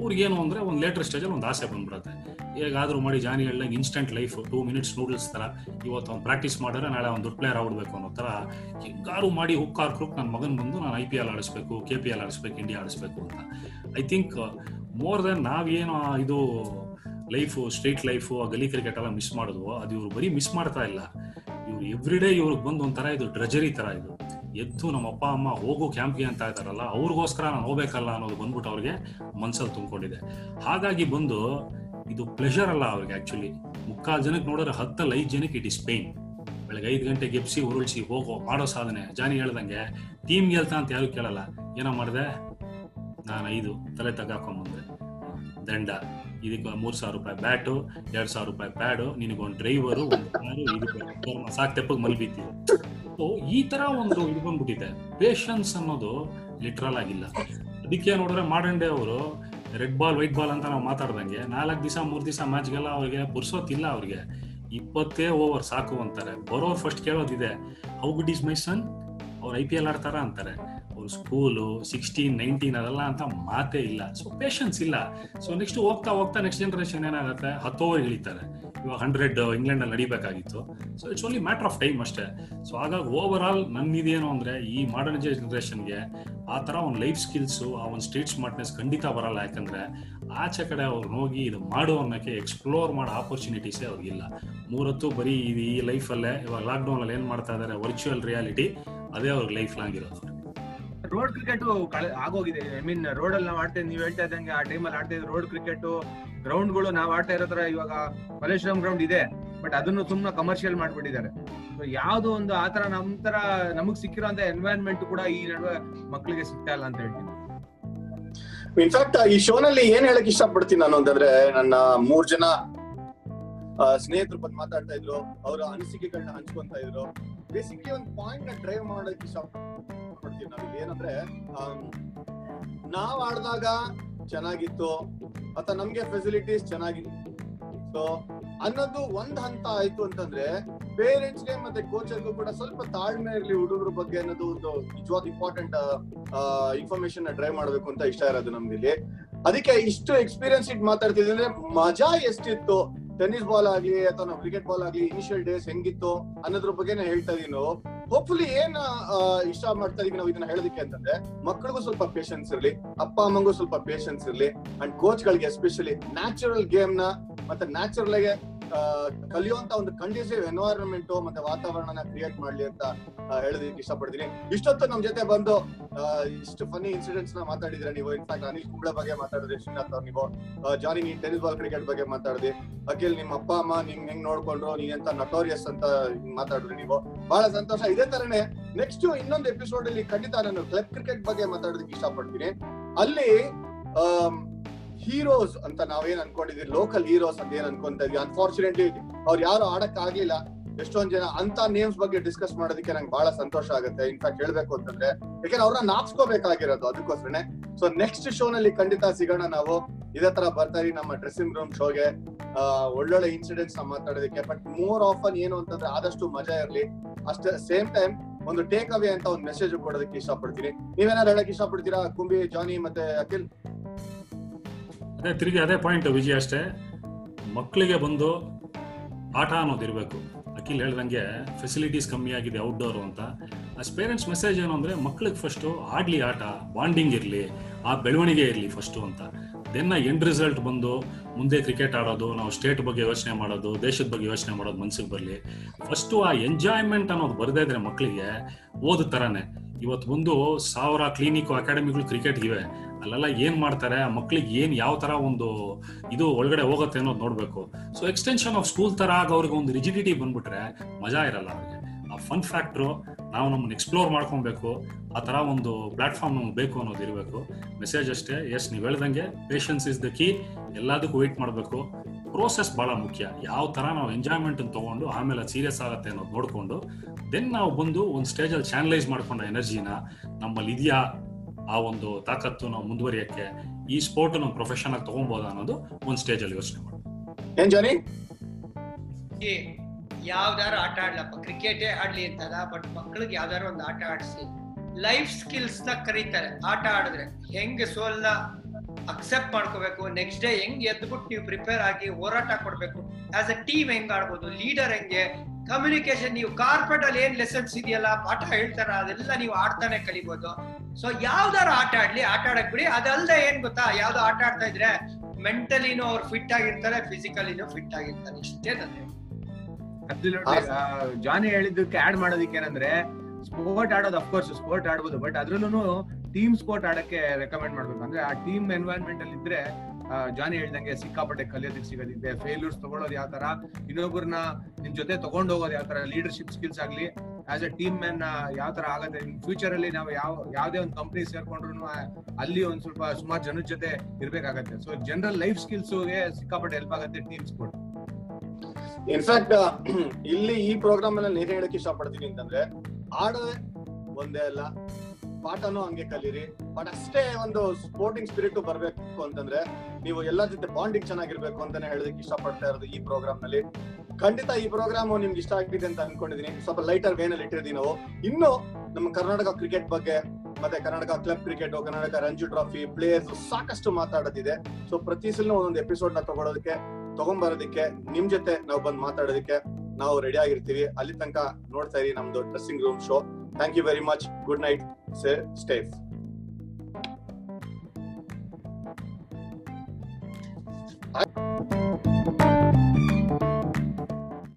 ಅವ್ರಿಗೇನು ಅಂದ್ರೆ ಒಂದು ಲೇಟರ್ ಸ್ಟೇಜಲ್ಲಿ ಒಂದು ಆಸೆ ಬಂದ್ಬಿಡುತ್ತೆ. ಹೇಗಾದ್ರೂ ಮಾಡಿ ಜಾನಿ ಹೇಳ್ದಂಗೆ instant life two minutes noodles ತರ ಇವತ್ತು ಒಂದು ಪ್ರಾಕ್ಟೀಸ್ ಮಾಡಿದ್ರೆ ನಾಳೆ ಒಂದು ದೊಡ್ಡ ಪ್ಲೇಯರ್ ಆಗ್ಬಿಡ್ಬೇಕು ಅನ್ನೋ ತರ ಹೆಂಗಾರು ಮಾಡಿ ಹುಕ್ಕಾರ್ ಕ್ರುಕ್ ನನ್ನ ಮಗನ ಬಂದು ನಾನು ಐ ಪಿ ಎಲ್ ಆಡಿಸ್ಬೇಕು ಕೆ ಪಿ ಎಲ್ ಆಡಿಸ್ಬೇಕು ಇಂಡಿಯಾ ಆಡಿಸ್ಬೇಕು ಅಂತ. ಐ ಥಿಂಕ್ ಮೋರ್ ದೆನ್ ನಾವೇನು ಇದು ಲೈಫು, ಸ್ಟ್ರೀಟ್ ಲೈಫು, ಆ ಗಲಿ ಕ್ರಿಕೆಟ್ ಎಲ್ಲ ಮಿಸ್ ಮಾಡೋದು. ಅದು ಇವ್ರು ಬರೀ ಮಿಸ್ ಮಾಡ್ತಾ ಇಲ್ಲ. ಇವ್ರು ಎವ್ರಿ ಡೇ ಇವ್ರಿಗೆ ಬಂದು ಒಂಥರ ಇದು ಡ್ರಜರಿ ತರ ಇದು. ಎದ್ದು ನಮ್ಮ ಅಪ್ಪ, ಅಮ್ಮ ಹೋಗು ಕ್ಯಾಂಪ್ಗೆ ಅಂತ ಇದಾರಲ್ಲ ಅವ್ರಿಗೋಸ್ಕರ ನಾನು ಹೋಗ್ಬೇಕಲ್ಲ ಅನ್ನೋದು ಬಂದ್ಬಿಟ್ಟು ಅವ್ರಿಗೆ ಮನ್ಸಲ್ಲಿ ತುಂಬಿಕೊಂಡಿದೆ. ಹಾಗಾಗಿ ಬಂದು ಇದು ಪ್ಲೆಷರ್ ಅಲ್ಲ ಅವ್ರಿಗೆ ಆಕ್ಚುಲಿ ಮುಕ್ಕಾಲು ಜನಕ್ಕೆ ನೋಡಿದ್ರೆ ಹತ್ತಲ್ಲಿ ಐದು ಜನಕ್ಕೆ ಇಟ್ ಇಸ್ ಪೇನ್ ಬೆಳಗ್ಗೆ ಐದು ಗಂಟೆಗೆ ಎಬ್ಸಿ, ಉರುಳಿಸಿ, ಹೋಗೋ, ಮಾಡೋ ಸಾಧನೆ. ಜಾನಿ ಹೇಳ್ದಂಗೆ ಟೀಮ್ ಗೆಲ್ತಾ ಅಂತ ಯಾರು ಕೇಳಲ್ಲ. ಏನೋ ಮಾಡಿದೆ? ನಾನು ಐದು, ತಲೆ ತಗಾಕೊಂಬಂದೆ ದಂಡ. ಇದಕ್ಕೆ ಮೂರ್ ಸಾವಿರ ರೂಪಾಯಿ ಬ್ಯಾಟು, ಎರಡ್ ಸಾವಿರ ರೂಪಾಯಿ ಪ್ಯಾಡು ಡ್ರೈವರು ಒಂದು ಕಾರು, ಇದಕ್ಕೆ ಸಾಕ್ ತೆಪ್ಪಗೆ ಮಲ್ಬಿತ್ತಿ ಸೊ ಈ ತರ ಒಂದು ಇದು ಬಂದ್ಬಿಟ್ಟಿದೆ. ಪೇಷನ್ಸ್ ಅನ್ನೋದು ಲಿಟ್ರಲ್ ಆಗಿಲ್ಲ. ಅದಕ್ಕೆ ನೋಡಿದ್ರೆ ಡೇ ಅವರು ರೆಡ್ ಬಾಲ್ ವೈಟ್ ಬಾಲ್ ಅಂತ ನಾವು ಮಾತಾಡ್ದಂಗೆ ನಾಲ್ಕು ದಿವಸ, ಮೂರ್ ದಿವಸ ಮ್ಯಾಚ್ಗೆಲ್ಲ ಅವ್ರಿಗೆ ಬುರ್ಸೋತಿಲ್ಲ ಅವ್ರಿಗೆ. ಇಪ್ಪತ್ತೇ ಓವರ್ ಸಾಕು ಅಂತಾರೆ. ಬರೋರ್ first ಕೇಳೋದಿದೆ how good is my son ಅವ್ರು ಐ ಪಿ ಎಲ್ ಆಡ್ತಾರ ಅಂತಾರೆ. ಸ್ಕೂಲು ಸಿಕ್ಸ್ಟೀನ್ ನೈನ್ಟೀನ್ ಅದೆಲ್ಲ ಅಂತ ಮಾತೇ ಇಲ್ಲ. ಸೊ ಪೇಷನ್ಸ್ ಇಲ್ಲ. ಸೊ ನೆಕ್ಸ್ಟ್ ಹೋಗ್ತಾ ಹೋಗ್ತಾ ನೆಕ್ಸ್ಟ್ ಜನರೇಷನ್ ಏನಾಗುತ್ತೆ? ಹತ್ತು ಓವರ್ ಇಳಿತಾರೆ. ಇವಾಗ ಹಂಡ್ರೆಡ್ ಇಂಗ್ಲೆಂಡ್ ಅಲ್ಲಿ ನಡಿಬೇಕಾಗಿತ್ತು. So it's only matter of time ಅಷ್ಟೇ. ಸೊ ಹಾಗಾಗಿ ಓವರ್ ಆಲ್ ನನ್ನಿದೇನು ಅಂದ್ರೆ, ಈ ಮಾಡರ್ನ್ ಜನರೇಷನ್ಗೆ ಆ ತರ ಒಂದು ಲೈಫ್ ಸ್ಕಿಲ್ಸ್ ಆ ಒಂದು ಸ್ಟ್ರೀಟ್ ಸ್ಮಾರ್ಟ್ನೆಸ್ ಖಂಡಿತ ಬರಲ್ಲ. ಯಾಕಂದ್ರೆ ಆಚೆ ಕಡೆ ಅವ್ರು ಹೋಗಿ ಇದು ಮಾಡು ಅನ್ನೋಕ್ಕೆ ಎಕ್ಸ್ಪ್ಲೋರ್ ಮಾಡೋ ಆಪರ್ಚುನಿಟೀಸೇ ಅವ್ರಿಗಿಲ್ಲ ಮೂರತ್ತು ಬರೀ ಈ ಲೈಫಲ್ಲೇ ಇವಾಗ ಲಾಕ್ಡೌನ್ ಅಲ್ಲಿ ಏನ್ ಮಾಡ್ತಾ ಇದ್ದಾರೆ ವರ್ಚುವಲ್ ರಿಯಾಲಿಟಿ ಅದೇ ಅವ್ರಿಗೆ ಲೈಫ್ ಲಾಂಗ್ ಇರೋದು. ರೋಡ್ ಕ್ರಿಕೆಟ್ ಆಗೋಗಿದೆ. ಐ ಮೀನ್ ರೋಡ್ ಅಲ್ಲಿ ನಾವು ಆಡ್ತಾ ನೀವು ಹೇಳ್ತಾ ಇದ್ದಂಗೆ ಆ ಟೈಮಲ್ಲಿ ಆಡ್ತಾ ಇದ್ರು ರೋಡ್ ಕ್ರಿಕೆಟ್ ಗ್ರೌಂಡ್ಗಳು ನಾವು ಆಡ್ತಾ ಇರೋ ತರ ಇವಾಗ ಮಲೇಶ್ವರಂ ಗ್ರೌಂಡ್ ಇದೆ. ಬಟ್ ಅದನ್ನು ತುಂಬಾ ಕಮರ್ಷಿಯಲ್ ಮಾಡ್ಬಿಟ್ಟಿದ್ದಾರೆ. ಯಾವ್ದು ಒಂದು ಆತರ ನಮ್ ತರ ನಮಗ್ ಸಿಕ್ಕಿರೋಂತ ಎನ್ವೈರನ್ಮೆಂಟ್ ಕೂಡ ಈ ನಡುವೆ ಮಕ್ಕಳಿಗೆ ಸಿಗ್ತಾ ಇಲ್ಲ ಅಂತ ಹೇಳ್ತೀನಿ. ಇನ್ಫ್ಯಾಕ್ಟ್ ಈ ಶೋನಲ್ಲಿ ಏನ್ ಹೇಳಕ್ ಇಷ್ಟಪಡ್ತೀನಿ ನಾನು ಅಂತಂದ್ರೆ ನನ್ನ ಮೂರ್ ಜನ ಸ್ನೇಹಿತರ ಬಂದು ಮಾತಾಡ್ತಾ ಇದ್ರು. ಅವರ ಅನಿಸಿಕೆಗಳನ್ನ ಹಂಚ್ಕೊಂತ ಇದ್ರು. ಬೇಸಿಕ್ಲಿ ಒಂದು ಪಾಯಿಂಟ್ ಡ್ರೈವ್ ಮಾಡೋದಕ್ಕೆ ನಾವು ಏನಂದ್ರೆ ನಾವ್ ಆಡ್ದಾಗ ಚೆನ್ನಾಗಿತ್ತು ಅಥವಾ ನಮ್ಗೆ ಫೆಸಿಲಿಟೀಸ್ ಚೆನ್ನಾಗಿತ್ತು. ಸೊ ಅನ್ನೋದು ಒಂದ್ ಹಂತ ಆಯ್ತು ಅಂತಂದ್ರೆ ಪೇರೆಂಟ್ಸ್ಗೆ ಮತ್ತೆ ಕೋಚರ್ಗೂ ಕೂಡ ಸ್ವಲ್ಪ ತಾಳ್ಮೆ ಇರ್ಲಿ ಹುಡುಗರ ಬಗ್ಗೆ ಅನ್ನೋದು ಒಂದು ನಿಜವಾದ ಇಂಪಾರ್ಟೆಂಟ್ ಇನ್ಫಾರ್ಮೇಶನ್ ಡ್ರೈವ್ ಮಾಡ್ಬೇಕು ಅಂತ ಇಷ್ಟ ಇರೋದು ನಮ್ಗೆ ಅದಕ್ಕೆ ಇಷ್ಟು ಎಕ್ಸ್ಪೀರಿಯನ್ಸ್ ಇಟ್ ಮಾತಾಡ್ತಿದ್ರೆ ಮಜಾ ಎಷ್ಟಿತ್ತು ಟೆನ್ನಿಸ್ ಬಾಲ್ ಆಗ್ಲಿ ಅಥವಾ ನಾವು ಕ್ರಿಕೆಟ್ ಬಾಲ್ ಆಗ್ಲಿ ಇನಿಷಿಯಲ್ ಡೇಸ್ ಹೆಂಗಿತ್ತು ಅನ್ನೋದ್ರ ಬಗ್ಗೆನೇ ಹೇಳ್ತಾ ಇದೀನಿ ಹೋಪ್ಫುಲಿ ಏನ್ ಇಷ್ಟ ಮಾಡ್ತಾ ಇದೀವಿ ನಾವು ಇದನ್ನ ಹೇಳೋದಕ್ಕೆ ಅಂತಂದ್ರೆ ಮಕ್ಕಳಿಗೂ ಸ್ವಲ್ಪ ಪೇಷನ್ಸ್ ಇರ್ಲಿ, ಅಪ್ಪ ಅಮ್ಮಂಗೂ ಸ್ವಲ್ಪ ಪೇಷನ್ಸ್ ಇರ್ಲಿ ಅಂಡ್ ಕೋಚ್ ಗಳಿಗೆ ಎಸ್ಪೆಷಲಿ ನ್ಯಾಚುರಲ್ ಗೇಮ್ನ ಮತ್ತೆ ನ್ಯಾಚುರಲ್ ಆಗಿ ಕಲಿಯುವಂತ ಒಂದು ಕಂಡೀಸಿವ್ ಎನ್ವೈರನ್ಮೆಂಟ್ ಮತ್ತೆ ವಾತಾವರಣನ ಕ್ರಿಯೇಟ್ ಮಾಡ್ಲಿ ಅಂತ ಹೇಳೋದಕ್ಕೆ ಇಷ್ಟಪಡ್ತೀನಿ. ಇಷ್ಟೊತ್ತು ನಮ್ ಜೊತೆ ಬಂದು ಇಷ್ಟು ಫನಿ ಇನ್ಸಿಡೆಂಟ್ಸ್ನ ಮಾತಾಡಿದ್ರೆ ನೀವು? ಇನ್ಫ್ಯಾಕ್ಟ್ ಅನಿಲ್ ಕುಂಬ್ಳೆ ಬಗ್ಗೆ ಮಾತಾಡಿದ್ರಿ ಶ್ರೀನಾಥ್ ಅವ್ರು ನೀವು. ಜಾನಿ, ನೀನ್ ಟೆನಿಸ್ ಬಾಲ್ ಕ್ರಿಕೆಟ್ ಬಗ್ಗೆ ಮಾತಾಡಿದ್ರಿ ಅಖಿಲ್, ನಿಮ್ಮ ಅಪ್ಪ, ಅಮ್ಮ ನಿಮ್ ಹೆಂಗ್ ನೋಡ್ಕೊಂಡ್ರು? ನೀನ್ ಎಂತ ನಟೋರಿಯಸ್ ಅಂತ ಮಾತಾಡಿದ್ರಿ ನೀವು. ಬಹಳ ಸಂತೋಷ. ಇದೇ ತರನೇ ನೆಕ್ಸ್ಟ್ ಇನ್ನೊಂದು ಎಪಿಸೋಡ್ ಅಲ್ಲಿ ಖಂಡಿತ ನಾನು ಕ್ಲಬ್ ಕ್ರಿಕೆಟ್ ಬಗ್ಗೆ ಮಾತಾಡೋದಕ್ಕೆ ಇಷ್ಟಪಡ್ತೀನಿ. ಅಲ್ಲಿ ಹೀರೋಸ್ ಅಂತ ನಾವೇನ್ ಅನ್ಕೊಂಡಿದ್ವಿ? ಲೋಕಲ್ ಹೀರೋಸ್ ಅಂತ ಏನ್ ಅನ್ಕೊಂತ ಇದ್ವಿ? ಅನ್ಫಾರ್ಚುನೇಟ್ಲಿ ಅವ್ರು ಯಾರು ಆಡಕ್ ಆಗ್ಲಿಲ್ಲ. ಎಷ್ಟೊಂದ್ ಜನ ಅಂತ ನೇಮ್ಸ್ ಬಗ್ಗೆ ಡಿಸ್ಕಸ್ ಮಾಡೋದಕ್ಕೆ ನಂಗೆ ಬಹಳ ಸಂತೋಷ ಆಗುತ್ತೆ. ಇನ್ಫ್ಯಾಕ್ಟ್ ಹೇಳ್ಬೇಕು ಅಂತಂದ್ರೆ, ಯಾಕಂದ್ರೆ ಅವ್ರನ್ನ ನಾಪ್ಸ್ಕೋಬೇಕಾಗಿರೋದು ಅದಕ್ಕೋಸ್ಕರನೇ. ಸೊ ನೆಕ್ಸ್ಟ್ ಶೋ ನಲ್ಲಿ ಖಂಡಿತ ಸಿಗೋಣ ನಾವು. ಇದೇ ತರ ಬರ್ತಾರಿ ನಮ್ಮ ಡ್ರೆಸ್ಸಿಂಗ್ ರೂಮ್ ಶೋಗೆ ಒಳ್ಳೊಳ್ಳೆ ಇನ್ಸಿಡೆಂಟ್ಸ್ನ ಮಾತಾಡೋದಕ್ಕೆ. ಬಟ್ ಮೋರ್ ಆಫನ್ ಏನು ಅಂತಂದ್ರೆ ಆದಷ್ಟು ಮಜಾ ಇರ್ಲಿ. ಅಷ್ಟೇ ಸೇಮ್ ಟೈಮ್ ಒಂದು ಟೇಕ್ ಅವೇ ಅಂತ ಒಂದು ಮೆಸೇಜ್ ಕೊಡೋದಕ್ಕೆ ಇಷ್ಟಪಡ್ತೀನಿ. ನೀವೇನಾದ್ರು ಹೇಳಕ್ ಇಷ್ಟಪಡ್ತೀರಾ? ಕುಂಬಿ, ಜಾನಿ ಮತ್ತೆ ಅಖಿಲ್? ಅದೇ ತಿರುಗಿ ಅದೇ ಪಾಯಿಂಟ್ ವಿಜಯ್ ಅಷ್ಟೇ. ಮಕ್ಕಳಿಗೆ ಬಂದು ಆಟ ಅನ್ನೋದು ಇರಬೇಕು. ಅಖಿಲ್ ಹೇಳ್ದಂಗೆ ಫೆಸಿಲಿಟೀಸ್ ಕಮ್ಮಿ ಆಗಿದೆ ಔಟ್ಡೋರ್ ಅಂತ. ಅಸ್ ಪೇರೆಂಟ್ಸ್ ಮೆಸೇಜ್ ಏನು ಅಂದ್ರೆ, ಮಕ್ಳಿಗೆ ಫಸ್ಟ್ ಆಡ್ಲಿ ಆಟ ಬಾಂಡಿಂಗ್ ಇರಲಿ, ಆ ಬೆಳವಣಿಗೆ ಇರಲಿ ಫಸ್ಟು ಅಂತ. ದೆನ್ನ ಎಂಡ್ ರಿಸಲ್ಟ್ ಬಂದು ಮುಂದೆ ಕ್ರಿಕೆಟ್ ಆಡೋದು, ನಾವು ಸ್ಟೇಟ್ ಬಗ್ಗೆ ಯೋಚನೆ ಮಾಡೋದು, ದೇಶದ ಬಗ್ಗೆ ಯೋಚನೆ ಮಾಡೋದು ಮನ್ಸಿಗೆ ಬರಲಿ. ಫಸ್ಟು ಆ ಎಂಜಾಯ್ಮೆಂಟ್ ಅನ್ನೋದು ಬರದೇ ಇದ್ರೆ ಮಕ್ಕಳಿಗೆ ಓದ ತರಾನೇ. ಇವತ್ತು ಬಂದು ಸಾವಿರ ಕ್ಲಿನಿಕ್ ಅಕಾಡೆಮಿಗಳು ಕ್ರಿಕೆಟ್ ಇವೆ ಅಲ್ಲೆಲ್ಲ ಏನ್ ಮಾಡ್ತಾರೆ? ಮಕ್ಳಿಗೆ ಏನ್ ಯಾವ ತರ ಒಂದು ಇದು ಒಳಗಡೆ ಹೋಗುತ್ತೆ ಅನ್ನೋದು ನೋಡ್ಬೇಕು. ಸೊ ಎಕ್ಸ್ಟೆನ್ಷನ್ ಆಫ್ ಸ್ಕೂಲ್ ತರ ಆಗ ಅವ್ರಿಗೆ ಒಂದು ರಿಜಿಡಿಟಿ ಬಂದ್ಬಿಟ್ರೆ ಮಜಾ ಇರಲ್ಲ ಅವ್ರಿಗೆ. ಆ ಫನ್ ಫ್ಯಾಕ್ಟ್ರು ನಾವು ನಮ್ಮನ್ನ ಎಕ್ಸ್ಪ್ಲೋರ್ ಮಾಡ್ಕೊಬೇಕು. ಆ ತರ ಒಂದು ಪ್ಲಾಟ್ಫಾರ್ಮ್ ನಮ್ಗೆ ಬೇಕು ಅನ್ನೋದು ಇರಬೇಕು. ಮೆಸೇಜ್ ಅಷ್ಟೇ ಎಸ್ ನೀವು ಹೇಳ್ದಂಗೆ ಪೇಷನ್ಸ್ ಇಸ್ ದ ಕೀ ಎಲ್ಲದಕ್ಕೂ ವೆಯ್ಟ್ ಮಾಡಬೇಕು. ಪ್ರೋಸೆಸ್ ಬಹಳ ಮುಖ್ಯ. ಯಾವ ತರ ನಾವು ಎಂಜಾಯ್ಮೆಂಟ್ ತಗೊಂಡು ಆಮೇಲೆ ಸೀರಿಯಸ್ ಆಗುತ್ತೆ ಅನ್ನೋದು ನೋಡ್ಕೊಂಡು ದೆನ್ ನಾವು ಬಂದು ಒಂದು ಸ್ಟೇಜಲ್ಲಿ ಚಾನಲೈಸ್ ಮಾಡ್ಕೊಂಡ ಎನರ್ಜಿನ ನಮ್ಮಲ್ಲಿ ಇದೆಯಾ? ಆ ಒಂದು ತಾಕತ್ತು ನಾವು ಮುಂದುವರಿಯಕ್ಕೆ ಈ ಸ್ಪೋರ್ಟ್ ನಾವು ಪ್ರೊಫೆಷನ್ ಆಗಿ ತಗೊಬೋದಾ ಅನ್ನೋದು ಒಂದ್ ಸ್ಟೇಜ್ ಅಲ್ಲಿ ಯೋಚನೆ ಮಾಡಿ ಏನ್ ಜಾನಿ? ಏ, ಯಾವ್ದಾರು ಆಟ ಆಡ್ಲಪ್ಪ? ಕ್ರಿಕೆಟೇ ಆಡ್ಲಿ ಅಂತದ ಬಟ್ ಮಕ್ಳಿಗೆ ಯಾವ್ದಾರು ಒಂದು ಆಟ ಆಡಿಸಿ. ಲೈಫ್ ಸ್ಕಿಲ್ಸ್ನ ಕರೀತಾರೆ. ಆಟ ಆಡಿದ್ರೆ ಹೆಂಗ್ ಸೋಲ್ನ ಅಕ್ಸೆಪ್ಟ್ ಮಾಡ್ಕೋಬೇಕು? ನೆಕ್ಸ್ಟ್ ಡೇ ಹೆಂಗ್ ಎದ್ಬಿಟ್ಟು ನೀವು ಪ್ರಿಪೇರ್ ಆಗಿ ಹೋರಾಟ ಕೊಡ್ಬೇಕು? ಆಸ್ ಅ ಟೀಮ್ ಹೆಂಗ್ ಆಡ್ಬೋದು? ಲೀಡರ್ ಹೆಂಗೆ? ಕಮ್ಯುನಿಕೇಶನ್ ನೀವು ಕಾರ್ಪೊರೇಟ್ ಅಲ್ಲಿ ಏನ್ ಲೆಸನ್ಸ್ ಇದೆಯಲ್ಲ ಪಾಠ ಹೇಳ್ತಾರ ಅದೆಲ್ಲ ನೀವು ಆಡ್ತಾನೆ ಕಲಿಬಹುದು ಸೊ ಯಾವ್ದಾರು ಆಟ ಆಡ್ಲಿ ಆಟ ಆಡಕ್ ಬಿಡಿ. ಅದಲ್ದೆ ಏನ್ ಗೊತ್ತಾ? ಯಾವ್ದು ಆಟ ಆಡ್ತಾ ಇದ್ರೆ ಮೆಂಟಲಿನೂ ಅವ್ರು ಫಿಟ್ ಆಗಿರ್ತಾರೆ ಫಿಸಿಕಲಿನೂ ಫಿಟ್ ಆಗಿರ್ತಾರೆ. ಇಷ್ಟೇ ನನ್ನ ಜಾನಿ ಹೇಳಿದ್ದಕ್ಕೆ ಆಡ್ ಮಾಡೋದಕ್ಕೆ ಏನಂದ್ರೆ ಸ್ಪೋರ್ಟ್ ಆಡೋದು ಅಫ್ಕೋರ್ಸ್ ಸ್ಪೋರ್ಟ್ ಆಡ್ಬೋದು ಬಟ್ ಅದ್ರಲ್ಲೂ ಟೀಮ್ ಸ್ಪೋರ್ಟ್ ಆಡಕ್ಕೆ ರೆಕಮೆಂಡ್ ಮಾಡ್ಬೇಕು. ಅಂದ್ರೆ ಆ ಟೀಮ್ ಎನ್ವೈರನ್ಮೆಂಟ್ ಅಲ್ಲಿ ಇದ್ರೆ ಜಾನಿ ಹೇಳ್ದಂಗೆ ಸಿಕ್ಕಾಪಟ್ಟೆ ಕಲಿಯೋದಕ್ಕೆ ಸಿಗೋದಿದೆ. ಫೇಲ್ಯೂರ್ಸ್ ತಗೊಳ್ಳೋದು ಯಾವ ತರ ಇನ್ನೊಬ್ಬರನ್ನ ನಿಮ್ ಜೊತೆ ತಗೊಂಡು ಹೋಗೋದು ಯಾವ ತರ ಲೀಡರ್ಶಿಪ್ ಸ್ಕಿಲ್ಸ್ ಆಗ್ಲಿ ಆಸ್ ಎ ಟೀಮ್ ಮ್ಯಾನ್ ಯಾವ ತರ ಆಗತ್ತೆ? ಫ್ಯೂಚರ್ ಅಲ್ಲಿ ನಾವು ಯಾವ, ಯಾವ್ದೇ ಒಂದು ಕಂಪ್ನಿ ಸೇರ್ಕೊಂಡ್ರು ಅಲ್ಲಿ ಒಂದ್ ಸ್ವಲ್ಪ ಸುಮಾರು ಜನರ ಜೊತೆ ಇರ್ಬೇಕಾಗತ್ತೆ. ಸೊ ಜನರಲ್ ಲೈಫ್ ಸ್ಕಿಲ್ಸ್ ಸಿಕ್ಕಾಪಟ್ಟೆ ಹೆಲ್ಪ್ ಆಗುತ್ತೆ ಟೀಮ್ ಸ್ಪೋರ್ಟ್ ಇನ್ಫ್ಯಾಕ್ಟ್ ಇಲ್ಲಿ ಈ ಪ್ರೋಗ್ರಾಮ್ ಅಲ್ಲಿ ನೀನ್ ಹೇಳಕ್ ಇಷ್ಟಪಡ್ತೀನಿ ಅಂತಂದ್ರೆ, ಆಡೋದೇ ಒಂದೇ ಅಲ್ಲ ಪಾಠನೂ ಹಂಗೆ ಕಲೀರಿ. ಬಟ್ ಅಷ್ಟೇ ಒಂದು ಸ್ಪೋರ್ಟಿಂಗ್ ಸ್ಪಿರಿಟ್ ಬರ್ಬೇಕು ಅಂತಂದ್ರೆ ನೀವು ಎಲ್ಲರ ಜೊತೆ ಬಾಂಡಿಂಗ್ ಚೆನ್ನಾಗಿರ್ಬೇಕು ಅಂತಾನೆ ಹೇಳೋದಕ್ಕೆ ಇಷ್ಟಪಡ್ತಾ ಇರೋದು ಈ ಪ್ರೋಗ್ರಾಮ್ನಲ್ಲಿ ಖಂಡಿತ ಈ ಪ್ರೋಗ್ರಾಮ್ ನಿಮ್ಗೆ ಇಷ್ಟ ಆಗಿದೆ ಅಂತ ಅನ್ಕೊಂಡಿದೀನಿ. ಸ್ವಲ್ಪ ಲೈಟರ್ ವೇನಲ್ಲಿ ಇಟ್ಟಿರ್ತೀವಿ ನಾವು. ಇನ್ನು ನಮ್ಮ ಕರ್ನಾಟಕ ಕ್ರಿಕೆಟ್ ಬಗ್ಗೆ ಮತ್ತೆ Karnataka club cricket Karnataka Ranji trophy players ಸಾಕಷ್ಟು ಮಾತಾಡೋದಿದೆ. ಸೊ ಪ್ರತಿ ಸಲ ಒಂದೊಂದು ಎಪಿಸೋಡ್ನ ತಗೊಳೋದಕ್ಕೆ, ತಗೊಂಬರೋದಕ್ಕೆ, ನಿಮ್ ಜೊತೆ ನಾವು ಬಂದ್ ಮಾತಾಡೋದಕ್ಕೆ ನಾವು ರೆಡಿ ಆಗಿರ್ತೀವಿ. ಅಲ್ಲಿ ತನಕ ನೋಡ್ತಾ ಇರಿ ನಮ್ದು dressing room show Thank you very much. Good night. Stay safe.